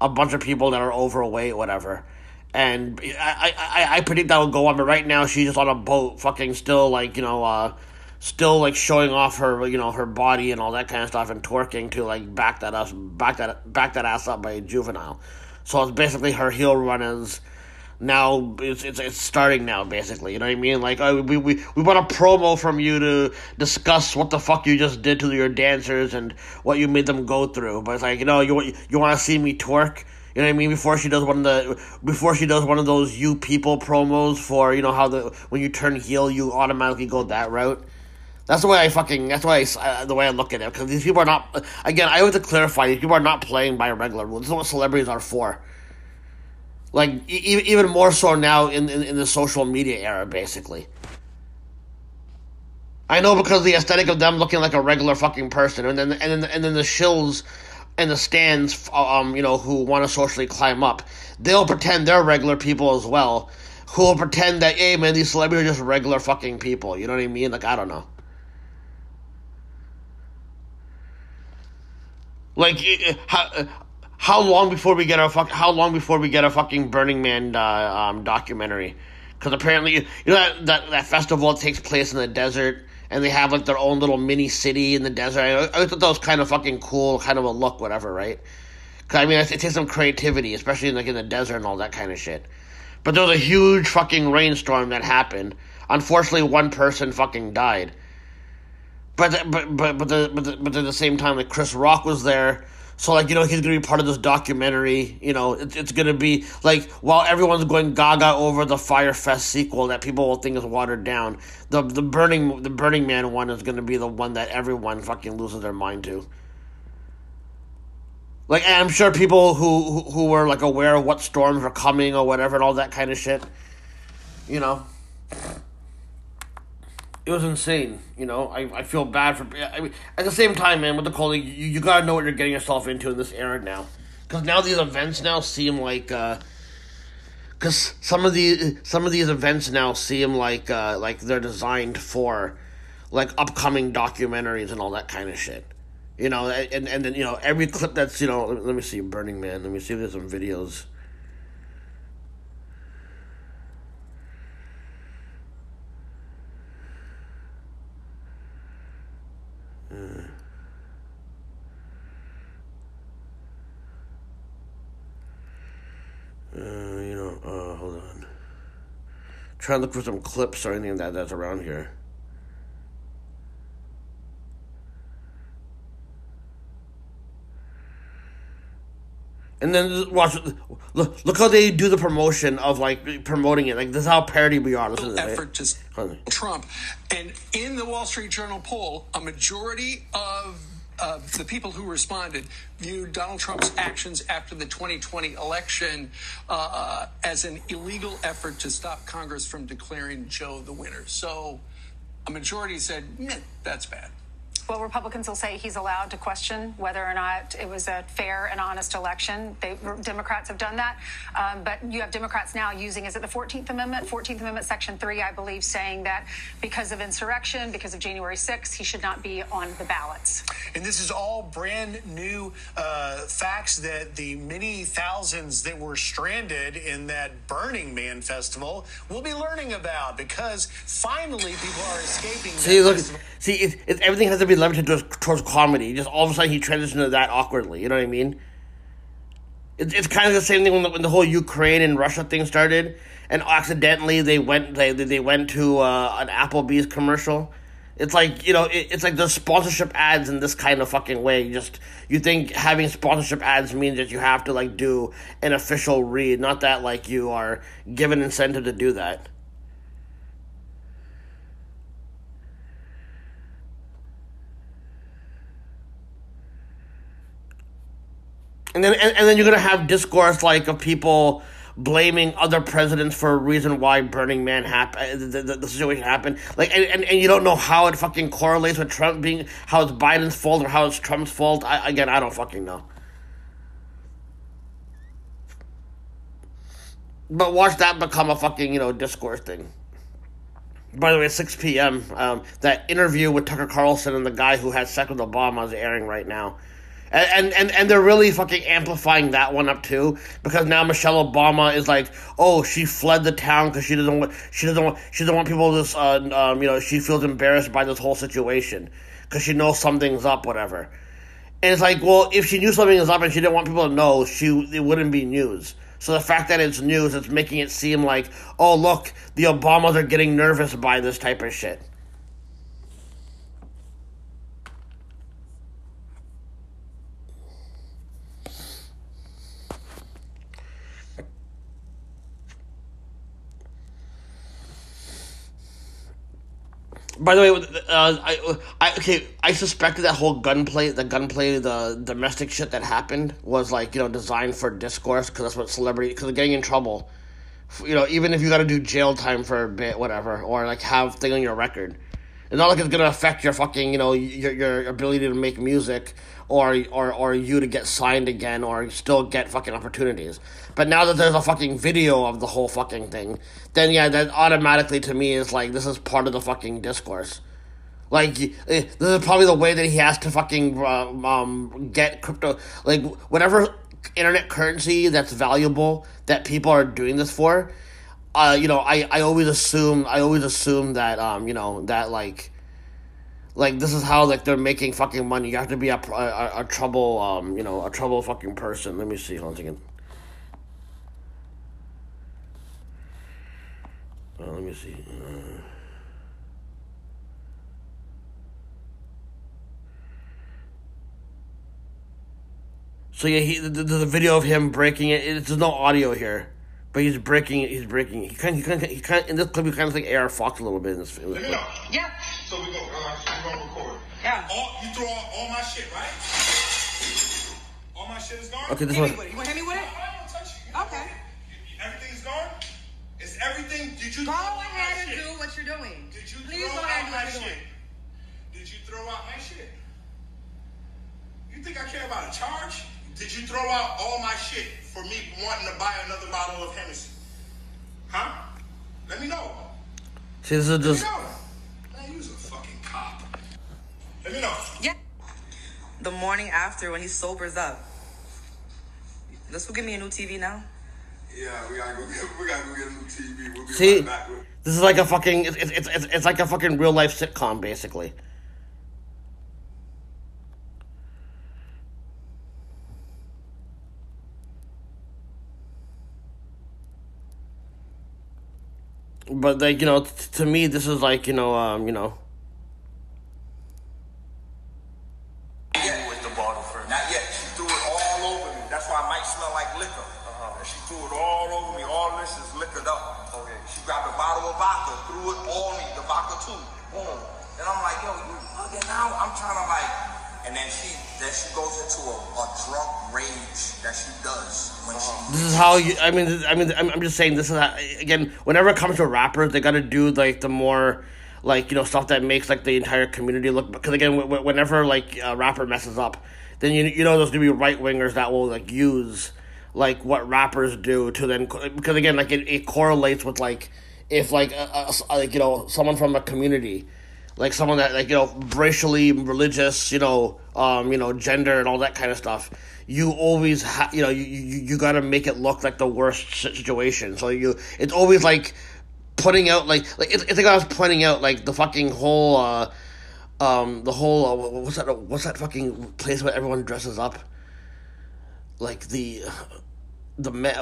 a bunch of people that are overweight, whatever and I, I, I predict that will go on. But right now, she's just on a boat, fucking still like you know, uh, still like showing off her you know her body and all that kind of stuff and twerking to like back that ass back that back that ass up by a juvenile. So it's basically her heel run is now it's, it's it's starting now basically. You know what I mean? Like oh, we we we want a promo from you to discuss what the fuck you just did to your dancers and what you made them go through. But it's like you know you you want to see me twerk you know what I mean? Before she does one of the before she does one of those you people promos for you know how the when you turn heel you automatically go that route. That's the way I fucking. That's why uh, the way I look at it because these people are not. Again, I have to clarify. These people are not playing by regular rules. This is what celebrities are for. Like e- even more so now in, in in the social media era, basically. I know because the aesthetic of them looking like a regular fucking person, and then and then and then the shills in the stands, um, you know, who want to socially climb up, they'll pretend they're regular people as well, who will pretend that, hey, man, these celebrities are just regular fucking people. You know what I mean? Like, I don't know. Like, how, how long before we get our fuck? How long before we get a fucking Burning Man uh, um, documentary? Because apparently, you know that, that that festival takes place in the desert and they have like their own little mini city in the desert. I, I thought that was kind of fucking cool, kind of a look, whatever, right? Cause I mean, it, takes some creativity, especially in, like in the desert and all that kind of shit. But there was a huge fucking rainstorm that happened. Unfortunately, one person fucking died. But but but but the, but, the, but at the same time, like Chris Rock was there so like you know he's gonna be part of this documentary. You know it's it's gonna be like while everyone's going gaga over the Fyre Fest sequel that people will think is watered down. The the burning the Burning Man one is gonna be the one that everyone fucking loses their mind to. Like I'm sure people who, who who were like aware of what storms were coming or whatever and all that kind of shit. You know it was insane. You know, I, I feel bad for. I mean, at the same time, man, with the calling, you, you gotta know what you're getting yourself into in this era now, because now these events now seem like. uh because some of the some of these events now seem like uh, like they're designed for like upcoming documentaries and all that kind of shit, you know. And and then you know every clip that's you know let me see Burning Man. Let me see if there's some videos. Uh, you know, uh, hold on. Try to look for some clips or anything that that's around here. And then watch. Look, look how they do the promotion of like promoting it. Like this is how parody we are. Listen to this. effort to Trump. And in the Wall Street Journal poll, a majority of uh, the people who responded viewed Donald Trump's actions after the 2020 election uh, as an illegal effort to stop Congress from declaring Joe the winner. So a majority said, that's bad. Well, Republicans will say he's allowed to question whether or not it was a fair and honest election. They, Democrats have done that. Um, but you have Democrats now using, is it the 14th Amendment? 14th Amendment, Section 3, I believe, saying that because of insurrection, because of January 6th, he should not be on the ballots. And this is all brand new uh, facts that the many thousands that were stranded in that Burning Man festival will be learning about because finally people are escaping. See, that look, festival. see, it, it, everything has to be limited towards, towards comedy. Just all of a sudden, he transitioned to that awkwardly. You know what I mean? It, it's kind of the same thing when the, when the whole Ukraine and Russia thing started, and accidentally they went they they went to uh, an Applebee's commercial. It's like you know, it, it's like the sponsorship ads in this kind of fucking way. You just you think having sponsorship ads means that you have to like do an official read, not that like you are given incentive to do that. And then and, and then you're gonna have discourse like of people blaming other presidents for a reason why Burning Man happened, the, the, the situation happened. Like, and, and, and you don't know how it fucking correlates with Trump being how it's Biden's fault or how it's Trump's fault. I, again, I don't fucking know. But watch that become a fucking you know discourse thing. By the way, 6 p.m., um, that interview with Tucker Carlson and the guy who had sex with Obama is airing right now. And, and, and, they're really fucking amplifying that one up too because now Michelle Obama is like, oh, she fled the town because she doesn't want she doesn't want she doesn't want people to uh, um, you know she feels embarrassed by this whole situation because she knows something's up, whatever. And it's like, well, if she knew something was up and she didn't want people to know, she it wouldn't be news. So the fact that it's news, it's making it seem like, oh look, the Obamas are getting nervous by this type of shit. By the way, uh, I, I okay, I suspected that whole gunplay, the gunplay, the domestic shit that happened was like you know designed for discourse because that's what celebrity because they're getting in trouble. You know, even if you got to do jail time for a bit, whatever, or like have thing on your record, it's not like it's gonna affect your fucking you know your your ability to make music or or or you to get signed again or still get fucking opportunities. But now that there's a fucking video of the whole fucking thing, then yeah, that automatically to me is like this is part of the fucking discourse. Like eh, this is probably the way that he has to fucking uh, um get crypto like whatever internet currency that's valuable that people are doing this for. Uh, you know, I, I always assume I always assume that um you know that like like this is how like they're making fucking money. You have to be a a, a trouble um you know a trouble fucking person. Let me see hold on a second. Uh, let me see. Uh, so yeah, he there's a video of him breaking it. There's no audio here, but he's breaking. He's breaking. He kind he kind he kind in this clip he kind of like AR Fox a little bit in this. In. Yeah. So we go. Uh, we gonna record. Yeah. All, you throw all, all my shit, right? All my shit is gone. Okay, this Hit one- me with it. You want to hit me with it? Okay. Everything's gone. Is everything? Did you Go throw out ahead my and shit? do what you're doing. Did you Please throw go ahead out and do my what you're shit? Did you throw out my shit? You think I care about a charge? Did you throw out all my shit for me wanting to buy another bottle of Hennessy? Huh? Let me know. See, this is Let just Let me know. Yeah. The morning after when he sobers up. Let's go get me a new TV now. Yeah, we gotta go get we gotta go get a new TV. We'll be see. right back with This is like a fucking. It's it's it's, it's like a fucking real life sitcom basically. But like you know, t- to me, this is like you know, um, you know, that she does when she. Uh-huh. This is how you. I mean, I mean, I'm, I'm just saying. This is how, again. Whenever it comes to rappers, they got to do like the more, like you know, stuff that makes like the entire community look. Because again, wh- wh- whenever like a rapper messes up, then you you know there's gonna be right wingers that will like use like what rappers do to then because again like it, it correlates with like if like a, a, like you know someone from a community like someone that like you know racially religious you know um you know gender and all that kind of stuff you always ha- you know you, you you got to make it look like the worst situation so you it's always like putting out like like it's, it's like I was pointing out like the fucking whole uh um the whole uh, what's that what's that fucking place where everyone dresses up like the the Met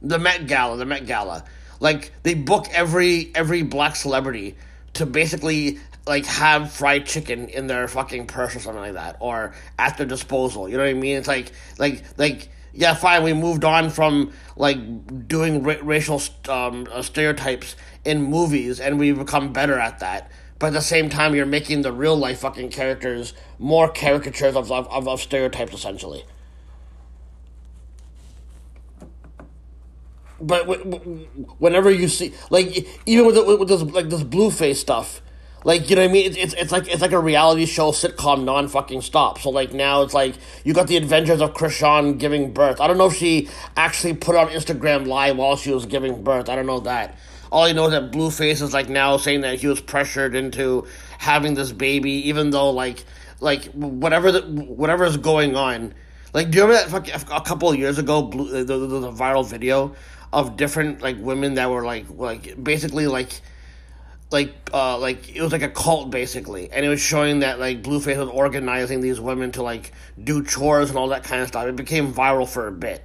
the Met Gala, the Met Gala. Like they book every every black celebrity to basically like have fried chicken in their fucking purse or something like that, or at their disposal. You know what I mean? It's like like like yeah, fine. We moved on from like doing ra- racial um, uh, stereotypes in movies, and we've become better at that. But at the same time, you're making the real life fucking characters more caricatures of of, of, of stereotypes, essentially. But whenever you see like even with the, with this like this Blueface stuff like you know what i mean? It's, it's, it's like it's like a reality show sitcom non fucking stop. So like now it's like you got the adventures of Chrisean giving birth. I don't know if she actually put on instagram live while she was giving birth. I don't know that. All I know is that Blueface is like now saying that he was pressured into having this baby, even though like like whatever the, whatever is going on. Like, do you remember that fucking, a couple of years ago, blue, the, the, the viral video of different like women that were like like basically like like uh like it was like a cult basically. And it was showing that like blueface was organizing these women to like do chores and all that kind of stuff. It became viral for a bit.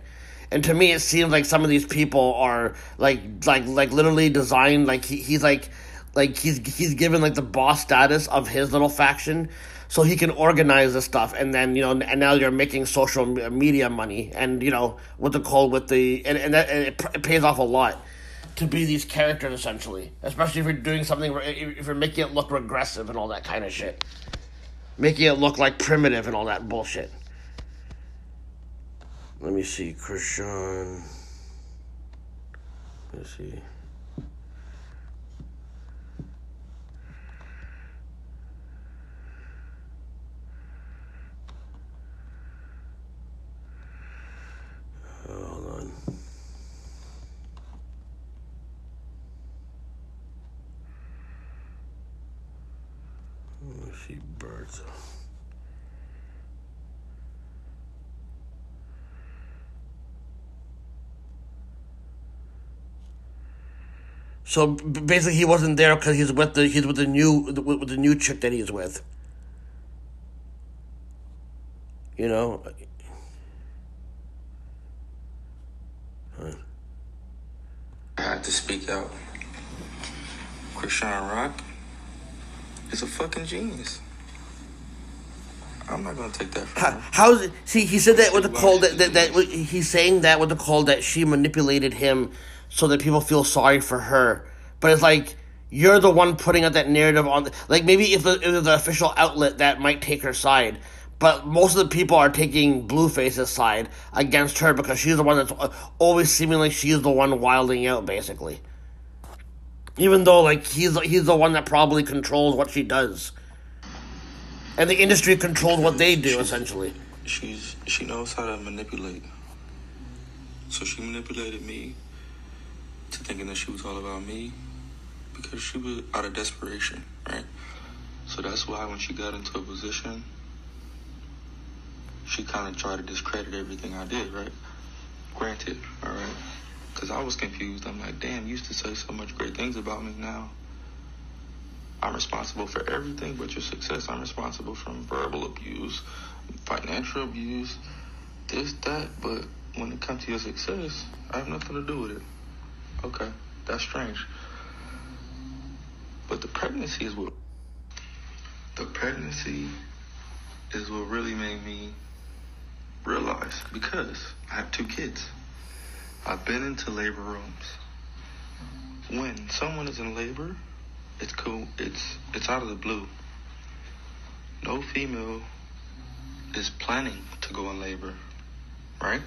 And to me it seems like some of these people are like like like literally designed like he, he's like like he's he's given like the boss status of his little faction so he can organize this stuff. And then you know and now you're making social media money. And you know with the call with the and, and, that, and it, it pays off a lot to be these characters essentially. Especially if you're doing something if you're making it look regressive and all that kind of shit. Making it look like primitive and all that bullshit. Let me see Chrisean let's see hold on let me see So basically, he wasn't there because he's with the he's with the new with, with the new chick that he's with. You know. I had to speak out. Chrisean Rock is a fucking genius. I'm not gonna take that from him. How's it? See, he said that with the call that, that that he's saying that with the call that she manipulated him so that people feel sorry for her. But it's like you're the one putting out that narrative on. Like maybe if the, if there's an official outlet that might take her side, but most of the people are taking Blueface's side against her because she's the one that's uh, always seeming like she's the one wilding out, basically. Even though like he's he's the one that probably controls what she does, and the industry controls what they do essentially. She's she knows how to manipulate. So she manipulated me to thinking that she was all about me because she was out of desperation, right? So that's why when she got into a position, she kind of tried to discredit everything I did, right? Granted, all right? Because I was confused. I'm like, damn, you used to say so much great things about me now. I'm responsible for everything but your success. I'm responsible from verbal abuse, financial abuse, this, that. But when it comes to your success, I have nothing to do with it. Okay, that's strange. But the pregnancy is what. The pregnancy is what really made me realize because I have two kids. I've been into labor rooms when someone is in labor, it's cool. It's it's out of the blue. No female is planning to go in labor, right?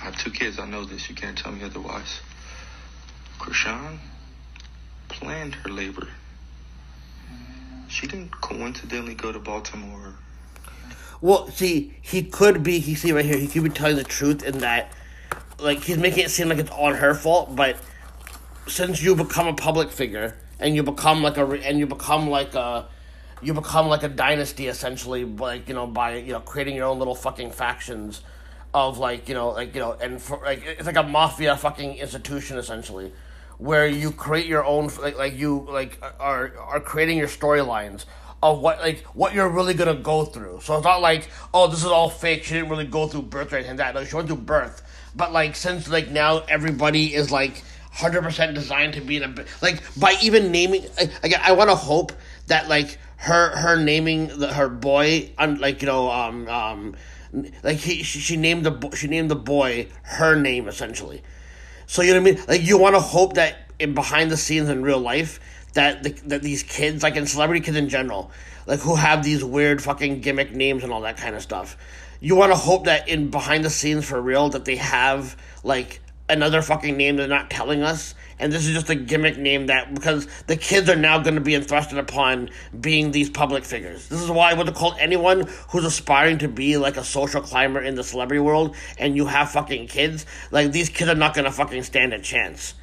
I have two kids. I know this. You can't tell me otherwise. Chrisean planned her labor. She didn't coincidentally go to Baltimore. Well, see, he could be. He see right here. He could be telling the truth in that, like, he's making it seem like it's on her fault. But since you become a public figure and you become like a and you become like a you become like a dynasty essentially, like you know by you know creating your own little fucking factions of like you know like you know and for, like it's like a mafia fucking institution essentially where you create your own like like you like are are creating your storylines of what like what you're really gonna go through. So it's not like oh this is all fake. She didn't really go through birth or anything like that. No, she went through birth. But like since like now everybody is like hundred percent designed to be in a like by even naming again I want to hope that like her her naming the, her boy un, like you know um um like he she, she named the she named the boy her name essentially. So you know what I mean? Like you want to hope that in behind the scenes in real life that the, that these kids, like in celebrity kids in general, like who have these weird fucking gimmick names and all that kind of stuff, you want to hope that in behind the scenes for real that they have like another fucking name they're not telling us, and this is just a gimmick name that because the kids are now going to be entrusted upon being these public figures. This is why I would have called anyone who's aspiring to be like a social climber in the celebrity world, and you have fucking kids. Like these kids are not going to fucking stand a chance.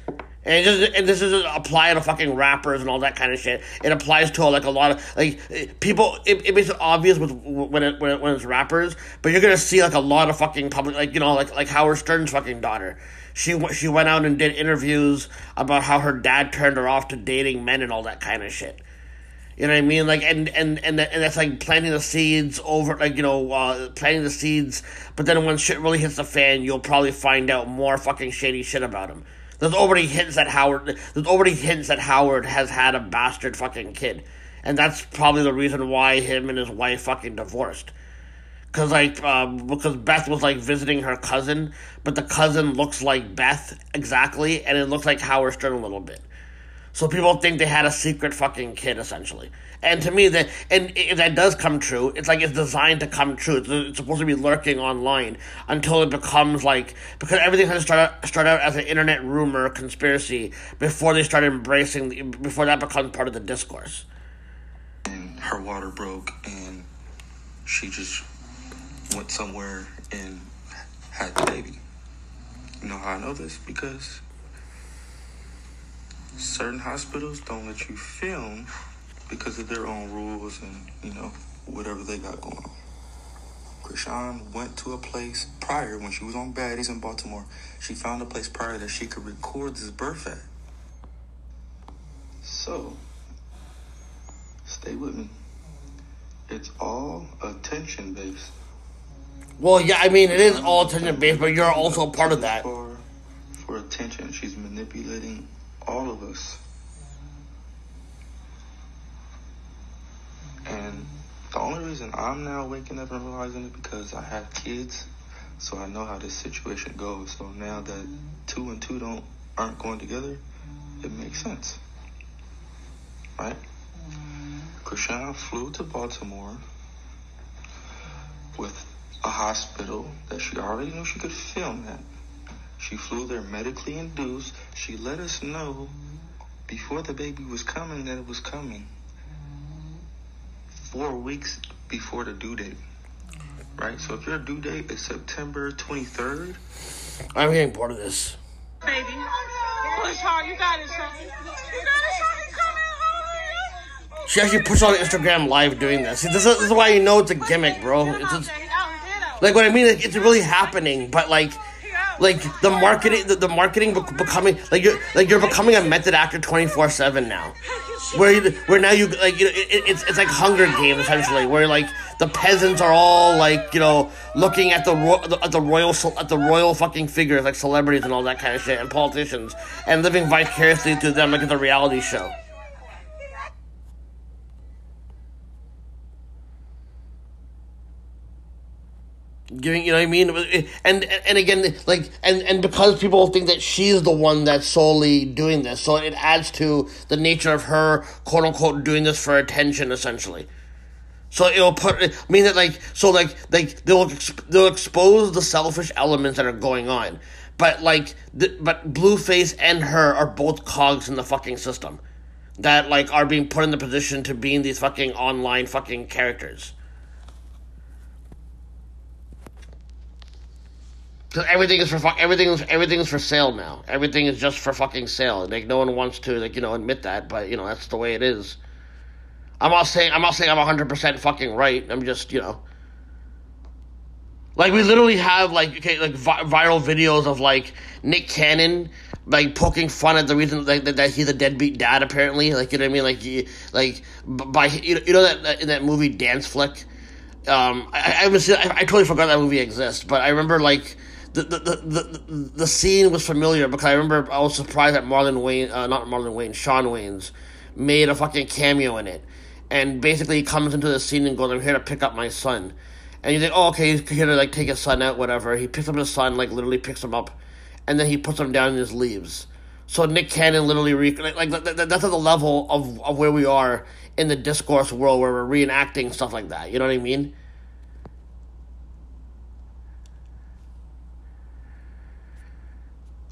And, just, and this doesn't apply to fucking rappers and all that kind of shit. It applies to like a lot of like people. It, it makes it obvious with when it, when it when it's rappers, but you're gonna see like a lot of fucking public like you know like like Howard Stern's fucking daughter. She she went out and did interviews about how her dad turned her off to dating men and all that kind of shit. You know what I mean? Like, and and and and that's like planting the seeds over, like you know, uh, planting the seeds. But then when shit really hits the fan, you'll probably find out more fucking shady shit about him. There's already hints that Howard. There's already hints that Howard has had a bastard fucking kid, and that's probably the reason why him and his wife fucking divorced. Cause like, um, because Beth was like visiting her cousin, but the cousin looks like Beth exactly, and it looks like Howard Stern a little bit. So people think they had a secret fucking kid essentially. And to me, that and if that does come true, it's like it's designed to come true. It's, it's supposed to be lurking online until it becomes like because everything has to start out, start out as an internet rumor conspiracy before they start embracing before that becomes part of the discourse. And her water broke, and she just went somewhere and had the baby. You know how I know this? Because certain hospitals don't let you film because of their own rules and, you know, whatever they got going on. Chrisean went to a place prior when she was on Baddies in Baltimore. She found a place prior that she could record this birth at. So, stay with me. It's all attention based. Well, yeah, I mean it is all attention based, but you're also a part of that. For, for attention, she's manipulating all of us. And the only reason I'm now waking up and realizing it because I have kids, so I know how this situation goes. So now that two and two don't aren't going together, it makes sense, right? Chrisean flew to Baltimore with a hospital that she already knew she could film at. She flew there medically induced. She let us know before the baby was coming that it was coming. Four weeks before the due date. Right? So if your due date is September 23rd, I'm getting part of this. Baby. Push hard. You got it, son. You got it, son. Come. She actually puts on Instagram live doing this. See, this is, this is why you know it's a gimmick, bro. It's just, like what I mean. Like, it's really happening, but like, like the marketing, the, the marketing be- becoming like you're like you're becoming a method actor twenty four seven now. Where you, where now you like you know it, it's it's like Hunger Games essentially, where like the peasants are all like you know looking at the ro- at the royal at the royal fucking figures like celebrities and all that kind of shit and politicians and living vicariously through them like it's a reality show. Giving you know what I mean? And and again like and and because people think that she's the one that's solely doing this so it adds to the nature of her quote unquote doing this for attention essentially. So it'll put I mean that like so like like they'll they'll expose the selfish elements that are going on. But like the, but Blueface and her are both cogs in the fucking system that like are being put in the position to being these fucking online fucking characters Cause everything is for fuck. Everything is everything is for sale now. Everything is just for fucking sale. Like no one wants to like you know admit that, but you know that's the way it is. I'm not saying I'm not saying I'm 100 percent fucking right. I'm just you know. Like we literally have like okay like vi- viral videos of like Nick Cannon like poking fun at the reason like, that, that he's a deadbeat dad apparently like you know what I mean like he, like by you know, you know that, that in that movie Dance Flick um I I, I I totally forgot that movie exists but I remember like the the, the, the, scene was familiar because I remember I was surprised that Marlon Wayans, uh, not Marlon Wayans, Shawn Wayans, made a fucking cameo in it. And basically he comes into the scene and goes, I'm here to pick up my son. And you think, oh, okay, he's here to like take his son out, whatever. He picks up his son, like literally picks him up, and then he puts him down and just leaves. So Nick Cannon literally re- like, like that, that, that's at the level of, of where we are in the discourse world where we're reenacting stuff like that. You know what I mean?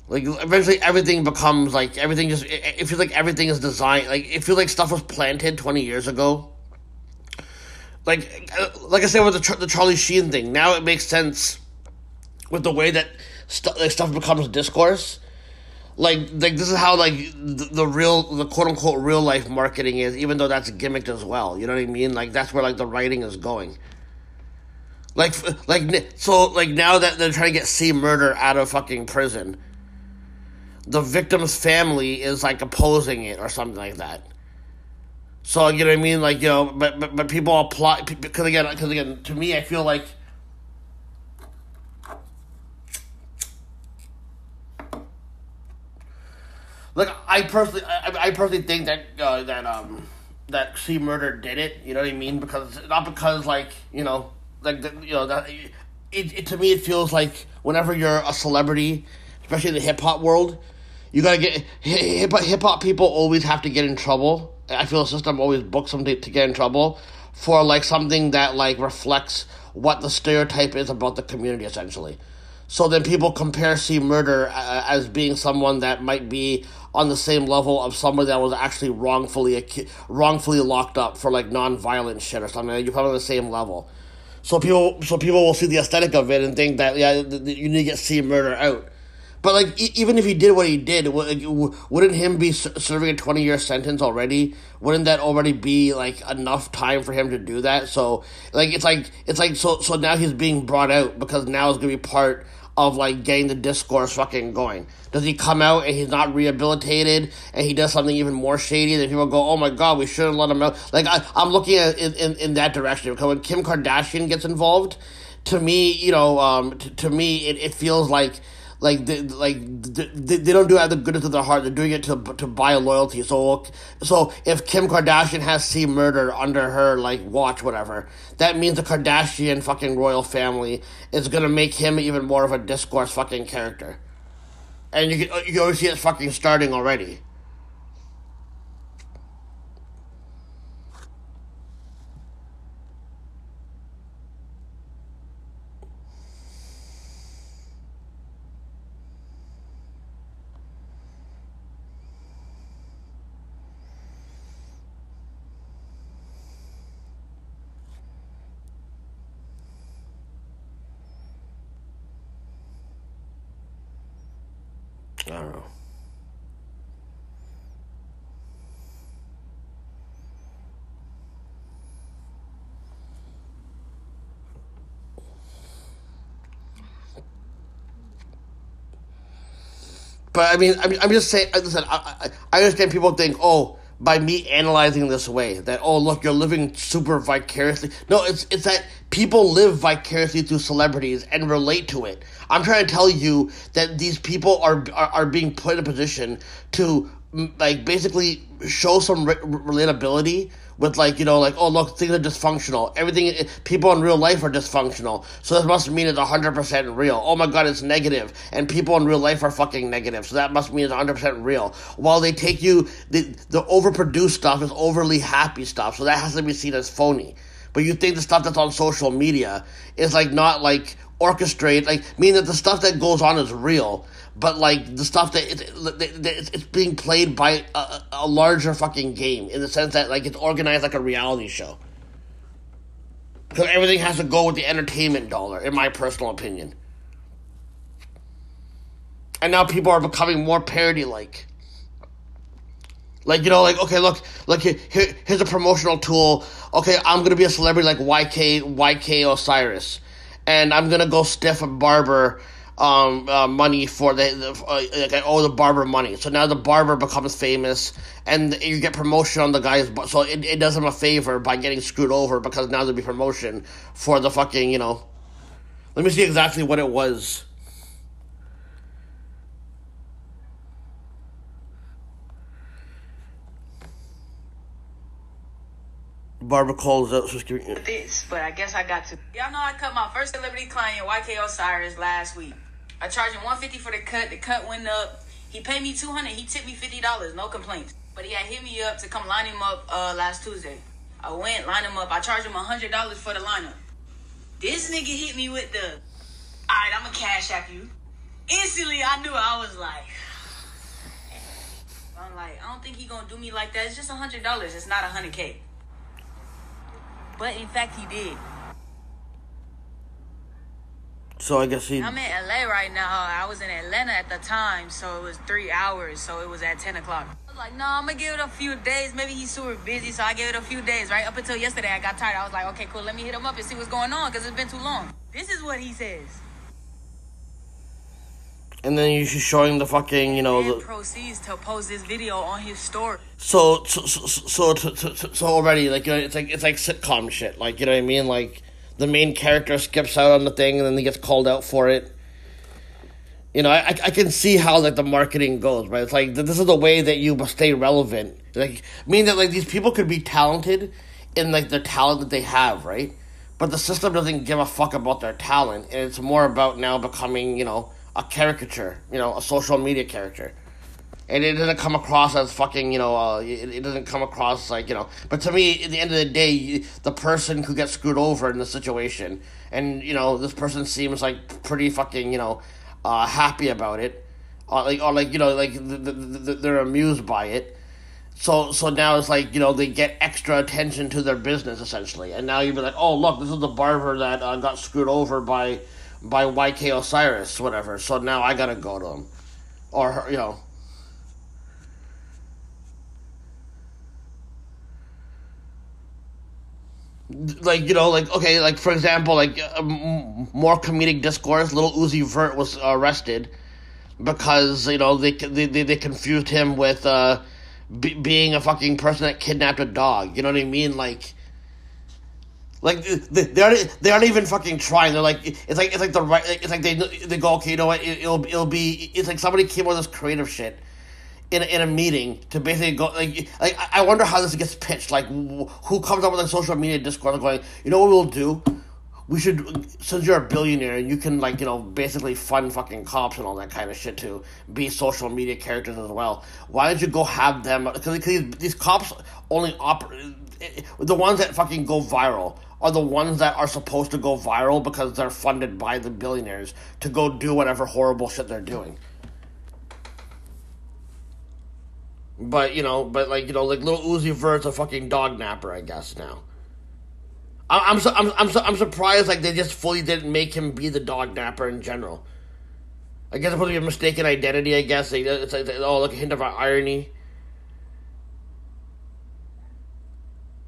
Like eventually, everything becomes like everything just. It, it feels like everything is designed. Like it feels like stuff was planted twenty years ago. Like, uh, like I said with the the Charlie Sheen thing, now it makes sense with the way that like, stuff becomes discourse. Like, like this is how like the, the real, the quote unquote real life marketing is, even though that's gimmicked as well. You know what I mean? Like that's where like the writing is going. Like, like so, like now that they're trying to get C murder out of fucking prison the victim's family is like opposing it or something like that. So you know what I mean, like you know, but but, but people apply because again, because again, to me, I feel like. Like I personally, I, I personally think that uh, that um that C murder did it. You know what I mean? Because not because like you know like the, you know that it, it to me it feels like whenever you're a celebrity, especially in the hip hop world, you gotta get hip hip hop people always have to get in trouble. I feel the system always books them to, to get in trouble for like something that like reflects what the stereotype is about the community essentially. So then people compare C Murder uh, as being someone that might be on the same level of someone that was actually wrongfully wrongfully locked up for like non-violent shit or something. You're probably on the same level. So people so people will see the aesthetic of it and think that yeah you need to get C Murder out. But like, e- even if he did what he did, wouldn't him be serving a twenty year sentence already? Wouldn't that already be like enough time for him to do that? So like, it's like it's like so so now he's being brought out because now it's gonna be part of like getting the discourse fucking going. Does he come out and he's not rehabilitated and he does something even more shady? Then people go, "Oh my god, we shouldn't let him out." Like I, I'm looking at in, in, in that direction because when Kim Kardashian gets involved, to me, you know, um, t- to me, it, it feels like like they, like they, they don't do it out of the goodness of their heart. They're doing it to to buy loyalty. So so if Kim Kardashian has C murder under her like watch whatever, that means the Kardashian fucking royal family is gonna make him even more of a discourse fucking character. And you can you already see it fucking starting already. But I mean, I mean, I'm just saying. Uh, listen, I, I, I understand people think, oh, by me analyzing this way, that oh, look, you're living super vicariously. No, it's it's that people live vicariously through celebrities and relate to it. I'm trying to tell you that these people are are, are being put in a position to like basically show some re- relatability with like you know like oh look things are dysfunctional. Everything people in real life are dysfunctional. So this must mean it's 100% real. Oh my god it's negative. And people in real life are fucking negative. So that must mean it's 100% real. While they take you the the overproduced stuff is overly happy stuff. So that has to be seen as phony. But you think the stuff that's on social media is like not like orchestrated like meaning that the stuff that goes on is real but like the stuff that, it, that it's being played by a, a larger fucking game in the sense that like it's organized like a reality show. Because everything has to go with the entertainment dollar, in my personal opinion. And now people are becoming more parody like. Like, you know, like, okay, look, look, here, here's a promotional tool. Okay, I'm gonna be a celebrity like YK, YK Osiris. And I'm gonna go stiff a barber um, uh, money for the, the uh, like I owe the barber money. So now the barber becomes famous, and you get promotion on the guy's. So it, it does him a favor by getting screwed over because now there'll be promotion for the fucking you know. Let me see exactly what it was. Barber calls out. This, but I guess I got to. Y'all know I cut my first celebrity client, YK Osiris, last week. I charged him 150 for the cut. The cut went up. He paid me 200. He tipped me $50. No complaints. But he had hit me up to come line him up uh, last Tuesday. I went, line him up. I charged him $100 for the lineup. This nigga hit me with the, all right, I'm going to cash app you. Instantly, I knew I was like, I'm like, I don't think he to do me like that. It's just $100. It's not a 100K. But in fact, he did. So I guess he. I'm in LA right now. I was in Atlanta at the time, so it was three hours. So it was at ten o'clock. I was like, no, I'm gonna give it a few days. Maybe he's super busy, so I gave it a few days. Right up until yesterday, I got tired. I was like, okay, cool. Let me hit him up and see what's going on because it's been too long. This is what he says. And then you're showing the fucking, you know, the proceeds to post this video on his story. So, so, so, so, so, so already, like, you know, it's like it's like sitcom shit. Like, you know what I mean? Like the main character skips out on the thing and then he gets called out for it. You know, I, I can see how like the marketing goes, right? It's like this is the way that you stay relevant. Like, mean that like these people could be talented in like the talent that they have, right? But the system doesn't give a fuck about their talent, and it's more about now becoming, you know, a caricature, you know, a social media character and it doesn't come across as fucking you know uh, it, it doesn't come across like you know but to me at the end of the day the person who gets screwed over in the situation. And you know this person seems like pretty fucking you know uh, happy about it. Or like or like you know like the, the, the, they're amused by it. So so now it's like you know they get extra attention to their business essentially. And now you'd be like oh look this is the barber that uh, got screwed over by by YK Osiris whatever. So now I gotta go to him. Or you know like you know like okay like for example like uh, more comedic discourse Lil Uzi Vert was arrested because you know they they they confused him with uh being a fucking person that kidnapped a dog you know what i mean like like they, they aren't they aren't even fucking trying. They're like it's like it's like the right. It's like they they go okay. You know what? It, will it'll be. It's like somebody came up with this creative shit, in a, in a meeting to basically go like like I wonder how this gets pitched. Like who comes up with a social media Discord going, you know what we'll do? We should since you're a billionaire and you can like you know basically fund fucking cops and all that kind of shit to be social media characters as well. Why don't you go have them? Because these cops only operate the ones that fucking go viral are the ones that are supposed to go viral because they're funded by the billionaires to go do whatever horrible shit they're doing. But you know, but like you know, like Lil Uzi Vert's a fucking dog napper, I guess now. I, I'm su- I'm I'm su- I'm surprised like they just fully didn't make him be the dog napper in general. I guess it's supposed to be a mistaken identity. I guess it's like oh, like a hint of irony.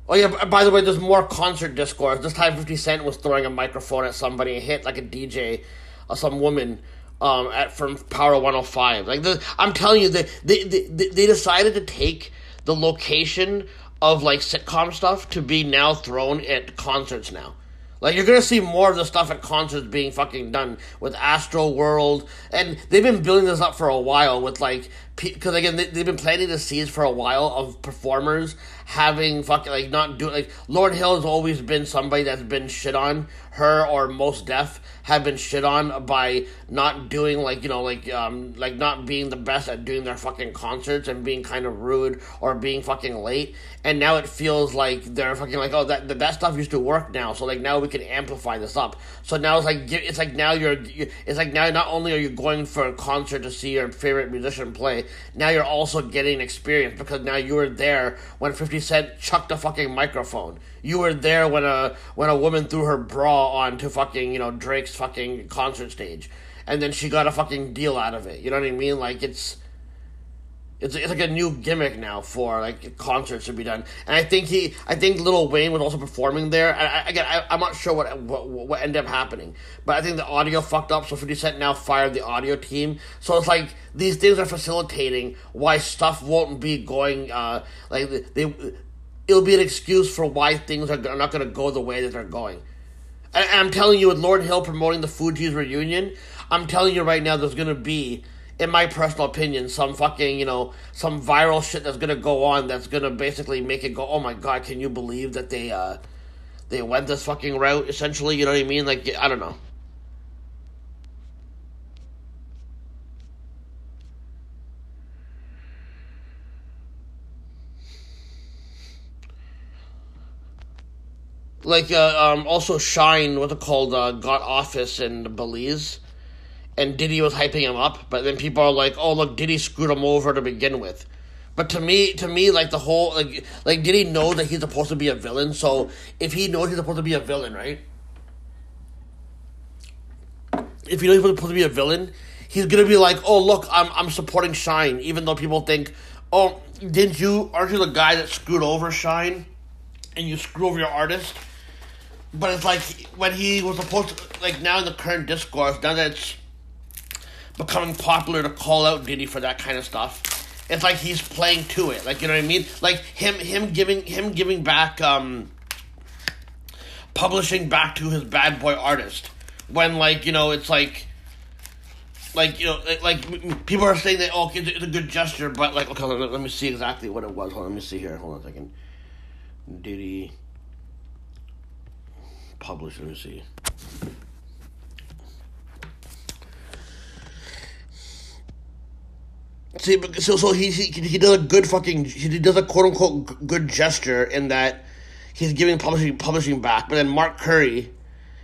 Oh yeah. By the way, there's more concert discourse. This time, Fifty Cent was throwing a microphone at somebody and hit like a DJ, or some woman um, at from Power 105. Like the, I'm telling you, they, they they they decided to take the location of like sitcom stuff to be now thrown at concerts now. Like you're gonna see more of the stuff at concerts being fucking done with Astro World, and they've been building this up for a while with like because again they, they've been planting the seeds for a while of performers having fucking like not doing like Lauryn Hill has always been somebody that's been shit on. Her or Mos Def have been shit on by not doing like you know like um like not being the best at doing their fucking concerts and being kind of rude or being fucking late. And now it feels like they're fucking like oh that that stuff used to work now. So like now we can amplify this up. So now it's like it's like now you're it's like now not only are you going for a concert to see your favorite musician play now you're also getting experience because now you were there when 50 Cent chucked a fucking microphone. You were there when a when a woman threw her bra onto fucking you know Drake's fucking concert stage. And then she got a fucking deal out of it. You know what I mean? Like it's it's, it's like a new gimmick now for like concerts to be done, and I think he, I think Lil Wayne was also performing there. I, again, I, I'm not sure what, what what ended up happening, but I think the audio fucked up. So Fifty Cent now fired the audio team. So it's like these things are facilitating why stuff won't be going. Uh, like they, it'll be an excuse for why things are not going to go the way that they're going. And I'm telling you, with Lauryn Hill promoting the Fugees reunion, I'm telling you right now, there's going to be in my personal opinion, some fucking, you know, some viral shit that's gonna go on that's gonna basically make it go, oh my god, can you believe that they, uh, they went this fucking route, essentially, you know what I mean? Like, I don't know. Like, uh, um, also Shyne, what's it called, uh, got office in Belize and Diddy was hyping him up, but then people are like, "Oh, look, Diddy screwed him over to begin with." But to me, to me, like the whole like like did he know that he's supposed to be a villain? So if he knows he's supposed to be a villain, right? If he knows he's supposed to be a villain, he's gonna be like, "Oh, look, I'm I'm supporting Shyne," even though people think, "Oh, didn't you? Aren't you the guy that screwed over Shyne, and you screw over your artist?" But it's like when he was supposed to, like now in the current discourse, now that it's becoming popular to call out Diddy for that kind of stuff. It's like he's playing to it, like you know what I mean. Like him, him giving him giving back, um, publishing back to his bad boy artist. When like you know, it's like, like you know, like, people are saying that oh, it's, it's a good gesture, but like okay, let, let me see exactly what it was. Hold on, let me see here. Hold on a second. Diddy publish. Let me see. See, so so he he he does a good fucking he does a quote unquote good gesture in that he's giving publishing publishing back, but then Mark Curry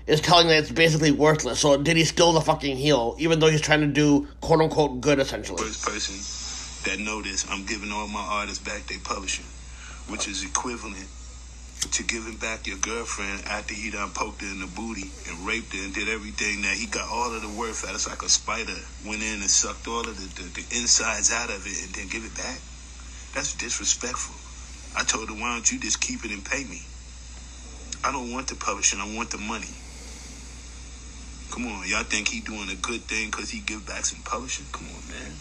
is telling that it's basically worthless. So did he still the fucking heel, even though he's trying to do quote unquote good essentially? First person that noticed I'm giving all my artists back their publishing, which is equivalent to giving back your girlfriend after he done poked her in the booty and raped her and did everything that he got all of the worth out. It's like a spider went in and sucked all of the, the, the insides out of it and then give it back. That's disrespectful. I told her, why don't you just keep it and pay me? I don't want the publishing. I want the money. Come on, y'all think he doing a good thing because he give back some publishing? Come on, man.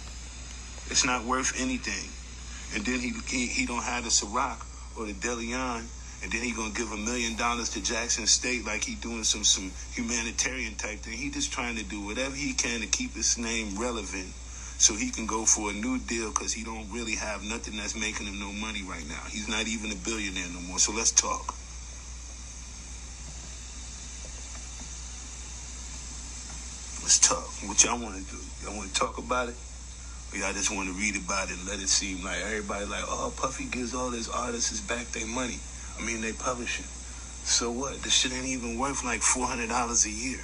It's not worth anything. And then he he, he don't have the Ciroc or the Deleon and then he gonna give a million dollars to Jackson State like he doing some some humanitarian type thing. He just trying to do whatever he can to keep his name relevant, so he can go for a new deal because he don't really have nothing that's making him no money right now. He's not even a billionaire no more. So let's talk. Let's talk. What y'all want to do? Y'all want to talk about it? Or y'all just want to read about it and let it seem like everybody like, oh, Puffy gives all his artists back their money. I mean, they publish it. So what? This shit ain't even worth like four hundred dollars a year,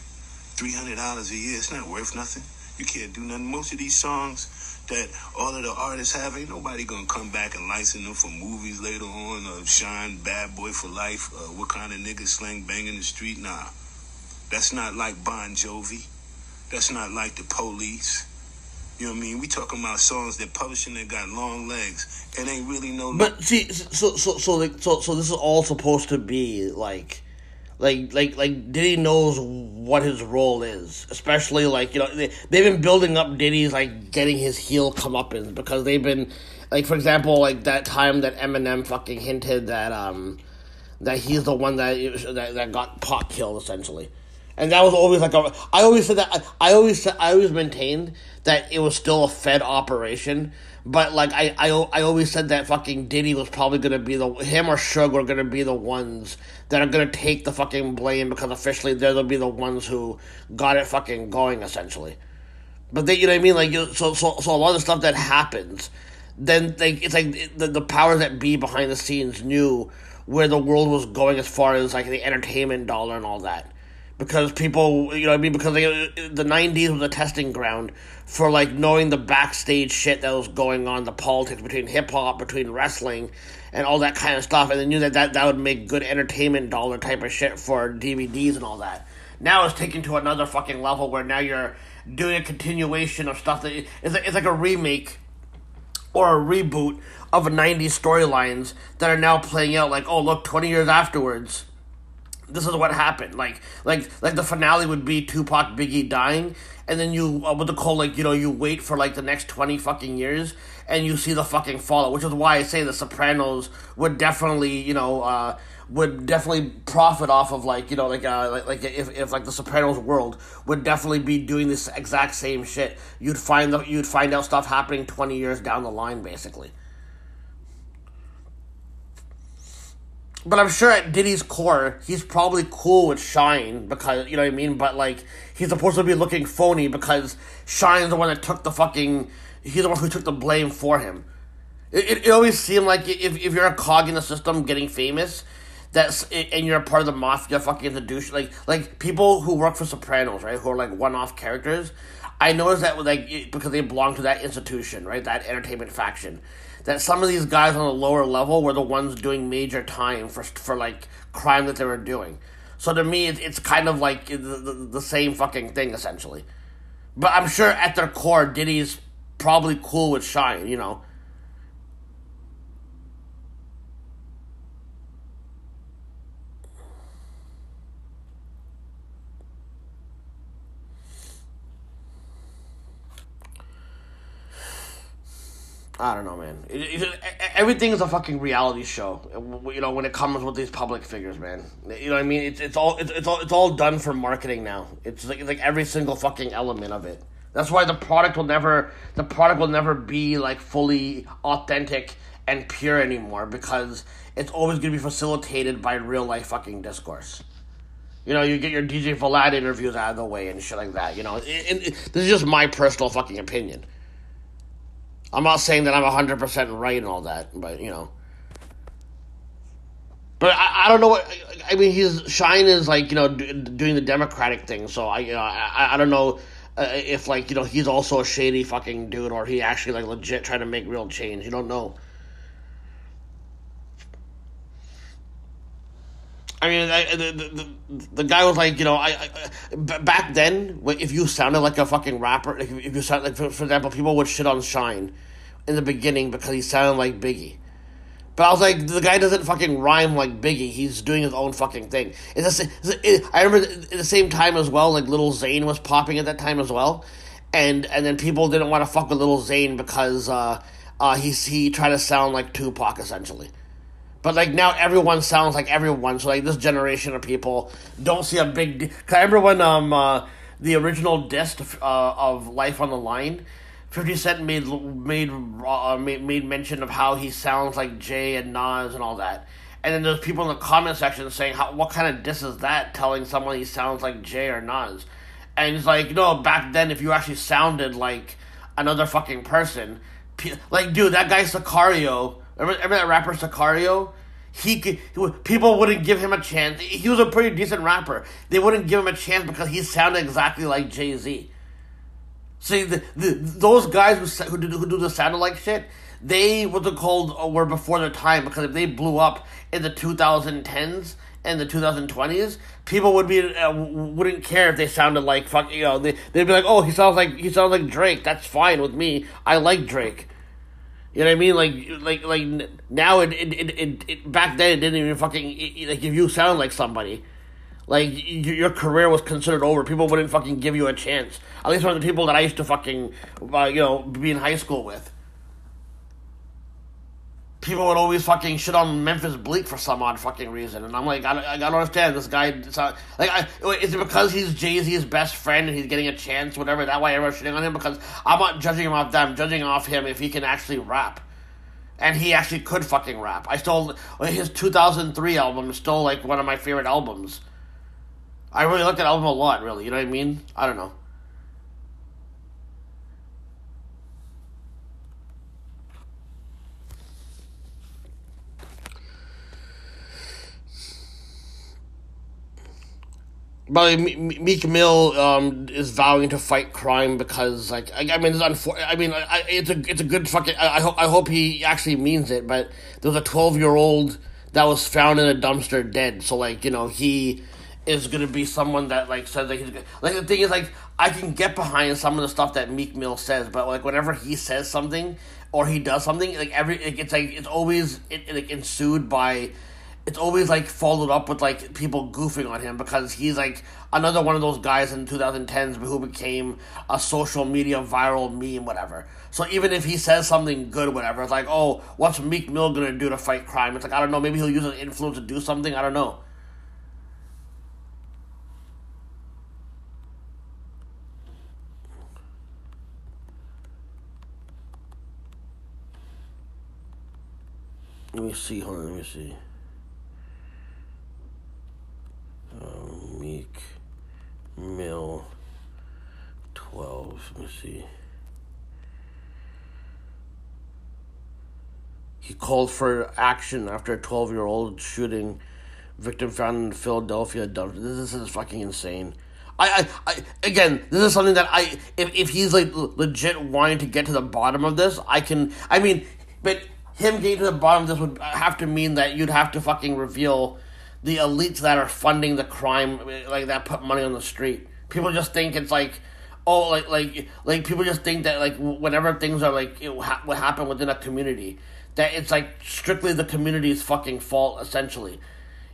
three hundred dollars a year. It's not worth nothing. You can't do nothing. Most of these songs that all of the artists have, ain't nobody gonna come back and license them for movies later on. Or Shine, Bad Boy for Life. Uh, what kind of nigga slang banging the street? Nah, that's not like Bon Jovi. That's not like the Police. You know what I mean? We talking about songs that publishing that got long legs. and ain't really no. But see, so so so like so so this is all supposed to be like, like like like Diddy knows what his role is, especially like you know they they've been building up Diddy's like getting his heel come up in because they've been like for example like that time that Eminem fucking hinted that um that he's the one that that, that got Pac killed essentially and that was always like a. I always said that. I always said, I always maintained that it was still a Fed operation, But like I, I, I always said that fucking Diddy was probably gonna be the him or Suge were gonna be the ones that are gonna take the fucking blame because officially they're gonna be the ones who got it fucking going essentially. But they, you know what I mean? Like you, so so so a lot of stuff that happens, then like it's like the the powers that be behind the scenes knew where the world was going as far as like the entertainment dollar and all that because people, you know, I mean, because they, the '90s was a testing ground for like knowing the backstage shit that was going on, the politics between hip hop, between wrestling, and all that kind of stuff, and they knew that, that that would make good entertainment dollar type of shit for DVDs and all that. Now it's taken to another fucking level where now you're doing a continuation of stuff that is it's like a remake or a reboot of a 90s storylines that are now playing out like oh look 20 years afterwards this is what happened. Like like like the finale would be Tupac Biggie dying, and then you uh, what the call like you know you wait for like the next twenty fucking years, and you see the fucking fallout. Which is why I say the Sopranos would definitely you know. Uh, would definitely profit off of like you know like uh like, like if, if like the Sopranos world would definitely be doing this exact same shit. You'd find the you'd find out stuff happening twenty years down the line, basically. But I'm sure at Diddy's core, he's probably cool with Shyne because you know what I mean. But like, he's supposed to be looking phony because Shyne's the one that took the fucking. He's the one who took the blame for him. It, it, it always seemed like if, if you're a cog in the system getting famous, that's and you're a part of the mafia, fucking the douche. Like like people who work for Sopranos, right? Who are like one off characters. I noticed that like because they belong to that institution, right? That entertainment faction that some of these guys on the lower level were the ones doing major time for for like crime that they were doing. So to me, it's kind of like the, the, the same fucking thing essentially. But I'm sure at their core, Diddy's probably cool with Shyne, you know. I don't know, man. It, it, everything is a fucking reality show. You know, when it comes with these public figures, man. You know what I mean? It's it's all it's, it's all it's all done for marketing now. It's like it's like every single fucking element of it. That's why the product will never the product will never be like fully authentic and pure anymore because it's always gonna be facilitated by real life fucking discourse. You know, you get your DJ Vlad interviews out of the way and shit like that. You know, this is just my personal fucking opinion. I'm not saying that I'm 100% right and all that, but, you know. But I, I don't know what. I mean, he's Shyne is like you know doing the Democratic thing, so I you know I, I don't know uh, if like you know he's also a shady fucking dude or he actually like legit trying to make real change. You don't know. I mean, I, the, the, the guy was like, you know, I, I back then, if you sounded like a fucking rapper, if you sound like, for, for example, people would shit on Shyne in the beginning because he sounded like Biggie. But I was like, the guy doesn't fucking rhyme like Biggie. He's doing his own fucking thing. It's a, it, I remember at the same time as well, like Lil Zane was popping at that time as well, and and then people didn't want to fuck with Lil Zane because uh, uh, he he tried to sound like Tupac essentially. But like now everyone sounds like everyone. So like this generation of people don't see a big. Cause I remember when um uh, the original disc uh, of Life on the Line, Fifty Cent made made uh, made made mention of how he sounds like Jay and Nas and all that. And then there's people in the comment section saying, "How what kind of diss is that? Telling someone he sounds like Jay or Nas?" And he's like, "You know, back then, if you actually sounded like another fucking person, like dude, that guy Sicario." Remember, remember that rapper Sicario? He could, people wouldn't give him a chance. He was a pretty decent rapper. They wouldn't give him a chance because he sounded exactly like Jay Z. See, the, the those guys who who do, who do the sound like shit, they what they called uh, were before their time because if they blew up in the 2010s and the 2020s, people would be uh, wouldn't care if they sounded like fuck. You know, they they'd be like, oh, he sounds like he sounds like Drake. That's fine with me. I like Drake. You know what I mean? Like, like, like now it, it, it, it, back then it didn't even fucking it, like if you sound like somebody, like your career was considered over. People wouldn't fucking give you a chance. At least one of the people that I used to fucking, uh, you know, be in high school with. People would always fucking shit on Memphis Bleek for some odd fucking reason, and I'm like, I, I gotta understand this guy. Not, like, I, is it because he's Jay Z's best friend and he's getting a chance, whatever? That why everyone's shitting on him? Because I'm not judging him off that. I'm judging off him if he can actually rap, and he actually could fucking rap. I still his 2003 album is still like one of my favorite albums. I really like that album a lot. Really, you know what I mean? I don't know. But Meek Mill um, is vowing to fight crime because, like, I, I mean, it's unfor- I mean, I, it's a it's a good fucking. I, I hope I hope he actually means it. But there was a twelve year old that was found in a dumpster dead. So, like, you know, he is gonna be someone that like says that he's like the thing is like I can get behind some of the stuff that Meek Mill says, but like whenever he says something or he does something, like every it's like it's always it, it like ensued by it's always like followed up with like people goofing on him because he's like another one of those guys in 2010s who became a social media viral meme, whatever. So even if he says something good, whatever, it's like, oh, what's Meek Mill gonna do to fight crime? It's like I don't know, maybe he'll use his influence to do something. I don't know. Let me see. Hold on. Let me see. Uh, Meek Mill 12. Let me see. He called for action after a 12 year old shooting victim found in Philadelphia. This is fucking insane. I, I, I, again, this is something that I, if, if he's like legit wanting to get to the bottom of this, I can, I mean, but him getting to the bottom of this would have to mean that you'd have to fucking reveal the elites that are funding the crime, like that put money on the street. People just think it's like, oh, like like like people just think that like whenever things are like it, what happened within a community, that it's like strictly the community's fucking fault essentially.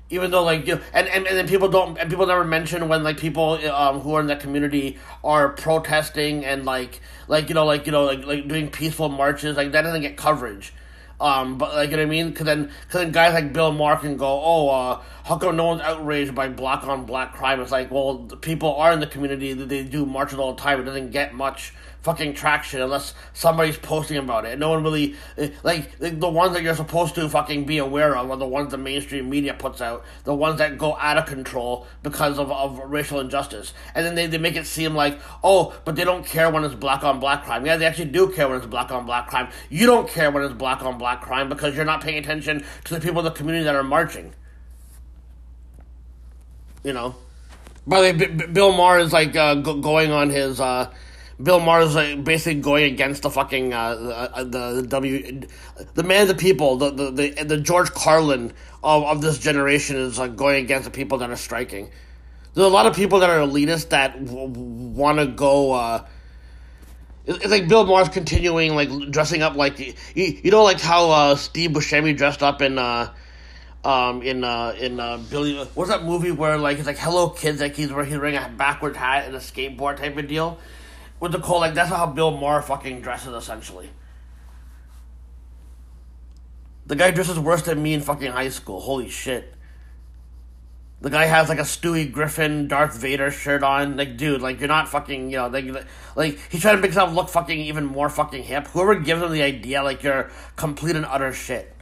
Even though like you and, and and then people don't and people never mention when like people um who are in that community are protesting and like like you know like you know like like doing peaceful marches like that doesn't get coverage um, but like you know what I mean? Because then, cause then guys like Bill Maher can go, oh, uh, how come no one's outraged by black on black crime? It's like, well, people are in the community. They do marches all the time. It doesn't get much fucking traction unless somebody's posting about it. No one really eh, like the ones that you're supposed to fucking be aware of are the ones the mainstream media puts out, the ones that go out of control because of, of racial injustice. And then they, they make it seem like, oh, but they don't care when it's black on black crime. Yeah, they actually do care when it's black on black crime. You don't care when it's black on black crime because you're not paying attention to the people in the community that are marching. You know. By the way, B- B- Bill Maher is like uh, going on his uh, Bill Maher's like basically going against the fucking uh, the, the, the W the man of the people the the the, the George Carlin of, of this generation is like going against the people that are striking. There's a lot of people that are elitist that w- want to go. Uh, it's like Bill Maher's continuing like dressing up like you, you know like how uh, Steve Buscemi dressed up in uh, um in uh in uh Billy what's that movie where like it's like Hello Kids like he's he's wearing a backwards hat and a skateboard type of deal with the cold, like that's how Bill Maher fucking dresses essentially. The guy dresses worse than me in fucking high school. Holy shit. The guy has like a Stewie Griffin, Darth Vader shirt on. Like, dude, like you're not fucking, you know, like, like he's trying to make himself look fucking even more fucking hip. Whoever gives him the idea, like you're complete and utter shit.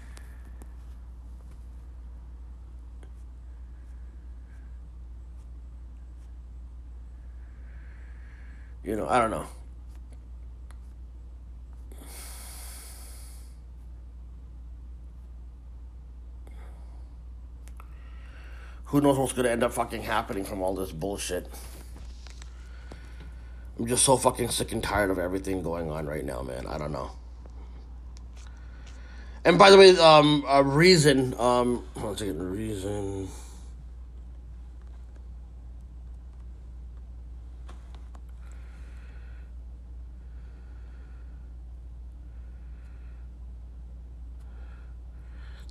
You know, I don't know. Who knows what's gonna end up fucking happening from all this bullshit? I'm just so fucking sick and tired of everything going on right now, man. I don't know. And by the way, um, a reason, um, one second, reason.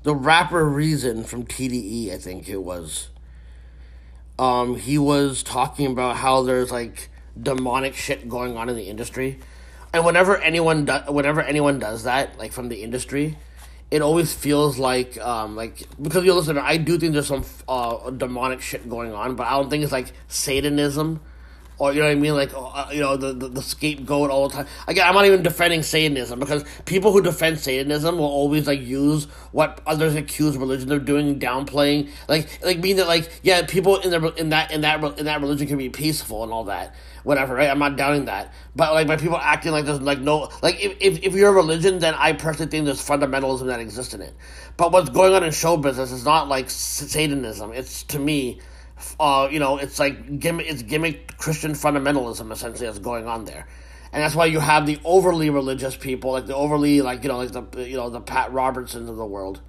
The rapper Reason from TDE, I think it was. Um, he was talking about how there's like demonic shit going on in the industry, and whenever anyone do- whenever anyone does that, like from the industry, it always feels like um like because you listen, I do think there's some uh demonic shit going on, but I don't think it's like Satanism or you know what I mean, like uh, you know the, the, the scapegoat all the time. Again, I'm not even defending Satanism because people who defend Satanism will always like use what others accuse religion of doing, downplaying, like like mean that like yeah, people in their in that in that in that religion can be peaceful and all that, whatever. Right? I'm not doubting that, but like by people acting like there's like no like if if, if you're a religion, then I personally think there's fundamentalism that exists in it. But what's going on in show business is not like Satanism. It's to me uh, you know, it's like gimmick, it's gimmick Christian fundamentalism essentially that's going on there, and that's why you have the overly religious people, like the overly, like you know, like the you know the Pat Robertsons of the world,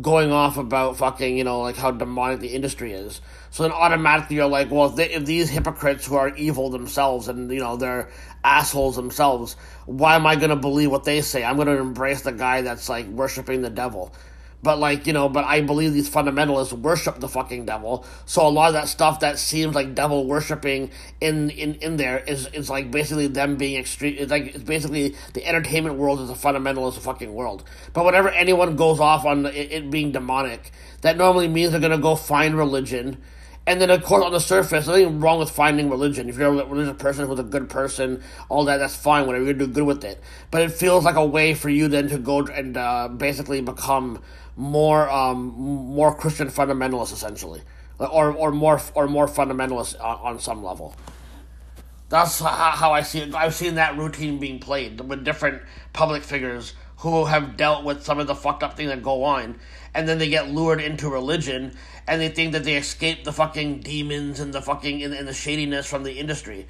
going off about fucking you know like how demonic the industry is. So then automatically you're like, well, if, they, if these hypocrites who are evil themselves and you know they're assholes themselves, why am I gonna believe what they say? I'm gonna embrace the guy that's like worshiping the devil. But like, you know, but I believe these fundamentalists worship the fucking devil. So a lot of that stuff that seems like devil worshipping in in in there is is like basically them being extreme. It's like it's basically the entertainment world is a fundamentalist fucking world. But whenever anyone goes off on it, it being demonic, that normally means they're gonna go find religion. And then, of course, on the surface, nothing wrong with finding religion. If you're a religious person who's a good person, all that, that's fine. Whatever, you do good with it. But it feels like a way for you then to go and uh, basically become more um, more Christian fundamentalists essentially, or or more or more fundamentalist on, on some level. That's how I see it. I've seen that routine being played with different public figures who have dealt with some of the fucked up things that go on, and then they get lured into religion, and they think that they escape the fucking demons and the fucking and, and the shadiness from the industry.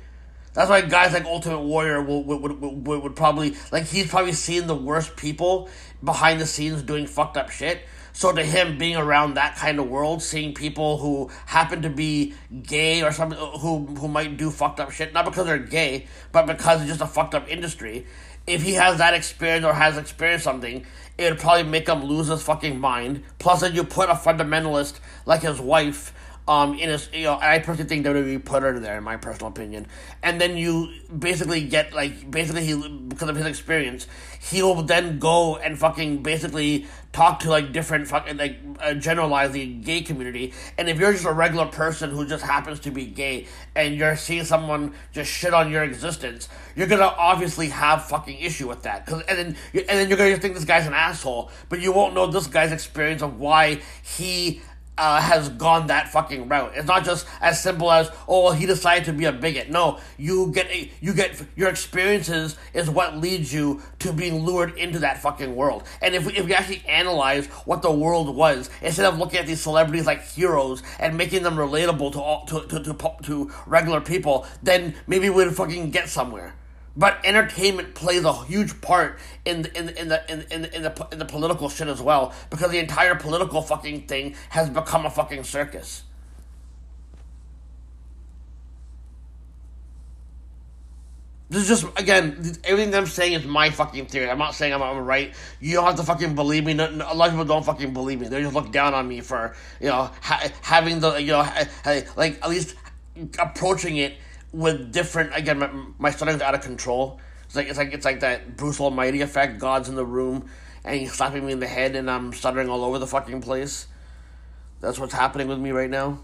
That's why guys like Ultimate Warrior would, would, would, would, probably, like, he's probably seen the worst people behind the scenes doing fucked up shit. So to him, being around that kind of world, seeing people who happen to be gay or something, uh, who, who might do fucked up shit, not because they're gay, but because it's just a fucked up industry, if he has that experience or has experienced something, it would probably make him lose his fucking mind. Plus, then you put a fundamentalist like his wife um, in his, you know, I personally think WWE put her there, in my personal opinion. And then you basically get like, basically he because of his experience, he'll then go and fucking basically talk to like different fucking like uh, generalize the gay community. And if you're just a regular person who just happens to be gay and you're seeing someone just shit on your existence, you're gonna obviously have fucking issue with that. Cause and then and then you're gonna think this guy's an asshole, but you won't know this guy's experience of why he uh, has gone that fucking route. It's not just as simple as oh he decided to be a bigot. No, you get a, you get your experiences is what leads you to being lured into that fucking world. And if we, if we actually analyze what the world was instead of looking at these celebrities like heroes and making them relatable to all to to, to, to regular people, then maybe we'd fucking get somewhere. But entertainment plays a huge part in the, in the, in the in in in the in the political shit as well because the entire political fucking thing has become a fucking circus. This is just again everything I'm saying is my fucking theory. I'm not saying I'm, I'm right. You don't have to fucking believe me. a lot of people don't fucking believe me. They just look down on me for you know ha- having the you know ha- like at least approaching it with different again my, my stuttering's out of control. It's like it's like it's like that bruce almighty effect. God's in the room and he's slapping me in the head and i'm stuttering all over the fucking place. That's what's happening with me right now.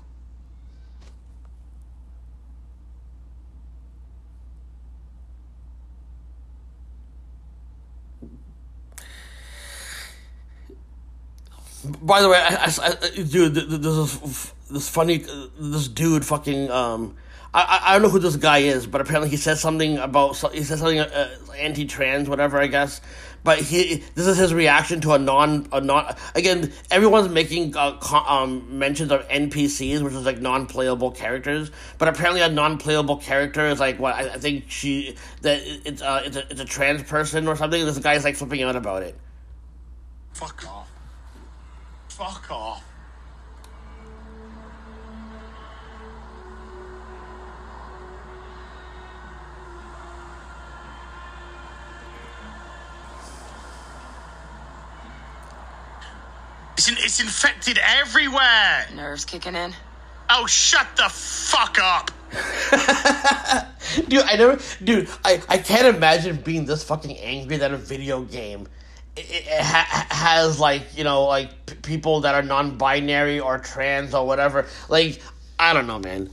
By the way, I, I, I, dude, this this funny this dude fucking um I, I don't know who this guy is, but apparently he says something about he says something uh, anti-trans, whatever I guess. But he this is his reaction to a non a non again. Everyone's making uh, um, mentions of NPCs, which is like non-playable characters. But apparently, a non-playable character is like what I, I think she that it's uh, it's a it's a trans person or something. This guy's like flipping out about it. Fuck off. Fuck off. It's, in, it's infected everywhere. Nerves kicking in. Oh, shut the fuck up. dude, I never, dude, I, I can't imagine being this fucking angry that a video game it, it ha, has like you know like p- people that are non-binary or trans or whatever. Like I don't know, man.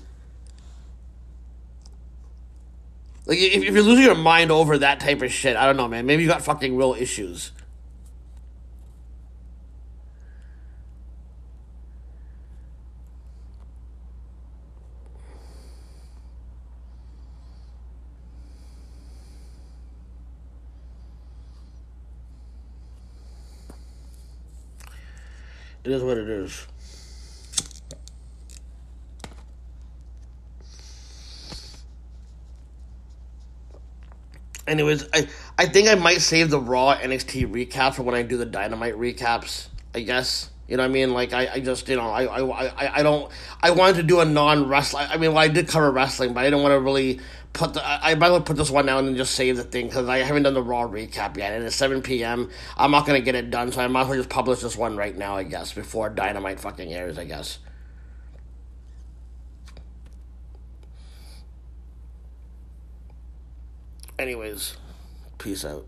Like if, if you're losing your mind over that type of shit, I don't know, man. Maybe you got fucking real issues. It is what it is. Anyways, I I think I might save the Raw NXT recap for when I do the Dynamite recaps. I guess you know what I mean. Like I, I just you know I I, I, don't I wanted to do a non wrestling. I mean, well, I did cover wrestling, but I didn't want to really put the. I, I might as well put this one out and just save the thing because I haven't done the Raw recap yet, and it's seven p.m. I'm not gonna get it done, so I might as well just publish this one right now. I guess before Dynamite fucking airs. I guess. Anyways, peace out.